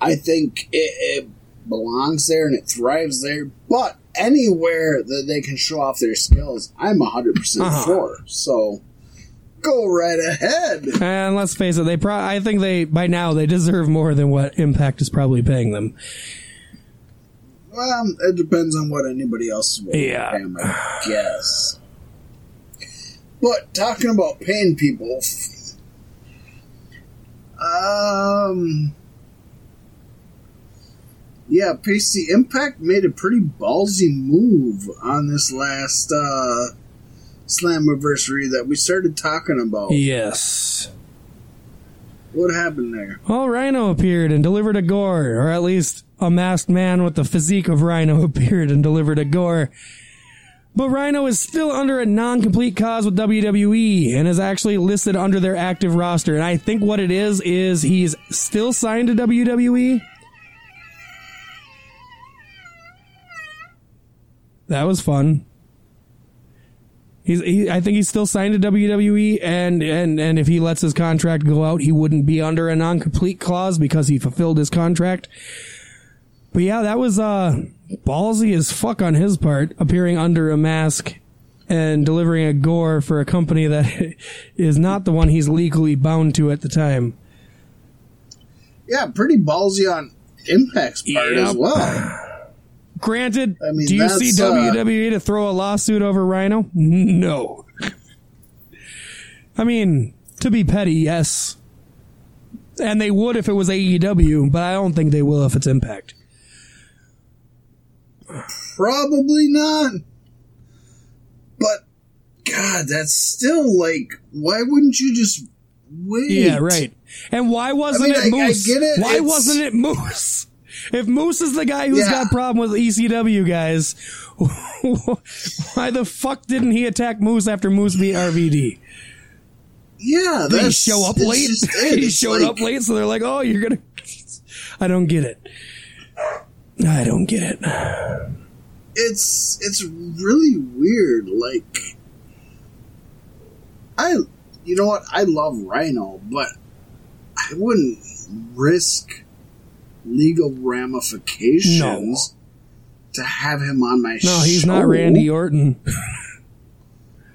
S2: I think it, it belongs there and it thrives there. But anywhere that they can show off their skills, I'm hundred percent
S1: Uh-huh.
S2: for. So go right ahead.
S1: And let's face it, they pro- I think they by now they deserve more than what Impact is probably paying them.
S2: Well, it depends on what anybody else is willing
S1: Yeah.
S2: to pay 'em, I guess. But talking about paying people, um, yeah, PC Impact made a pretty ballsy move on this last uh, Slammiversary that we started talking about.
S1: Yes.
S2: What happened there?
S1: Well, Rhino appeared and delivered a gore, or at least a masked man with the physique of Rhino appeared and delivered a gore. But Rhino is still under a non-compete cause with WWE and is actually listed under their active roster. And I think what it is is he's still signed to WWE. That was fun. He's, he, I think he's still signed to WWE, and, and, and if he lets his contract go out, he wouldn't be under a non-compete clause because he fulfilled his contract. But yeah, that was, uh, ballsy as fuck on his part, appearing under a mask and delivering a gore for a company that is not the one he's legally bound to at the time.
S2: Yeah, pretty ballsy on Impact's part
S1: Yep.
S2: as well.
S1: Granted,
S2: I mean,
S1: do you see
S2: that's, uh,
S1: WWE to throw a lawsuit over Rhino? No. I mean, to be petty, yes. And they would if it was AEW, but I don't think they will if it's Impact.
S2: Probably not. But God, that's still like, why wouldn't you just wait?
S1: Yeah, right. And why wasn't
S2: mean,
S1: it
S2: I- I
S1: Moose?
S2: get it,
S1: Why
S2: it's-
S1: wasn't it Moose? If Moose is the guy who's
S2: Yeah.
S1: got a problem with ECW guys, why the fuck didn't he attack Moose after Moose beat RVD?
S2: Yeah, they
S1: show up late?
S2: it.
S1: he showed
S2: like-
S1: up late, so they're like, "Oh, you're gonna." I don't get it. I don't get it.
S2: It's it's really weird. Like, I, you know what? I love Rhino, but I wouldn't risk legal ramifications to have him on my show.
S1: No, he's not Randy Orton.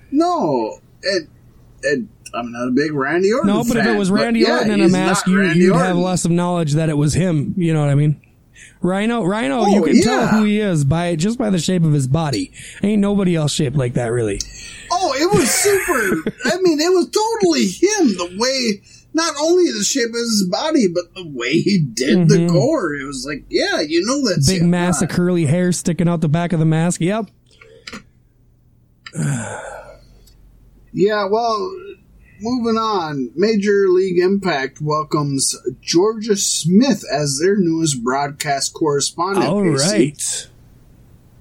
S2: No, and and I'm not a big Randy Orton.
S1: No, but if it was Randy
S2: yeah,
S1: Orton in a mask, you, you'd have less of knowledge that it was him. You know what I mean? Rhino, Rhino, you
S2: Oh,
S1: can tell who he is by just by the shape of his body. Ain't nobody else shaped like that, really.
S2: Oh, it was super. I mean, it was totally him. The way, not only the shape of his body, but the way he did the gore. It was like, yeah, you know
S1: Mm-hmm. Big mass of curly hair sticking out the back of the mask. Yep.
S2: Yeah, well, moving on. Major League Impact welcomes Georgia Smith as their newest broadcast correspondent.
S1: All
S2: PC.
S1: right.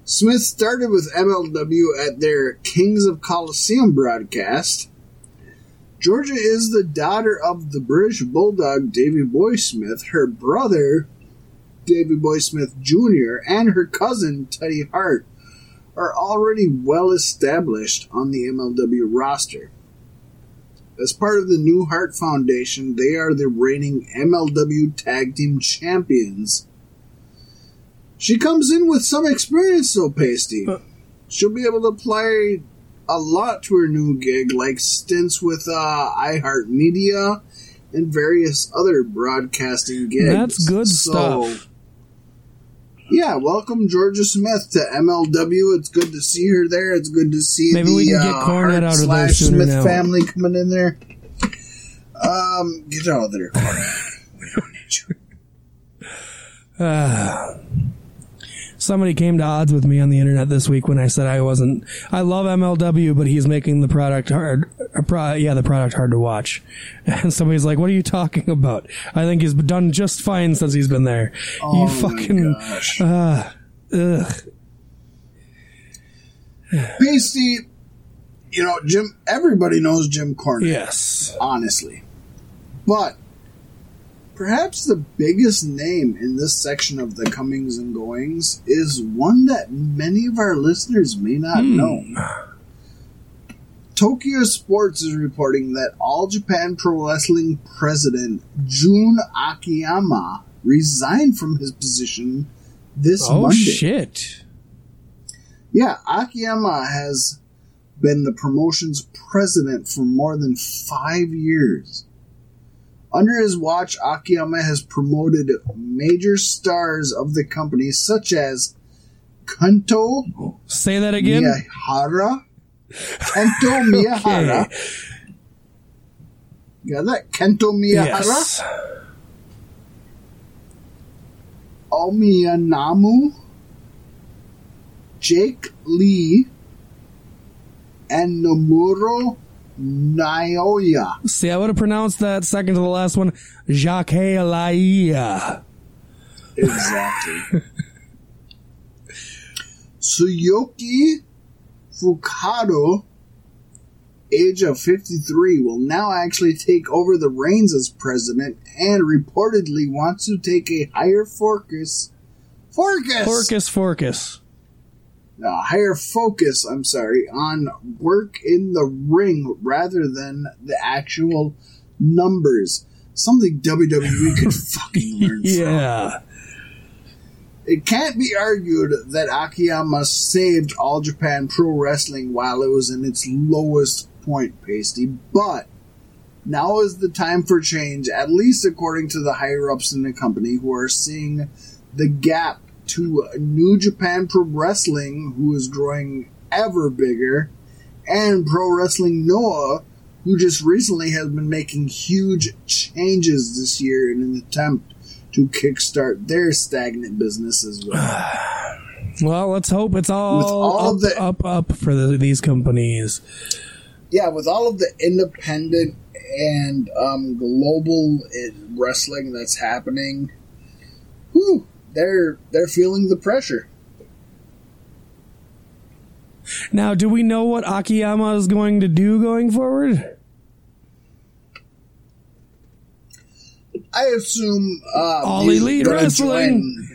S2: Smith started with MLW at their Kings of Colosseum broadcast. Georgia is the daughter of the British Bulldog Davey Boy Smith, her brother Davey Boy Smith Jr., and her cousin Teddy Hart are already well established on the MLW roster. As part of the New Hart Foundation, they are the reigning MLW Tag Team Champions. She comes in with some experience, though, Pasty. She'll be able to apply a lot to her new gig, like stints with uh, iHeartMedia and various other broadcasting gigs.
S1: That's good
S2: So,
S1: stuff.
S2: Yeah, welcome Georgia Smith to MLW. It's good to see her there. It's good to see
S1: Maybe
S2: the
S1: we can get
S2: uh,
S1: Cornette
S2: Hart
S1: out of there sooner
S2: Smith
S1: now.
S2: family coming in there. Um, get out of there, Cornette. We don't need you.
S1: Somebody came to odds with me on the internet this week when I said I wasn't. I love MLW, but he's making the product hard. uh, Pro, yeah, the product hard to watch. And somebody's like, "What are you talking about?" I think he's done just fine since he's been there.
S2: Oh
S1: you fucking.
S2: gosh.
S1: Uh, ugh.
S2: Pasty, you know, Jim. Everybody knows Jim Cornette.
S1: Yes.
S2: honestly. But perhaps the biggest name in this section of the comings and goings is one that many of our listeners may not hmm. know. Tokyo Sports is reporting that All Japan Pro Wrestling president Jun Akiyama resigned from his position this
S1: Oh
S2: Monday.
S1: shit.
S2: Yeah, Akiyama has been the promotion's president for more than five years. Under his watch, Akiyama has promoted major stars of the company, such as Kento
S1: Say that again.
S2: Miyahara. Kento Miyahara.
S1: Okay.
S2: Got that? Kento Miyahara.
S1: Yes.
S2: Omiyanamu, Jake Lee, and Nomura Naoya.
S1: See, I would have pronounced that second to the last one, Jacques Laia.
S2: Exactly. Tsuyoki Fukado, age of 53, will now actually take over the reins as president and reportedly wants to take a higher focus. Focus!
S1: Forcus, Forcus.
S2: A higher focus, I'm sorry, on work in the ring rather than the actual numbers. Something WWE could fucking learn from.
S1: Yeah.
S2: It can't be argued that Akiyama saved All Japan Pro Wrestling while it was in its lowest point, Pasty, but now is the time for change, at least according to the higher ups in the company who are seeing the gap to New Japan Pro Wrestling, who is growing ever bigger, and Pro Wrestling Noah, who just recently has been making huge changes this year in an attempt to kickstart their stagnant business as well.
S1: Well, let's hope it's all,
S2: all
S1: up,
S2: the-
S1: up, up for the, these companies.
S2: yeah, with all of the independent and um, global uh, wrestling that's happening, whew, they're they're feeling the pressure.
S1: Now, do we know what Akiyama is going to do going forward?
S2: I assume uh,
S1: All Elite Wrestling.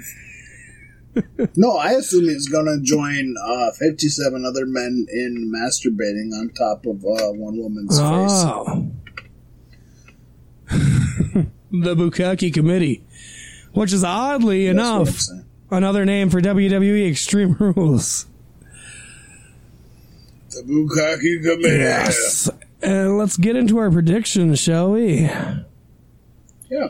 S2: join- no, I assume he's going to join uh, fifty-seven other men in masturbating on top of uh, one woman's face.
S1: Oh. the Bukaki Committee, which is oddly
S2: That's
S1: enough another name for WWE Extreme Rules.
S2: The Bukaki Committee.
S1: Yes. And let's get into our predictions, shall we?
S2: Yeah.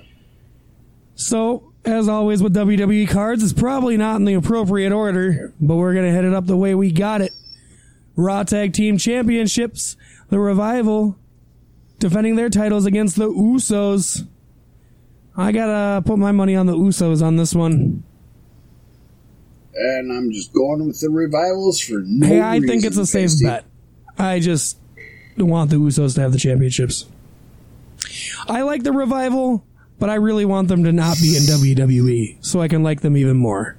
S1: So, as always with WWE cards, it's probably not in the appropriate order, but we're going to hit it up the way we got it. Raw Tag Team Championships, the Revival, defending their titles against the Usos. I gotta put my money on the Usos on this one.
S2: And I'm just going with the revivals for no
S1: Hey, I think it's a safe
S2: Pasty.
S1: bet. I just want the Usos to have the championships. I like the Revival, but I really want them to not be in WWE so I can like them even more.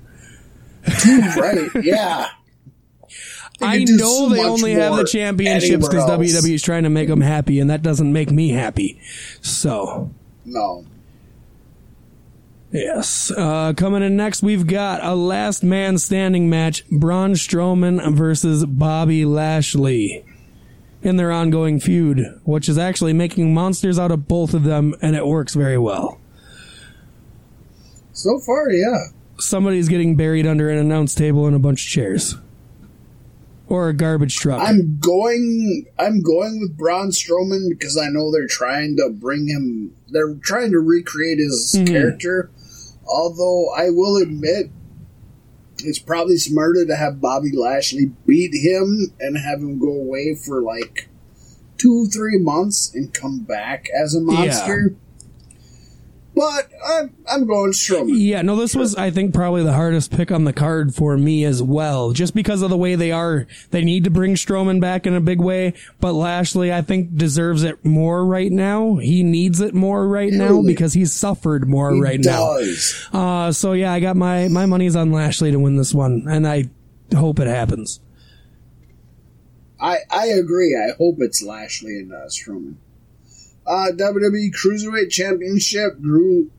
S2: right? Yeah.
S1: I know
S2: so
S1: they only have the championships because. WWE is trying to make them happy, and that doesn't make me happy. So,
S2: No.
S1: Yes. Uh, coming in next, we've got a last man standing match Braun Strowman versus Bobby Lashley in their ongoing feud, which is actually making monsters out of both of them, and it works very well.
S2: So far, yeah.
S1: Somebody's getting buried under an announce table and a bunch of chairs. Or a garbage truck.
S2: I'm going. I'm going with Braun Strowman because I know they're trying to bring him. They're trying to recreate his
S1: Mhm.
S2: character. Although I will admit, it's probably smarter to have Bobby Lashley beat him and have him go away for like two, three months and come back as a monster. But I'm I'm going Strowman.
S1: Yeah, no, this was, I think, probably the hardest pick on the card for me as well, just because of the way they are. They need to bring Strowman back in a big way, but Lashley, I think, deserves it more right now. He needs it more right now because he's suffered more
S2: He
S1: right now. Uh, so yeah, I got my, my money's on Lashley to win this one, and I hope it happens.
S2: I I agree. I hope it's Lashley and uh, Strowman. Uh, WWE Cruiserweight Championship Drew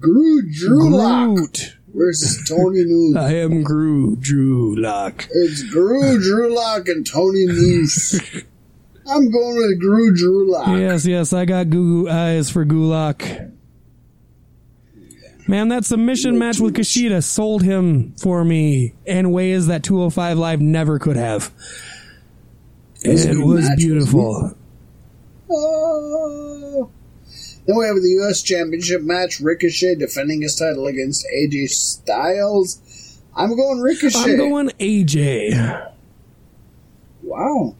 S2: Drew Drew Lock
S1: Groot.
S2: versus Tony Nese.
S1: I am Groot, Drew Lock.
S2: It's Drew Drew Lock and Tony Nese. I'm going with Drew Drew Lock.
S1: Yes, yes, I got goo goo eyes for Gulak. Man, that submission match with Kushida sold him for me in ways that 205 Live never could have.
S2: It was a
S1: It was beautiful.
S2: Oh. Then we have the U.S. Championship match: Ricochet defending his title against AJ Styles. I'm going Ricochet.
S1: I'm going AJ.
S2: Wow.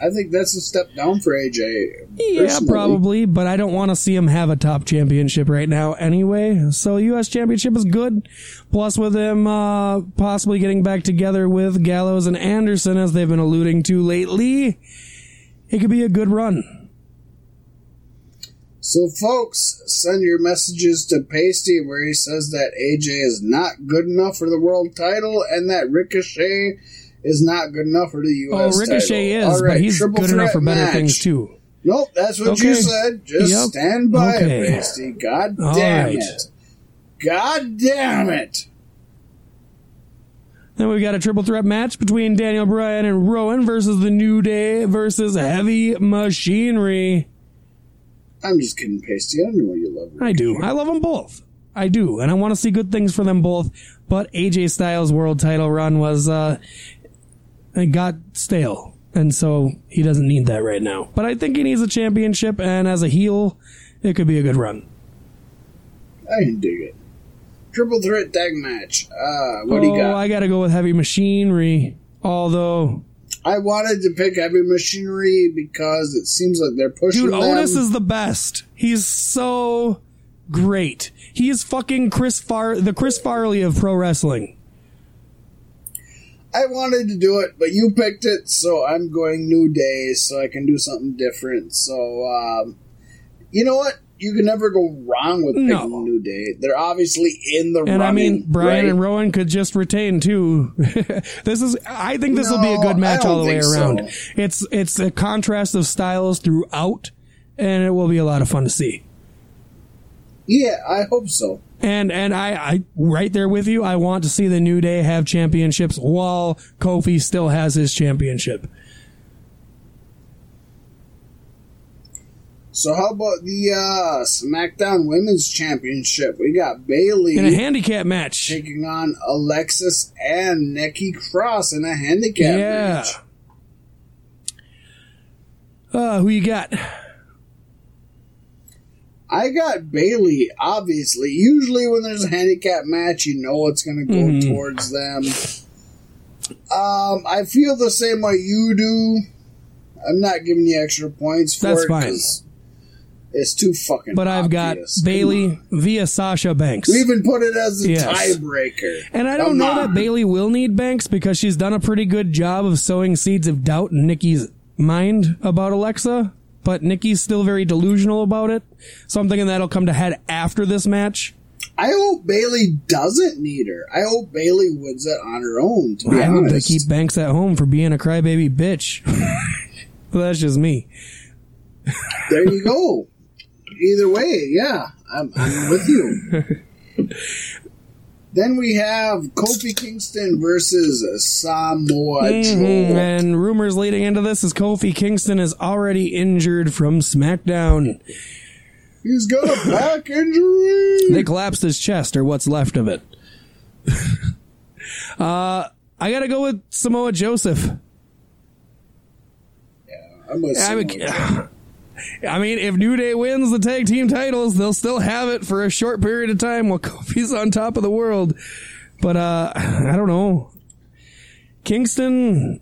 S2: I think that's a step down for AJ.
S1: Yeah,
S2: personally.
S1: probably, but I don't want to see him have a top championship right now anyway. So U.S. championship is good. Plus, with him uh, possibly getting back together with Gallows and Anderson, as they've been alluding to lately, it could be a good run.
S2: So, folks, send your messages to Pasty where he says that AJ is not good enough for the world title and that Ricochet is not good enough for the U.S.
S1: Oh, Ricochet
S2: title.
S1: is,
S2: All right,
S1: but he's good enough for better
S2: match.
S1: things too.
S2: Nope, that's what
S1: Okay.
S2: you said. Just
S1: Yep.
S2: stand by
S1: Okay.
S2: it, Pasty. God damn
S1: right.
S2: it. God damn it.
S1: Then we've got a triple threat match between Daniel Bryan and Rowan versus the New Day versus Heavy Machinery.
S2: I'm just kidding, Pasty. I know you love
S1: I do. I love them both. I do, and I want to see good things for them both. But AJ Styles' world title run was uh, it got stale, and so he doesn't need that right now. But I think he needs a championship, and as a heel, it could be a good run.
S2: I can dig it. Triple threat tag match. Uh, what do you
S1: Oh,
S2: got?
S1: I got to go with Heavy Machinery. Although,
S2: I wanted to pick Heavy Machinery because it seems like they're pushing
S1: dude,
S2: them.
S1: Otis is the best. He's so great. He is fucking Chris Far, the Chris Farley of pro wrestling.
S2: I wanted to do it, but you picked it, so I'm going New Day, so I can do something different. So, um, you know what? You can never go wrong with picking
S1: No.
S2: New Day. They're obviously in the
S1: And
S2: running.
S1: I mean, Bryan
S2: right?
S1: and Rowan could just retain too. this is, I think this will be a good match all the way around.
S2: so.
S1: It's, it's a contrast of styles throughout, and it will be a lot of fun to see.
S2: Yeah, I hope so.
S1: And and I, I right there with you. I want to see the New Day have championships while Kofi still has his championship.
S2: So how about the uh, SmackDown Women's Championship? We got Bayley
S1: In a handicap match.
S2: taking on Alexis and Nikki Cross in a handicap
S1: Yeah.
S2: match.
S1: Uh, who you got?
S2: I got Bayley, obviously. Usually when there's a handicap match, you know it's going to go
S1: Mm-hmm.
S2: towards them. Um, I feel the same way you do. I'm not giving you extra points for
S1: That's
S2: it
S1: fine.
S2: It's too fucking
S1: But I've got
S2: obvious. Come Bayley
S1: via Sasha Banks.
S2: We even put it as a
S1: Yes.
S2: tiebreaker.
S1: And I don't know that Bayley will need Banks because she's done a pretty good job of sowing seeds of doubt in Nikki's mind about Alexa. But Nikki's still very delusional about it. So I'm thinking that'll come to head after this match.
S2: I hope Bayley doesn't need her. I hope Bayley wins it on her own. To be
S1: I hope they keep Banks at home for being a crybaby bitch. well, that's just me.
S2: there you go. Either way, yeah, I'm, I'm with you. then we have Kofi Kingston versus Samoa
S1: Mhm.
S2: Joe.
S1: And rumors leading into this is Kofi Kingston is already injured from SmackDown.
S2: He's got a back injury.
S1: They collapsed his chest, or what's left of it. uh, I gotta go with Samoa Joseph.
S2: Yeah, I'm with
S1: I,
S2: Samoa
S1: mean,
S2: Joe.
S1: I mean, if New Day wins the tag team titles, they'll still have it for a short period of time while Kofi's on top of the world. But uh, I don't know. Kingston,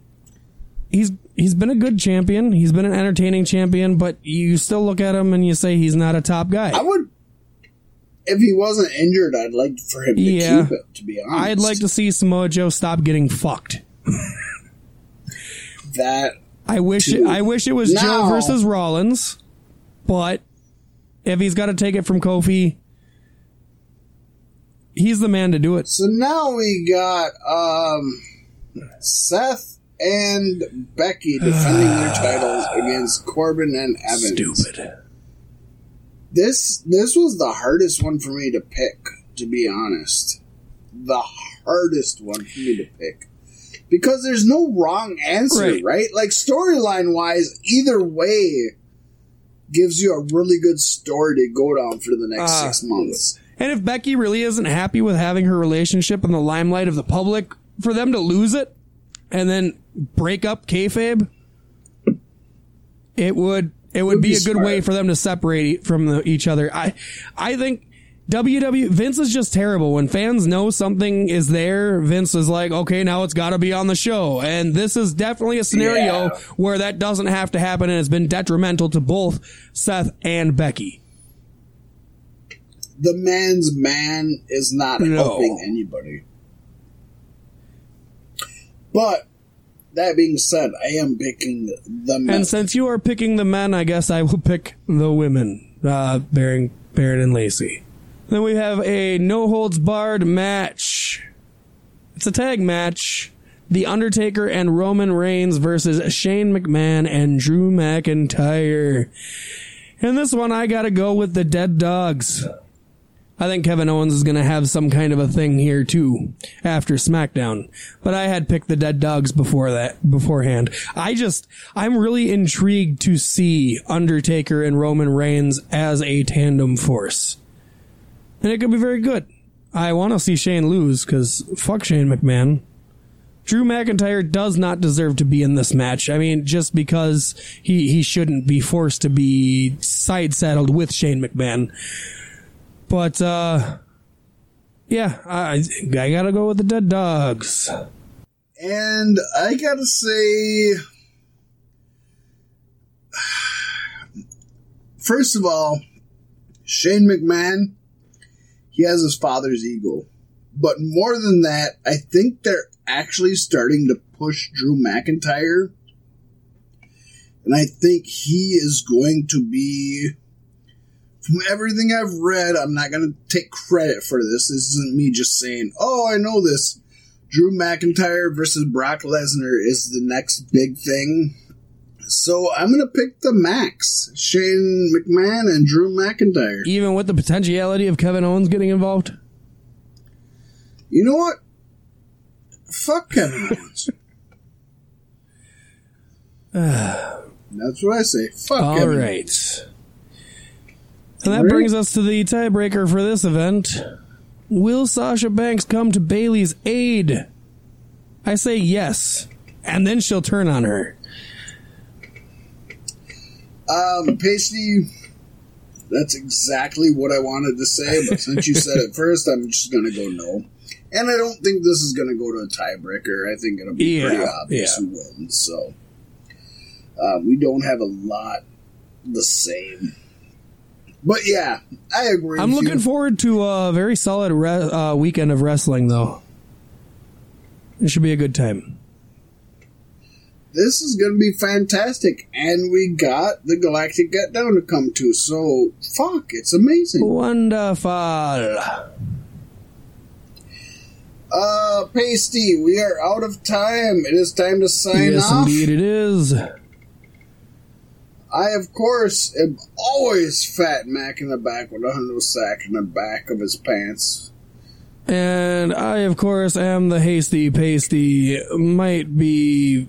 S1: he's he's been a good champion. He's been an entertaining champion, but you still look at him and you say he's not a top guy.
S2: I would, if he wasn't injured, I'd like for him to
S1: Yeah.
S2: keep it. To be honest,
S1: I'd like to see Samoa Joe stop getting fucked.
S2: that.
S1: I wish it, I wish it was Joe versus Rollins, but if he's got to take it from Kofi, he's the man to do it.
S2: So now we got um, Seth and Becky defending their titles against Corbin and Evans. Stupid. This this was the hardest one for me to pick, to be honest. The hardest one for me to pick. Because there's no wrong answer,
S1: Right.
S2: right? Like storyline wise, either way gives you a really good story to go down for the next
S1: Uh,
S2: six months.
S1: And if Becky really isn't happy with having her relationship in the limelight of the public, for them to lose it and then break up kayfabe, it would it would,
S2: Would
S1: be,
S2: be
S1: a good
S2: smart.
S1: way for them to separate from the, each other. I I think WW Vince is just terrible. When fans know something is there, Vince is like, okay, now it's got to be on the show. And this is definitely a scenario
S2: Yeah.
S1: where that doesn't have to happen, and it's been detrimental to both Seth and Becky.
S2: The man's man is not
S1: No.
S2: helping anybody. But that being said, I am picking the men.
S1: And since you are picking the men, I guess I will pick the women, uh, Baron, Baron and Lacey. Then we have a no holds barred match. It's a tag match. The Undertaker and Roman Reigns versus Shane McMahon and Drew McIntyre. And this one, I gotta go with the Dead Dogs. I think Kevin Owens is to have some kind of a thing here too after SmackDown. But I had picked the Dead Dogs before that beforehand. I just I'm really intrigued to see Undertaker and Roman Reigns as a tandem force. And it could be very good. I want to see Shane lose because fuck Shane McMahon. Drew McIntyre does not deserve to be in this match. I mean, just because he, he shouldn't be forced to be side saddled with Shane McMahon. But, uh, yeah, I, I gotta go with the dead dogs.
S2: And I gotta say, first of all, Shane McMahon, he has his father's ego. But more than that, I think they're actually starting to push Drew McIntyre. And I think he is going to be, from everything I've read, I'm not going to take credit for this. This isn't me just saying, oh, I know this. Drew McIntyre versus Brock Lesnar is the next big thing. So I'm going to pick the Max, Shane McMahon and Drew McIntyre.
S1: Even with the potentiality of Kevin Owens getting involved?
S2: You know what? Fuck Kevin Owens. That's what I say. Fuck
S1: All
S2: Kevin
S1: right. And that brings us to the tiebreaker for this event. Will Sasha Banks come to Bayley's aid? I say yes. And then she'll turn on her.
S2: Um, Pasty, that's exactly what I wanted to say, but since you said it first, I'm just going to go no. And I don't think this is going to go to a tiebreaker. I think it'll be pretty obvious
S1: yeah.
S2: who wins. So uh, we don't have a lot the same. But yeah, I agree.
S1: I'm looking
S2: you.
S1: forward to a very solid re- uh, weekend of wrestling, though. It should be a good time.
S2: This is going to be fantastic, and we got the Galactic Get Down to come to. So fuck, it's amazing.
S1: Wonderful.
S2: Uh, Pasty, we are out of time. It is time to sign
S1: Yes,
S2: off.
S1: indeed, it is.
S2: I, of course, am always Fat Mac in the back with a hundred sack in the back of his pants.
S1: And I, of course, am the hasty pasty. Might be.